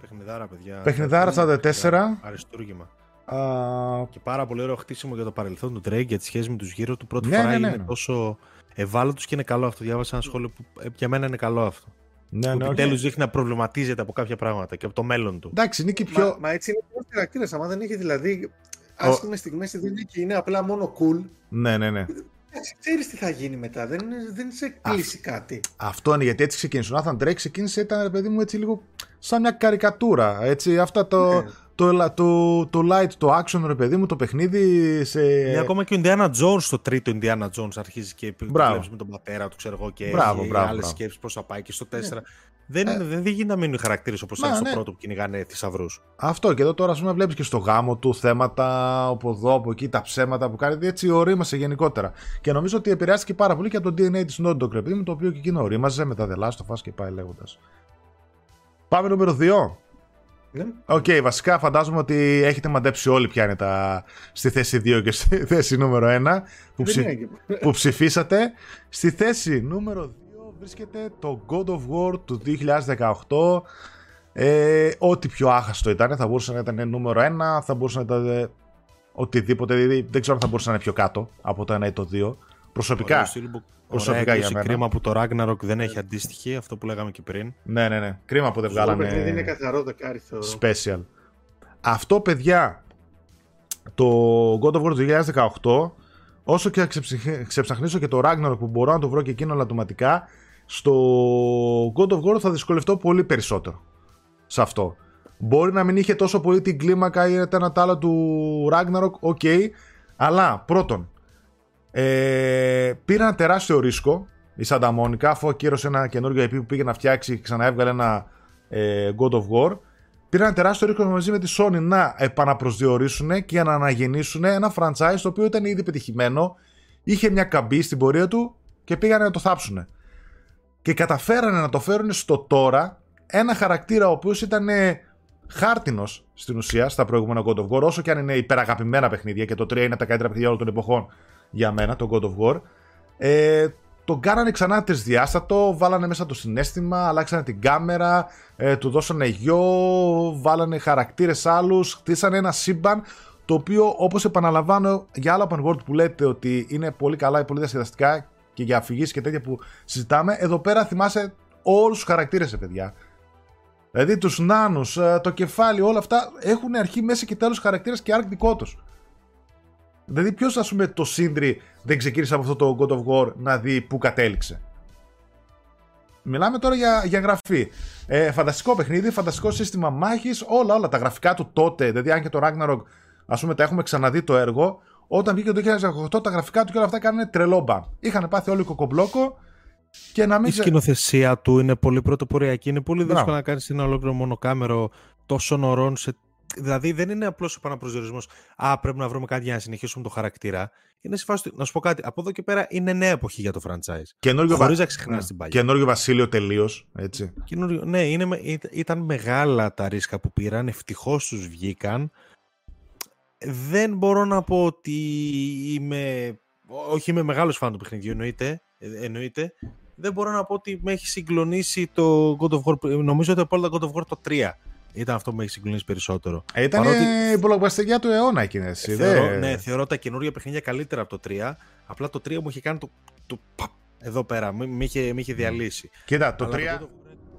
Παιχνιδάρα, παιδιά. Παιχνιδάρα αυτά τα 4. Αριστούργημα. Uh... Και πάρα πολύ ωραίο χτίσιμο για το παρελθόν του Drake, για τη σχέση με τους γύρω του. Πρώτη ναι, φορά ναι, ναι, είναι ναι. τόσο ευάλωτος και είναι καλό αυτό. Διάβασα ένα σχόλιο που ε, για μένα είναι καλό αυτό. Ναι, ναι, Επιτέλους δείχνει να προβληματίζεται από κάποια πράγματα και από το μέλλον του. Εντάξει, είναι και πιο. Μα, μα έτσι είναι ο χαρακτήρα. Αν δεν είχε δηλαδή άσχημες στιγμές δεν είναι και είναι απλά μόνο cool. Ναι, ναι, ναι. Ξέρεις τι θα γίνει μετά, δεν, δεν σε κλείσει κάτι. Αυτό είναι γιατί έτσι ξεκίνησε. Ο Νάθαν Drake ξεκίνησε, ήταν παιδί μου έτσι λίγο σαν μια καρικατούρα. Έτσι, αυτά το, ναι. το, το, το, light, το action ρε παιδί μου, το παιχνίδι. Σε... Ναι, ακόμα και ο Indiana Jones, το τρίτο Indiana Jones αρχίζει και βλέπει με τον πατέρα του, ξέρω εγώ, και μπράβο, μπράβο, άλλες σκέψεις πώς θα πάει και στο 4. Ναι. Δεν, ε, δεν γίνεται να μείνουν οι χαρακτήρες όπως ήταν στο ναι. πρώτο που κυνηγάνε θησαυρούς. Αυτό και εδώ τώρα ας πούμε βλέπεις και στο γάμο του θέματα από εδώ, από εκεί, τα ψέματα που κάνει. Έτσι ωρίμασε γενικότερα. Και νομίζω ότι επηρεάστηκε πάρα πολύ και από το DNA της Naughty Dog, το οποίο και εκείνο ωρίμαζε με τα The Last of Us και πάει λέγοντας. Πάμε νούμερο 2. Ναι. OK, okay, βασικά φαντάζομαι ότι έχετε μαντέψει όλοι ποια είναι τα... στη θέση 2 και στη θέση νούμερο 1 που, ψη... που ψηφίσατε. Στη θέση νούμερο 2 βρίσκεται το God of War του 2018. Ε, ό,τι πιο άχαστο ήταν, θα μπορούσε να ήταν νούμερο 1, θα μπορούσε να ήταν οτιδήποτε. Δηλαδή, δεν ξέρω αν θα μπορούσε να είναι πιο κάτω από το 1 ή το 2. Προσωπικά. Προσωπικά για μένα. Κρίμα που το Ragnarok δεν έχει αντίστοιχη, αυτό που λέγαμε και πριν. Ναι, ναι, ναι. Κρίμα που δεν βγάλανε. Το είναι καθαρό δεκάρι, Special. αυτό, παιδιά, το God of War του 2018, όσο και ξεψαχνίσω και το Ragnarok που μπορώ να το βρω και εκείνο ελαττωματικά, στο God of War θα δυσκολευτώ πολύ περισσότερο σε αυτό. Μπορεί να μην είχε τόσο πολύ την κλίμακα ή ένα άλλο του Ragnarok, OK, okay, αλλά πρώτον, ε, πήρε ένα τεράστιο ρίσκο η Santa Monica αφού ακύρωσε ένα καινούργιο IP που πήγε να φτιάξει και ξαναέβγαλε ένα ε, God of War. Πήρα ένα τεράστιο ρίσκο μαζί με τη Sony να επαναπροσδιορίσουν και να αναγεννήσουν ένα franchise το οποίο ήταν ήδη πετυχημένο, είχε μια καμπή στην πορεία του και πήγανε να το θάψουν. Και καταφέρανε να το φέρουν στο τώρα ένα χαρακτήρα ο οποίος ήταν χάρτινος στην ουσία στα προηγούμενα God of War, όσο και αν είναι υπεραγαπημένα παιχνίδια και το 3 είναι τα καλύτερα παιχνίδια όλων των εποχών για μένα, το God of War. Ε, τον κάνανε ξανά τρισδιάστατο, βάλανε μέσα το συνέστημα, αλλάξανε την κάμερα, ε, του δώσανε γιο, βάλανε χαρακτήρες άλλους, χτίσανε ένα σύμπαν το οποίο όπως επαναλαμβάνω για άλλα open world που λέτε ότι είναι πολύ καλά ή πολύ διασκεδαστικά και για αφηγήσεις και τέτοια που συζητάμε, εδώ πέρα θυμάσαι όλους τους χαρακτήρες, παιδιά. Δηλαδή τους νάνους, ε, το κεφάλι, όλα αυτά έχουν αρχή, μέση και τέλος χαρακτήρες και άρκ δικό τους. Δηλαδή, ποιος, ας πούμε, το Sindri δεν ξεκίνησε από αυτό το God of War να δει πού κατέληξε; Μιλάμε τώρα για, για γραφή. Ε, φανταστικό παιχνίδι, φανταστικό σύστημα μάχης, όλα, όλα. Τα γραφικά του τότε, δηλαδή, αν και το Ragnarok, ας πούμε, τα έχουμε ξαναδεί το έργο, όταν βγήκε το 2018, τα γραφικά του και όλα αυτά κάνανε τρελόμπα. Είχαν πάθει όλοι κοκομπλόκο και να μην. Η σκηνοθεσία του είναι πολύ πρωτοποριακή. Είναι πολύ δύσκολο να κάνεις ένα ολόκληρο μονοκάμερο τόσο ωρών σε Δηλαδή δεν είναι απλώς ο επαναπροσδιορισμό. Α, πρέπει να βρούμε κάτι για να συνεχίσουμε το χαρακτήρα. Είναι σε φάση. Να σου πω κάτι. Από εδώ και πέρα είναι νέα εποχή για το franchise. Καινούριο Χωρίς να ξεχνάς ναι. την παλιά. Καινούριο Βασίλειο τελείως. Έτσι. Καινούριο... Ναι, είναι... ήταν μεγάλα τα ρίσκα που πήραν. Ευτυχώς τους βγήκαν. Δεν μπορώ να πω ότι είμαι. Όχι, είμαι μεγάλος φαν του παιχνιδιού, εννοείται. Ε, εννοείται. Δεν μπορώ να πω ότι με έχει συγκλονίσει το God of War. Νομίζω ότι από όλα τα God of War το 3 ήταν αυτό που με έχει συγκλονίσει περισσότερο. Ε, ήταν Παρότι... η πολλαπλασιαγιά του αιώνα εκείνη. Θεωρώ, Ναι, θεωρώ τα καινούργια παιχνίδια καλύτερα από το 3. Απλά το 3 μου είχε κάνει το. το εδώ πέρα, με είχε, είχε διαλύσει. Κοίτα, το 3,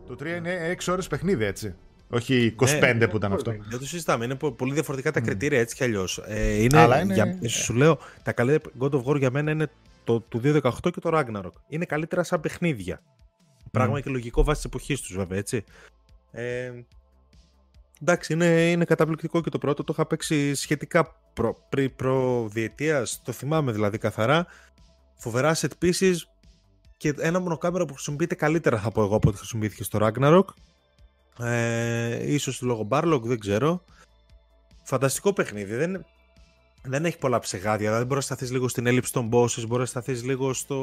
το... 3 είναι 6 ώρες παιχνίδι, έτσι. Όχι 25 ναι, που ήταν αυτό. Δεν το συζητάμε. Είναι πολύ διαφορετικά τα κριτήρια έτσι κι αλλιώς. Ε, είναι, είναι... Για, σου λέω, τα καλύτερα God of War για μένα είναι το του 2018 και το Ragnarok. Είναι καλύτερα σαν παιχνίδια. Mm. Πράγμα και λογικό βάσει της εποχής τους, βέβαια, έτσι. Ε, Εντάξει, είναι, είναι καταπληκτικό και το πρώτο. Το είχα παίξει σχετικά προ, πριν προδιετίας, το θυμάμαι δηλαδή καθαρά. Φοβερά set pieces και ένα μονοκάμερο που χρησιμοποιείται καλύτερα θα πω εγώ από ό,τι χρησιμοποιήθηκε στο Ragnarok. Ε, ίσως λόγω Barlock, δεν ξέρω. Φανταστικό παιχνίδι. Δεν, δεν έχει πολλά ψεγάδια. Δεν μπορείς να σταθείς λίγο στην έλλειψη των bosses, μπορείς να σταθείς λίγο στο,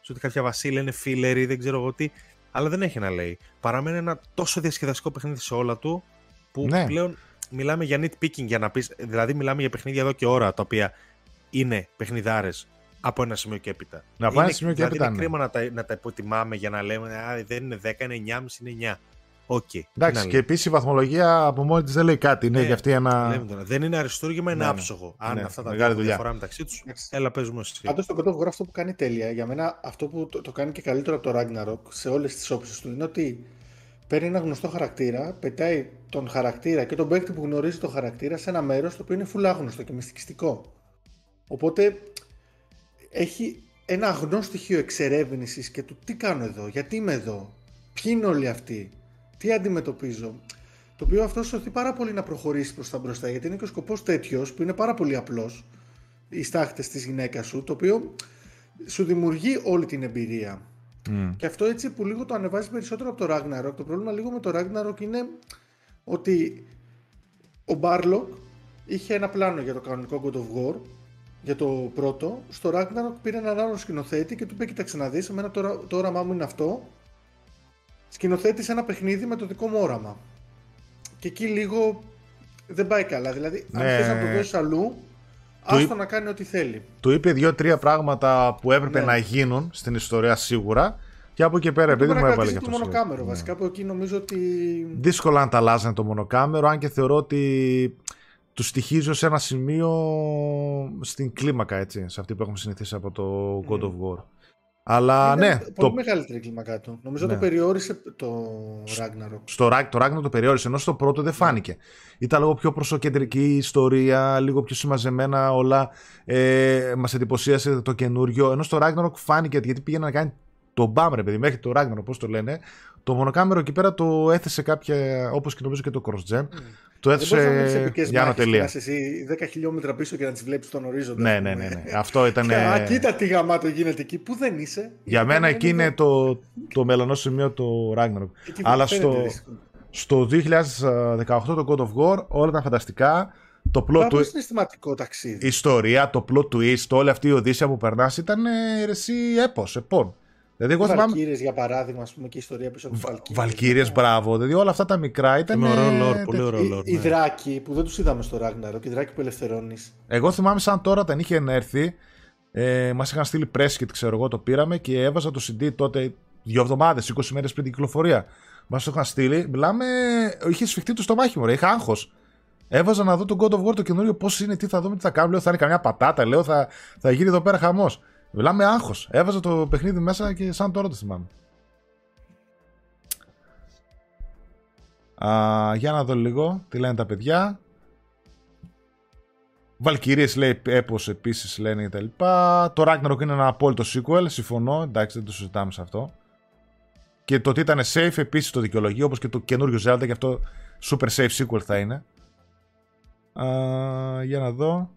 στο ότι κάποια βασίλεια είναι filler ή δεν ξέρω εγώ τι. Αλλά δεν έχει να λέει. Παραμένει ένα τόσο διασκεδαστικό παιχνίδι σε όλα του που ναι. πλέον μιλάμε για nitpicking για να πεις, δηλαδή μιλάμε για παιχνίδια εδώ και ώρα τα οποία είναι παιχνιδάρες από ένα σημείο και έπειτα. Να πάει ένα σημείο και δηλαδή έπειτα. Είναι κρίμα να τα, να τα υποτιμάμε για να λέμε Α, δεν είναι 10, είναι 9,5, είναι 9. Okay, Εντάξει, και επίσης η βαθμολογία από μόνη της δεν λέει κάτι. Είναι ναι, για αυτή ένα. δεν είναι αριστούργημα, είναι ναι, ναι. άψογο. Αν ναι, αυτά τα δύο διαφορά μεταξύ τους, έλα παίζουμε εσύ. Πάντως το God of War αυτό που κάνει τέλεια, για μένα αυτό που το, το κάνει και καλύτερο από το Ragnarok σε όλες τις όψεις του είναι ότι παίρνει ένα γνωστό χαρακτήρα, πετάει τον χαρακτήρα και τον παίκτη που γνωρίζει τον χαρακτήρα σε ένα μέρος το οποίο είναι φουλάγνωστο και μυστικιστικό. Οπότε έχει ένα αγνό στοιχείο εξερεύνησης και του τι κάνω εδώ, γιατί είμαι εδώ, ποιοι είναι όλοι αυτοί, τι αντιμετωπίζω. Το οποίο αυτό σωθεί πάρα πολύ να προχωρήσει προς τα μπροστά, γιατί είναι και ο σκοπός τέτοιος που είναι πάρα πολύ απλός, οι στάχτες της γυναίκας σου, το οποίο σου δημιουργεί όλη την εμπειρία. Mm. Και αυτό έτσι που λίγο το ανεβάζει περισσότερο από το Ragnarok. Το πρόβλημα λίγο με το Ragnarok είναι ότι ο Barlock είχε ένα πλάνο για το κανονικό God of War, για το πρώτο. Στο Ragnarok πήρε έναν άλλο σκηνοθέτη και του είπε: Κοίταξε να δεις, εμένα το, το όραμά μου είναι αυτό. Σκηνοθέτησε ένα παιχνίδι με το δικό μου όραμα. Και εκεί λίγο δεν πάει καλά. Δηλαδή, αν ναι. θες να το δώσεις αλλού, άστο να κάνει ό,τι θέλει. Του είπε δύο-τρία πράγματα που έπρεπε ναι. να γίνουν στην ιστορία σίγουρα. Και από εκεί πέρα, επειδή μου έβαλε και αυτό. το μονοκάμερο, ναι. βασικά. Από εκεί νομίζω ότι. Δύσκολα να τα αλλάζανε το μονοκάμερο, αν και θεωρώ ότι τους στοιχίζω σε ένα σημείο στην κλίμακα, έτσι. Σε αυτή που έχουμε συνηθίσει από το God of War. Αλλά Είναι ναι, πολύ το, μεγαλύτερη κλίμακά του. Νομίζω Ναι. το περιόρισε το Ragnarok. στο, Rag- το Ragnarok το περιόρισε, ενώ στο πρώτο δεν φάνηκε. Ήταν λίγο πιο προσοκεντρική η ιστορία, λίγο πιο συμμαζεμένα όλα. Ε, Μας εντυπωσίασε το καινούριο. Ενώ στο Ragnarok φάνηκε γιατί πήγαινε να κάνει το μπαμ, ρε παιδί, μέχρι το Ragnarok, πώς το λένε. Το μονοκάμερο εκεί πέρα το έθεσε κάποια, όπως και νομίζω και το cross-gen. Το Δεν μπορείς να βλέπεις έθεσε επικές για μάχες και να ανωτελεία. είσαι εσύ 10 χιλιόμετρα πίσω και να τις βλέπεις στον ορίζοντα. Ναι, ας ναι, πούμε. ναι, ναι. Αυτό ήταν. Και, (laughs) Α, κοίτα τι γαμάτο γίνεται εκεί. Πού δεν είσαι. Για μένα εκεί είναι δεν- το, το μελανό σημείο το Ragnarok. εκεί αλλά φαίνεται στο- ρίσκο. Στο 2018 το God of War όλα ήταν φανταστικά. Το plot Πάρα του, πολύ συναισθηματικό ταξίδι. η ιστορία, το plot twist, όλη αυτή η οδύσσια που περνάς ήταν ε, ρε, εσύ έπος, επών. Δηλαδή εγώ θυμάμαι Βαλκύριες, για παράδειγμα, ας πούμε, και η ιστορία πίσω από τις Βαλκύριες. Βαλκύριες, μπράβο. Δηλαδή όλα αυτά τα μικρά ήταν... Είναι ωραίος ε, lore, πολύ τε- ωραίο Οι, lore. οι ναι. δράκοι που δεν τους είδαμε στο Ragnarok, οι δράκοι που ελευθερώνεις. Εγώ θυμάμαι σαν τώρα όταν είχε έρθει, ε, μας είχαν στείλει press kit, ξέρω εγώ, το πήραμε και έβαζα το CD τότε δύο εβδομάδες, 20 μέρες πριν την κυκλοφορία. Μας το είχαν στείλει, μιλάμε, είχε σφιχτεί το στομάχι μου, ρε, είχα άγχος. Έβαζα να δω τον God of War το καινούριο πώς είναι, τι θα δούμε, τι θα κάνουμε. Λέω θα είναι καμιά πατάτα, λέω θα, θα γίνει εδώ πέρα χαμός. Μιλάμε άγχος. Έβαζα το παιχνίδι μέσα και σαν τώρα το θυμάμαι. Α, για να δω λίγο τι λένε τα παιδιά. Βαλκυρίες λέει έπος επίσης λένε κτλ. Το Ragnarok είναι ένα απόλυτο sequel, συμφωνώ, εντάξει δεν το συζητάμε σε αυτό. Και το ότι ήταν safe επίσης το δικαιολογεί, όπως και το καινούριο Zelda και αυτό super safe sequel θα είναι. Α, για να δω.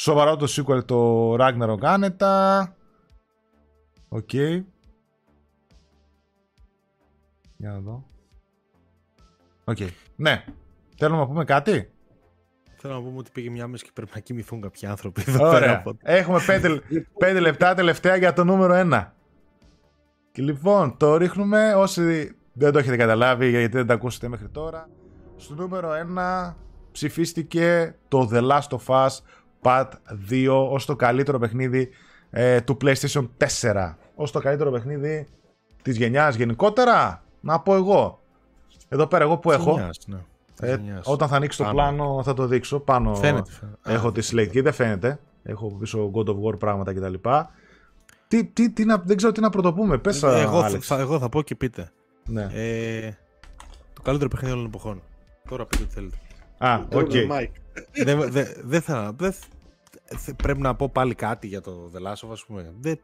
Σοβαρό το sequel το Ragnarok άνετα. Οκ. Για να δω. Οκ. Ναι. Θέλουμε να πούμε κάτι. Θέλω να πούμε ότι πήγε μιάμιση και πρέπει να κοιμηθούν κάποιοι άνθρωποι εδώ πέρα. Ωραία. από- Έχουμε 5, πέντε λεπτά τελευταία για το νούμερο 1. Και λοιπόν, το ρίχνουμε όσοι δεν το έχετε καταλάβει γιατί δεν τα ακούσετε μέχρι τώρα. Στο νούμερο 1 ψηφίστηκε το The Last of Us Part 2 ως το καλύτερο παιχνίδι ε, του PlayStation 4. Ως το καλύτερο παιχνίδι της γενιάς γενικότερα. Να πω εγώ. Εδώ πέρα εγώ που έχω. Γενιάς, ναι. Ε, Γενιάς. όταν θα ανοίξει το Πάνω. πλάνο θα το δείξω. Πάνω Φαίνεται, φαίνεται. έχω Α, τη select και δεν φαίνεται. Έχω πίσω God of War πράγματα κτλ. Τι, τι, τι να, δεν ξέρω τι να πρωτοπούμε. Πες, Ε, εγώ, Άλεξ. θα, εγώ θα πω και πείτε. Ναι. Ε, το καλύτερο παιχνίδι όλων των εποχών. Τώρα πείτε τι θέλετε. Α, Το οκ. Mike. Δεν δε, δεν θα. Δεν, θε- πρέπει να πω πάλι κάτι για το The Last of Us, ας πούμε. Δεν,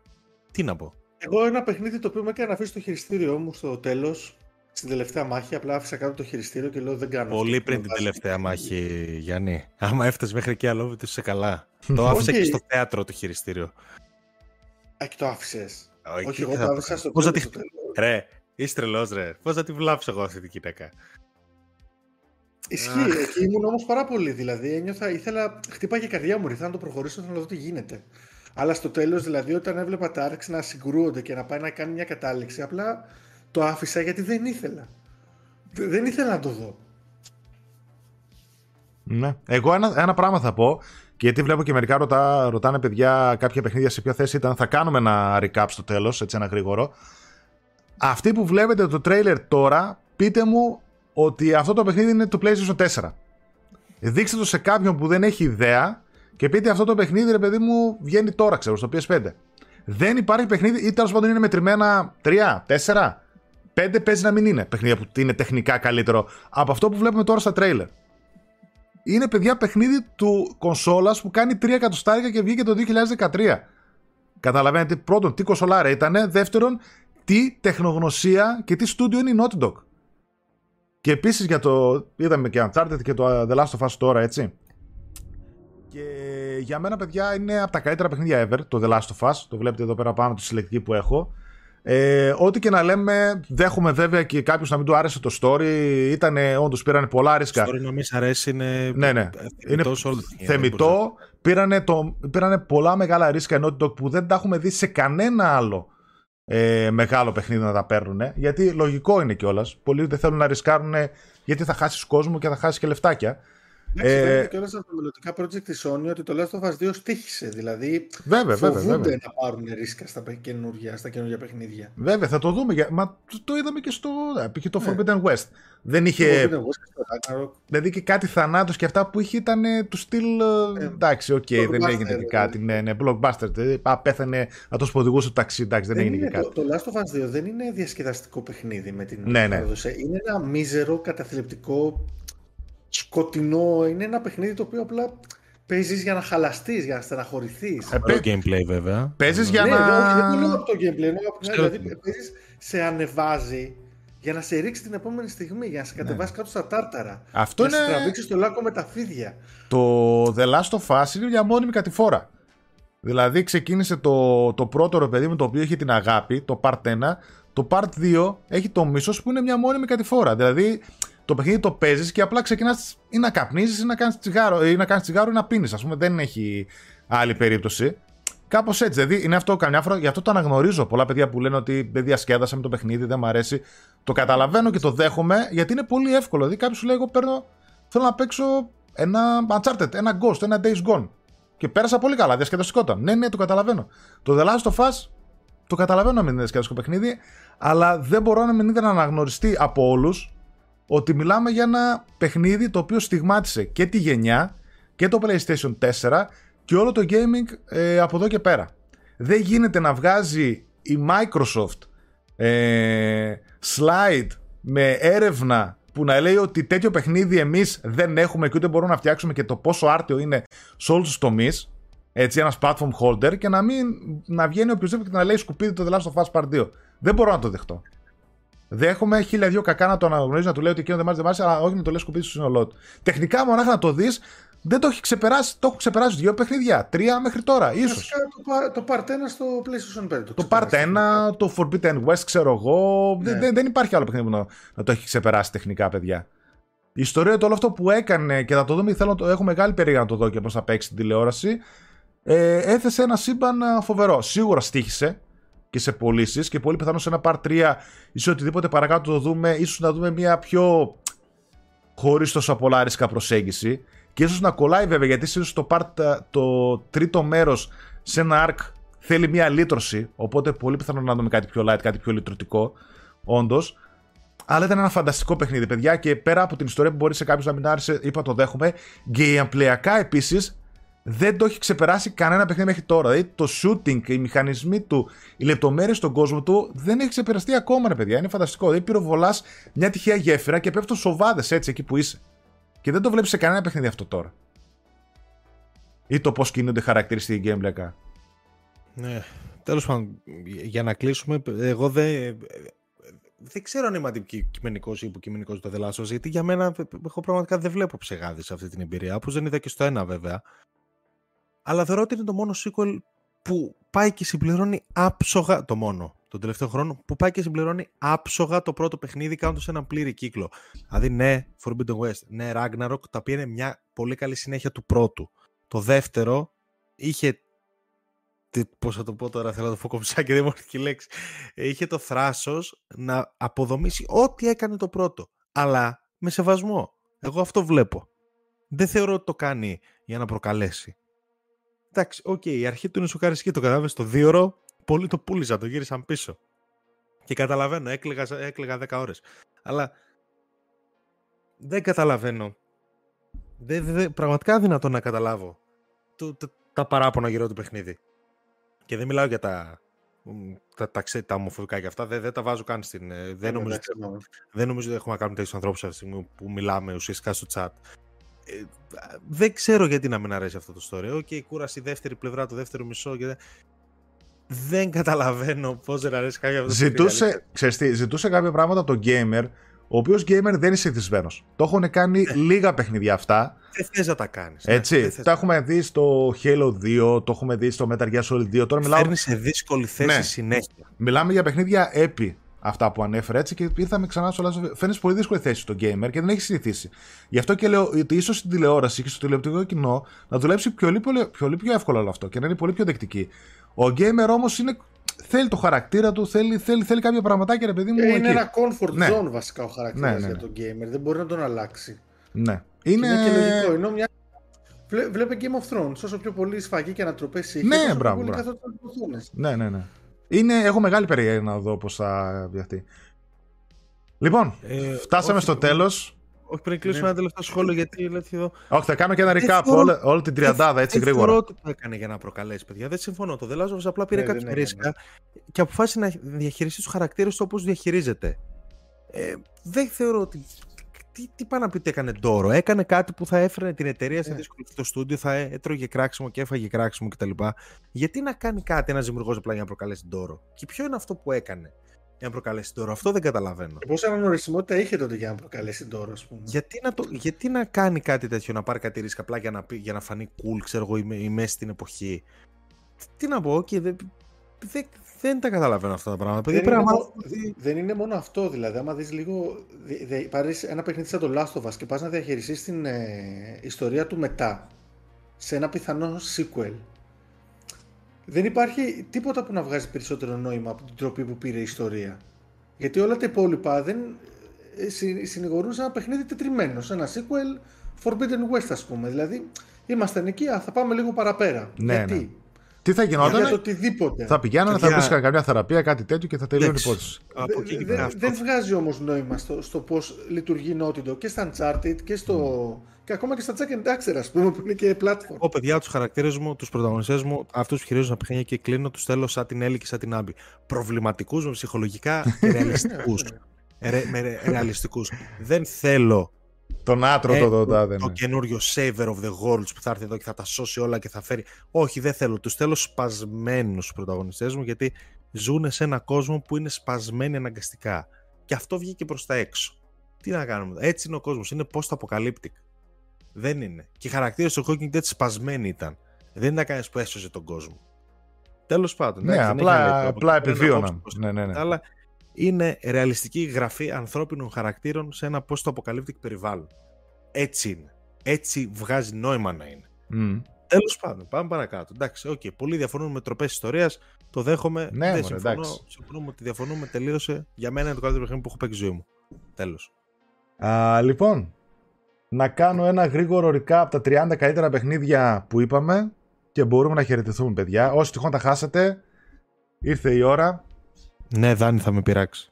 τι να πω. Εγώ ένα παιχνίδι το οποίο με έκανε να αφήσω το χειριστήριό μου στο τέλος, στην τελευταία μάχη. Απλά άφησα κάτω το χειριστήριο και λέω δεν κάνω. Πολύ αυτό. πριν Με την βάζει. τελευταία μάχη, Γιάννη. Άμα έφτασες μέχρι εκεί, αλόβητο είσαι καλά. το άφησα Όχι. και στο θέατρο το χειριστήριο. Α, και το άφησες. εκεί Όχι, εγώ θα το το άφησα κάνω. στο Πώς θα τέλος, τη- στο τέλος. Ρε, είσαι τρελός, ρε. Πώς θα τη βλάψω εγώ αυτή την γυναίκα. Ισχύει. Εκεί ήμουν όμως πάρα πολύ. Δηλαδή, ένιωθα, ήθελα. Χτύπαγε η καρδιά μου, ήθελα να το προχωρήσω, ήθελα να δω τι γίνεται. Αλλά στο τέλος, δηλαδή, όταν έβλεπα τα Arx να συγκρούονται και να πάει να κάνει μια κατάληξη, απλά το άφησα γιατί δεν ήθελα. Δε- Δεν ήθελα να το δω. Ναι. Εγώ ένα, ένα πράγμα θα πω. Και γιατί βλέπω και μερικά ρωτά, ρωτάνε παιδιά κάποια παιχνίδια σε ποια θέση ήταν. Θα κάνουμε ένα recap στο τέλος, έτσι ένα γρήγορο. Αυτοί που βλέπετε το trailer τώρα, πείτε μου ότι αυτό το παιχνίδι είναι του PlayStation 4. Δείξτε το σε κάποιον που δεν έχει ιδέα και πείτε αυτό το παιχνίδι, ρε παιδί μου, βγαίνει τώρα, ξέρω, στο PS5. Δεν υπάρχει παιχνίδι, ή τέλος πάντων είναι μετρημένα 3, 4, 5 παίζει να μην είναι παιχνίδια που είναι τεχνικά καλύτερο από αυτό που βλέπουμε τώρα στα trailer. Είναι παιδιά παιχνίδι του κονσόλας που κάνει 3 εκατοστάρικα και βγήκε το 2013. Καταλαβαίνετε πρώτον τι κονσολάρα ήταν, δεύτερον τι τεχνογνωσία και τι στούντιο είναι η Naughty Dog. Και επίσης για το. Είδαμε και Uncharted και το The Last of Us τώρα, έτσι. Και για μένα, παιδιά, είναι από τα καλύτερα παιχνίδια ever το The Last of Us. Το βλέπετε εδώ πέρα πάνω τη συλλεκτική που έχω. Ε, ό,τι και να λέμε, δέχομαι βέβαια και κάποιο να μην του άρεσε το story. Ήταν όντως πήραν πολλά ρίσκα. Τώρα να μην σ' αρέσει είναι. Ναι, ναι. Είναι τόσο όλο το παιχνίδι, δεν μπορείς Θεμητό. Πήρανε, το, πήρανε πολλά μεγάλα ρίσκα Naughty Dog που δεν τα έχουμε δει σε κανένα άλλο ε, μεγάλο παιχνίδι να τα παίρνουν. Γιατί λογικό είναι κιόλας. Πολλοί δεν θέλουν να ρισκάρουν γιατί θα χάσεις κόσμο και θα χάσεις και λεφτάκια. Εντάξει, ε, και όλα στα μελλοντικά project της Sony ότι το Last of Us 2 στοίχισε. Δηλαδή βέβαια, φοβούνται βέβαια, να πάρουν ρίσκα στα καινούργια, στα καινούργια παιχνίδια. Βέβαια, θα το δούμε. Μα το είδαμε και στο πήγε το ναι. Forbidden West. Δεν είχε. δηλαδή και κάτι θανάτους και αυτά που είχε ήταν του στυλ. Ε, εντάξει, OK, okay, δεν έγινε δηλαδή. κάτι. Ναι, ναι, blockbuster. Δηλαδή, πέθανε αυτός που οδηγούσε το ταξί. Εντάξει, δεν, δεν έγινε κάτι. Το, το Last of Us 2 δεν είναι διασκεδαστικό παιχνίδι με την ναι, ναι. Είναι ένα μίζερο καταθλιπτικό σκοτεινό. Είναι ένα παιχνίδι το οποίο απλά παίζεις για να χαλαστείς, για να στεναχωρηθείς. Ε, το gameplay βέβαια. Παίζεις για ναι, να. δεν λέω από το gameplay. δηλαδή παίζεις, σε ανεβάζει για να σε ρίξει την επόμενη στιγμή, για να σε ναι. κατεβάσει κάτω στα τάρταρα. Αυτό για είναι. Να σε τραβήξεις το λάκκο με τα φίδια. Το The Last of Us είναι μια μόνιμη κατηφόρα. Δηλαδή ξεκίνησε το, το πρώτο ρε παιδί με το οποίο έχει την αγάπη, το Part 1. Το Part 2 έχει το μίσος που είναι μια μόνιμη κατηφόρα. Δηλαδή το παιχνίδι το παίζεις και απλά ξεκινάς ή να καπνίζεις ή να κάνεις τσιγάρο ή να, κάνεις τσιγάρο ή να πίνεις. Α πούμε, δεν έχει άλλη περίπτωση. Κάπως έτσι. Δηλαδή είναι αυτό καμιά φορά, γι' αυτό το αναγνωρίζω. Πολλά παιδιά που λένε ότι δεν διασκέδασα με το παιχνίδι, δεν μου αρέσει. Το καταλαβαίνω και το δέχομαι γιατί είναι πολύ εύκολο. Δηλαδή κάποιος σου λέει: Εγώ παίρνω, θέλω να παίξω ένα Uncharted, ένα Ghost, ένα Days Gone. Και πέρασα πολύ καλά, διασκεδαστικόταν. Ναι, ναι, το καταλαβαίνω. Το The Last of Us το καταλαβαίνω να μην είναι διασκεδαστικό παιχνίδι, αλλά δεν μπορώ να μην είναι αναγνωριστεί από όλους ότι μιλάμε για ένα παιχνίδι το οποίο στιγμάτισε και τη γενιά και το PlayStation 4 και όλο το gaming ε, από εδώ και πέρα. Δεν γίνεται να βγάζει η Microsoft ε, slide με έρευνα που να λέει ότι τέτοιο παιχνίδι εμείς δεν έχουμε και ούτε μπορούμε να φτιάξουμε και το πόσο άρτιο είναι σε όλους τους τομείς έτσι ένας platform holder και να μην να βγαίνει οποιοδήποτε και να λέει σκουπίδι το The Last of Us Part 2. Δεν μπορώ να το δεχτώ. Δέχομαι χίλια δυο κακά να το αναγνωρίζει, να του λέει ότι εκείνο δεν μ' άρεσε, αλλά όχι να το λες σκουπίδι στο σύνολό του. Τεχνικά μονάχα να το δεις, δεν το έχει ξεπεράσει. Το έχω ξεπεράσει δύο παιχνίδια. Τρία μέχρι τώρα, ίσως. Το, το Part 1 στο PlayStation 5. Το, το Part 1, το Forbidden West, ξέρω εγώ. Ναι. Δεν, δεν υπάρχει άλλο παιχνίδι που να, να το έχει ξεπεράσει τεχνικά, παιδιά. Η ιστορία του όλο αυτό που έκανε και θα το δούμε, θέλω να το έχω μεγάλη περίεργα να το δω και πώς θα παίξει την τηλεόραση. Ε, έθεσε ένα σύμπαν φοβερό. Σίγουρα στήχησε και σε πωλήσεις και πολύ πιθανό σε ένα Part 3 ή σε οτιδήποτε παρακάτω το δούμε, ίσως να δούμε μια πιο χωρίς τόσο πολλά ρίσκα προσέγγιση. Και ίσως να κολλάει βέβαια γιατί ίσως το, part, το τρίτο μέρος σε ένα arc θέλει μια λύτρωση. Οπότε πολύ πιθανό να δούμε κάτι πιο light, κάτι πιο λυτρωτικό. Όντως. Αλλά ήταν ένα φανταστικό παιχνίδι, παιδιά. Και πέρα από την ιστορία που μπορεί σε κάποιο να μην άρεσε, είπα το δέχομαι. Gameplay επίσης δεν το έχει ξεπεράσει κανένα παιχνίδι μέχρι τώρα. Δηλαδή το shooting, οι μηχανισμοί του, οι λεπτομέρειες στον κόσμο του δεν έχει ξεπεραστεί ακόμα, ρε παιδιά. Είναι φανταστικό. Δηλαδή πυροβολάς μια τυχαία γέφυρα και πέφτουν σοβάδες έτσι εκεί που είσαι. Και δεν το βλέπεις σε κανένα παιχνίδι αυτό τώρα. Ή το πώς κινούνται χαρακτηριστικοί gameplay. Ναι. Τέλος πάντων, για να κλείσουμε, εγώ δεν. Δεν ξέρω αν είμαι αντικειμενικός ή υποκειμενικός το δελάσο, γιατί για μένα εγώ πραγματικά δεν βλέπω ψεγάδι σε αυτή την εμπειρία. Όπως δεν είδα και στο ένα βέβαια αλλά θεωρώ ότι είναι το μόνο sequel που πάει και συμπληρώνει άψογα το μόνο τον τελευταίο χρόνο που πάει και συμπληρώνει άψογα το πρώτο παιχνίδι κάνοντας ένα πλήρη κύκλο. Δηλαδή, ναι, Forbidden West, ναι, Ragnarok, τα οποία είναι μια πολύ καλή συνέχεια του πρώτου. Το δεύτερο είχε. Πώς θα το πω τώρα, θέλω να το πω κομψάκι, δεν μου έρχεται η λέξη. Είχε το θράσος να αποδομήσει ό,τι έκανε το πρώτο. Αλλά με σεβασμό. Εγώ αυτό βλέπω. Δεν θεωρώ ότι το κάνει για να προκαλέσει. Εντάξει, OK, okay, η αρχή του είναι σοκαριστική. Το κατάλαβες στο δύο ώρο, πολύ το πούλησα, το γύρισαν πίσω. Και καταλαβαίνω, έκλαιγα, έκλαιγα 10 ώρες. Αλλά δεν καταλαβαίνω. Δεν, δεν, πραγματικά δυνατόν να καταλάβω το, το, τα παράπονα γύρω του παιχνίδι. Και δεν μιλάω για τα, τα, τα, τα ομοφοβικά και αυτά. Δεν, δεν τα βάζω καν στην. Ε, δεν, ε, νομίζω, δεν νομίζω ότι έχουμε να κάνουμε τέτοιους ανθρώπους αυτή τη στιγμή που μιλάμε ουσιαστικά στο chat. Ε, δεν ξέρω γιατί να μην αρέσει αυτό το story. OK, okay, κούραση η δεύτερη πλευρά, το δεύτερο μισό. Και... Δεν καταλαβαίνω πώς δεν αρέσει κάποια αυτός ζητούσε, τι, ζητούσε κάποια πράγματα από τον gamer, ο οποίος gamer δεν είναι συνηθισμένο. Το έχουν κάνει ναι. λίγα παιχνίδια αυτά. Δεν θες να τα κάνεις. Ναι. Έτσι. Ναι, το έχουμε δει στο Halo 2, το έχουμε δει στο Metal Gear Solid 2. Τώρα μιλάω... Φέρνεις σε δύσκολη θέση ναι. συνέχεια. Μιλάμε για παιχνίδια έπι αυτά που ανέφερα έτσι και ήρθαμε ξανά στο Last Φαίνεται πολύ δύσκολη θέση στο gamer και δεν έχει συνηθίσει. Γι' αυτό και λέω ότι ίσως στην τηλεόραση και στο τηλεοπτικό κοινό να δουλέψει πιο, πολύ, πιο, πιο εύκολο όλο αυτό και να είναι πολύ πιο δεκτική. Ο gamer όμως είναι θέλει το χαρακτήρα του, θέλει, θέλει, θέλει κάποια πραγματάκια, ρε παιδί μου. είναι εκεί. ένα comfort ναι. zone βασικά ο χαρακτήρας ναι, ναι, για τον gamer. Δεν μπορεί να τον αλλάξει. Ναι. Είναι, είναι και λογικό. Ενώ μια... Βλέ, βλέπε Game of Thrones. Όσο πιο πολύ σφαγή και ανατροπές είχε, ναι, όσο μπράβο, πιο πολύ Ναι, ναι, ναι. Είναι, έχω μεγάλη περιέργεια να δω πώς θα βιαστεί. Λοιπόν, ε, φτάσαμε στο τέλος. Όχι, πριν κλείσουμε ναι. ένα τελευταίο σχόλιο, γιατί λέει εδώ. Όχι, θα κάνω και ένα recap όλη, όλη την τριαντάδα έτσι γρήγορα. Δεν θεωρώ ότι το έκανε για να προκαλέσει, παιδιά. Δεν συμφωνώ. Το Δελάζο απλά πήρε ναι, κάποια ρίσκα και αποφάσισε να διαχειριστεί τους χαρακτήρες του όπως διαχειρίζεται. Ε, δεν θεωρώ ότι. Τι, τι πάει να πει ότι έκανε ντόρο. Έκανε κάτι που θα έφερε την εταιρεία σε δύσκολη στο στούντιο, θα έτρωγε κράξιμο και έφαγε κράξιμο κτλ. Γιατί να κάνει κάτι ένας δημιουργός απλά για να προκαλέσει ντόρο; Και ποιο είναι αυτό που έκανε για να προκαλέσει τώρα. Αυτό δεν καταλαβαίνω. Και πόσα αναγνωρισιμότητα είχε τότε για να προκαλέσει τώρα, ας πούμε; Γιατί να, το, γιατί να κάνει κάτι τέτοιο, να πάρει κάτι ρίσκα απλά για να, για να φανεί cool, ξέρω εγώ, η, μέση στην εποχή; Τι να πω, και δεν, δεν, δεν τα καταλαβαίνω αυτά τα πράγματα. Δεν, είναι, μόνο, δεν είναι μόνο αυτό, δηλαδή. Άμα δεις λίγο. Πάρεις ένα παιχνίδι σαν το Last of Us και πας να διαχειριστείς την ε, ιστορία του μετά σε ένα πιθανό sequel δεν υπάρχει τίποτα που να βγάζει περισσότερο νόημα από την τροπή που πήρε η ιστορία. Γιατί όλα τα υπόλοιπα δεν ε, συνηγορούν ένα παιχνίδι τετριμένο, σε ένα sequel Forbidden West ας πούμε. Δηλαδή ήμασταν εκεί, θα πάμε λίγο παραπέρα. Ναι, Γιατί; Ναι. Τι θα γινόταν. Για το οτιδήποτε. Θα πηγαίνανε, θα βρίσκαν καμιά θεραπεία, κάτι τέτοιο και θα τελειώνει η υπόθεση. Δεν βγάζει όμως νόημα στο, στο πώς λειτουργεί η Naughty και στα Uncharted και στο. Και ακόμα και στα Jack and Daxter, ας πούμε, που είναι και platform. Εγώ, παιδιά, τους χαρακτήρες μου, τους πρωταγωνιστές μου, αυτούς που χειρίζουν τα παιχνίδια και κλείνω, τους θέλω σαν την Έλλη και σαν την Άμπη. Προβληματικούς με ψυχολογικά (laughs) και ρεαλιστικού. με ρεαλιστικούς. Δεν θέλω τον άτρο ε, το δοντά Το καινούριο Saver of the Worlds που θα έρθει εδώ και θα τα σώσει όλα και θα φέρει. Όχι, δεν θέλω. Τους θέλω σπασμένους τους πρωταγωνιστές μου γιατί ζουν σε ένα κόσμο που είναι σπασμένοι αναγκαστικά. Και αυτό βγήκε προς τα έξω. Τι να κάνουμε. Έτσι είναι ο κόσμος. Είναι post-apocalyptic. Δεν είναι. Και οι χαρακτήρες του Walking Dead σπασμένοι ήταν. Δεν ήταν κανένας που έσωσε τον κόσμο. Τέλος πάντων. Ναι, απλά, απλά επιβίωναν. Ναι, ναι, ναι. Αλλά είναι ρεαλιστική γραφή ανθρώπινων χαρακτήρων σε ένα post-apocalyptic περιβάλλον. Έτσι είναι. Έτσι βγάζει νόημα να είναι. Mm. Τέλος πάντων, πάμε παρακάτω. Εντάξει, okay. Πολλοί διαφωνούν με τροπές ιστορίας. Το δέχομαι. Ναι, δεν μωρέ, συμφωνώ. εντάξει. Συμφωνούμε ότι διαφωνούμε. Τελείωσε. Για μένα είναι το καλύτερο παιχνίδι που έχω παίξει ζωή μου. Τέλος. Λοιπόν, να κάνω ένα γρήγορο recap από τα 30 καλύτερα παιχνίδια που είπαμε και μπορούμε να χαιρετηθούμε, παιδιά. Όσοι τυχόν τα χάσατε, ήρθε η ώρα. Ναι, Δάνη θα με πειράξει.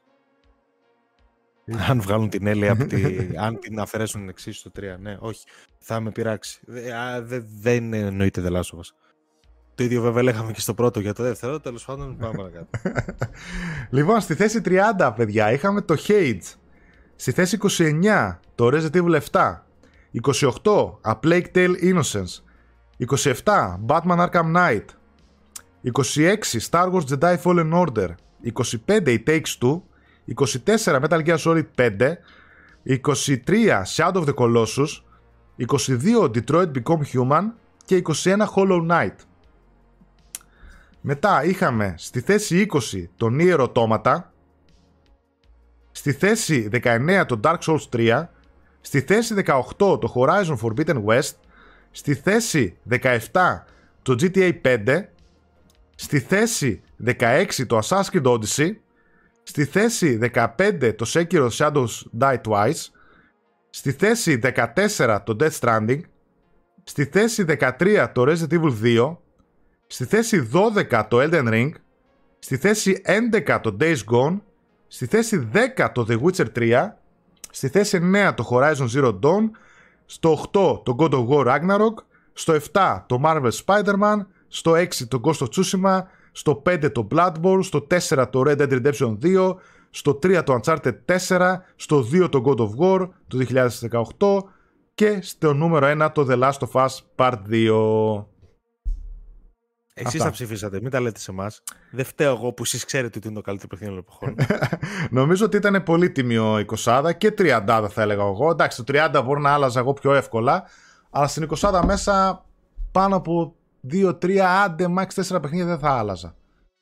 Αν βγάλουν την Έλλη από τη... (laughs) αν την αφαιρέσουν εξή στο 3. Ναι, όχι. Θα με πειράξει. Δεν δε, εννοείται δελάσοβας. Το ίδιο βέβαια λέγαμε και στο πρώτο για το δεύτερο. Τέλος πάντων, πάμε παρακάτω. (laughs) λοιπόν, στη θέση 30, παιδιά, είχαμε το Hades. Στη θέση 29, το Resident Evil 7. 28, A Plague Tale Innocence. 27, Batman Arkham Knight. 26, Star Wars Jedi Fallen Order. 25, It Takes Two. 24 Metal Gear Solid 5, 23 Shadow of the Colossus, 22 Detroit Become Human και 21 Hollow Knight. Μετά είχαμε στη θέση 20 το Nier Automata, στη θέση 19 το Dark Souls 3, στη θέση 18 το Horizon Forbidden West, στη θέση 17 το GTA 5, στη θέση 16 το Assassin's Creed Odyssey, Στη θέση 15 το Sekiro Shadows Die Twice. Στη θέση 14 το Death Stranding. Στη θέση 13 το Resident Evil 2. Στη θέση 12 το Elden Ring. Στη θέση 11 το Days Gone. Στη θέση 10 το The Witcher 3. Στη θέση 9 το Horizon Zero Dawn. Στο 8 το God of War Ragnarok. Στο 7 το Marvel Spider-Man. Στο 6 το Ghost of Tsushima στο 5 το Bloodborne, στο 4 το Red Dead Redemption 2, στο 3 το Uncharted 4, στο 2 το God of War το 2018 και στο νούμερο 1 το The Last of Us Part 2. Εσείς θα ψηφίσατε, μην τα λέτε σε εμάς. Δεν φταίω εγώ που εσείς ξέρετε ότι είναι το καλύτερο παιχνίδι των εποχών. (laughs) Νομίζω ότι ήταν πολύ τίμιο 20 και 30 θα έλεγα εγώ. Εντάξει, το 30 μπορεί να άλλαζα εγώ πιο εύκολα, αλλά στην 20 μέσα πάνω από 2-3, άντε max 4 παιχνίδια δεν θα άλλαζα.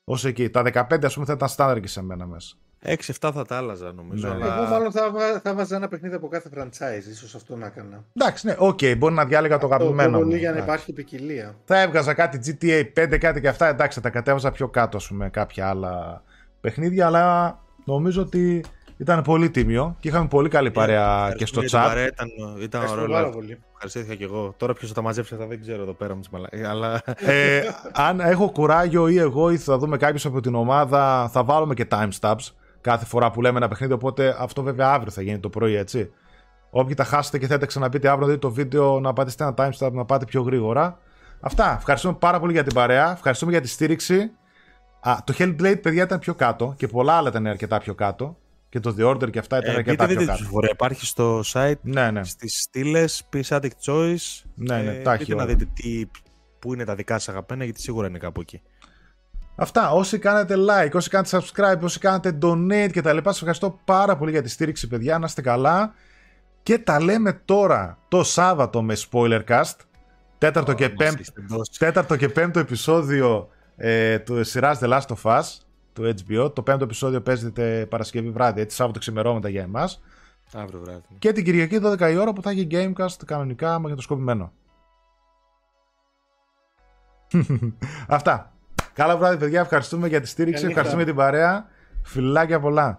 Όσο εκεί. Τα 15 ας πούμε θα ήταν στάνταρ και σε μένα μέσα. 6-7 θα τα άλλαζα νομίζω. Ναι. Αλλά... Εγώ μάλλον θα, θα 'βαζα ένα παιχνίδι από κάθε franchise, ίσως αυτό να έκανα. Εντάξει, ναι, OK, okay, μπορεί να διάλεγα το αγαπημένο. Πολύ για να υπάρχει ποικιλία. Θα έβγαζα κάτι GTA 5, κάτι και αυτά. Εντάξει, θα τα κατέβαζα πιο κάτω, ας πούμε, κάποια άλλα παιχνίδια, αλλά νομίζω ότι Ήταν πολύ τίμιο και είχαμε πολύ καλή παρέα και στο chat. Παρέα, ήταν, ήταν Ευχαριστώ ωραίο. πάρα live. πολύ. Ευχαριστήθηκα και εγώ. Τώρα ποιος θα τα μαζέψει αυτά δεν ξέρω εδώ πέρα με τις μαλα... ε, Αλλά ε, αν έχω κουράγιο ή εγώ ή θα δούμε κάποιος από την ομάδα, θα βάλουμε και timestamps κάθε φορά που λέμε ένα παιχνίδι. Οπότε αυτό βέβαια αύριο θα γίνει το πρωί, έτσι. Όποιοι τα χάσετε και θέλετε ξαναπείτε αύριο δείτε το βίντεο να πατήσετε ένα timestamp να πάτε πιο γρήγορα. Αυτά. Ευχαριστούμε πάρα πολύ για την παρέα. Ευχαριστούμε για τη στήριξη. Α, το Hellblade, παιδιά, ήταν πιο κάτω και πολλά άλλα ήταν αρκετά πιο κάτω. Και το The Order και αυτά ήταν ε, αρκετά μπείτε, πιο δείτε τη κάτω. ψηφοφορία. Υπάρχει στο site Ναι, ναι. στις στήλες Peace Addict Choice. Ναι, ναι, ε, τα έχει μπείτε να όλα. δείτε τι, πού είναι τα δικά σας αγαπημένα γιατί σίγουρα είναι κάπου εκεί. Αυτά. Όσοι κάνετε like, όσοι κάνετε subscribe, όσοι κάνετε donate και τα λοιπά, σας ευχαριστώ πάρα πολύ για τη στήριξη, παιδιά. Να είστε καλά. Και τα λέμε τώρα το Σάββατο με spoilercast. Τέταρτο, και, Μας πέμπτο, είστε δώσει. τέταρτο και πέμπτο επεισόδιο ε, του σειράς The Last of Us του HBO. Το πέμπτο επεισόδιο παίζεται Παρασκευή βράδυ, έτσι Σάββατο ξημερώματα για εμάς. Αύριο βράδυ. Και την Κυριακή 12 η ώρα που θα έχει Gamecast κανονικά μαγνητοσκοπημένο. (laughs) Αυτά. Καλά βράδυ παιδιά, ευχαριστούμε για τη στήριξη, Καλή νύχτα. ευχαριστούμε για την παρέα. Φιλάκια πολλά.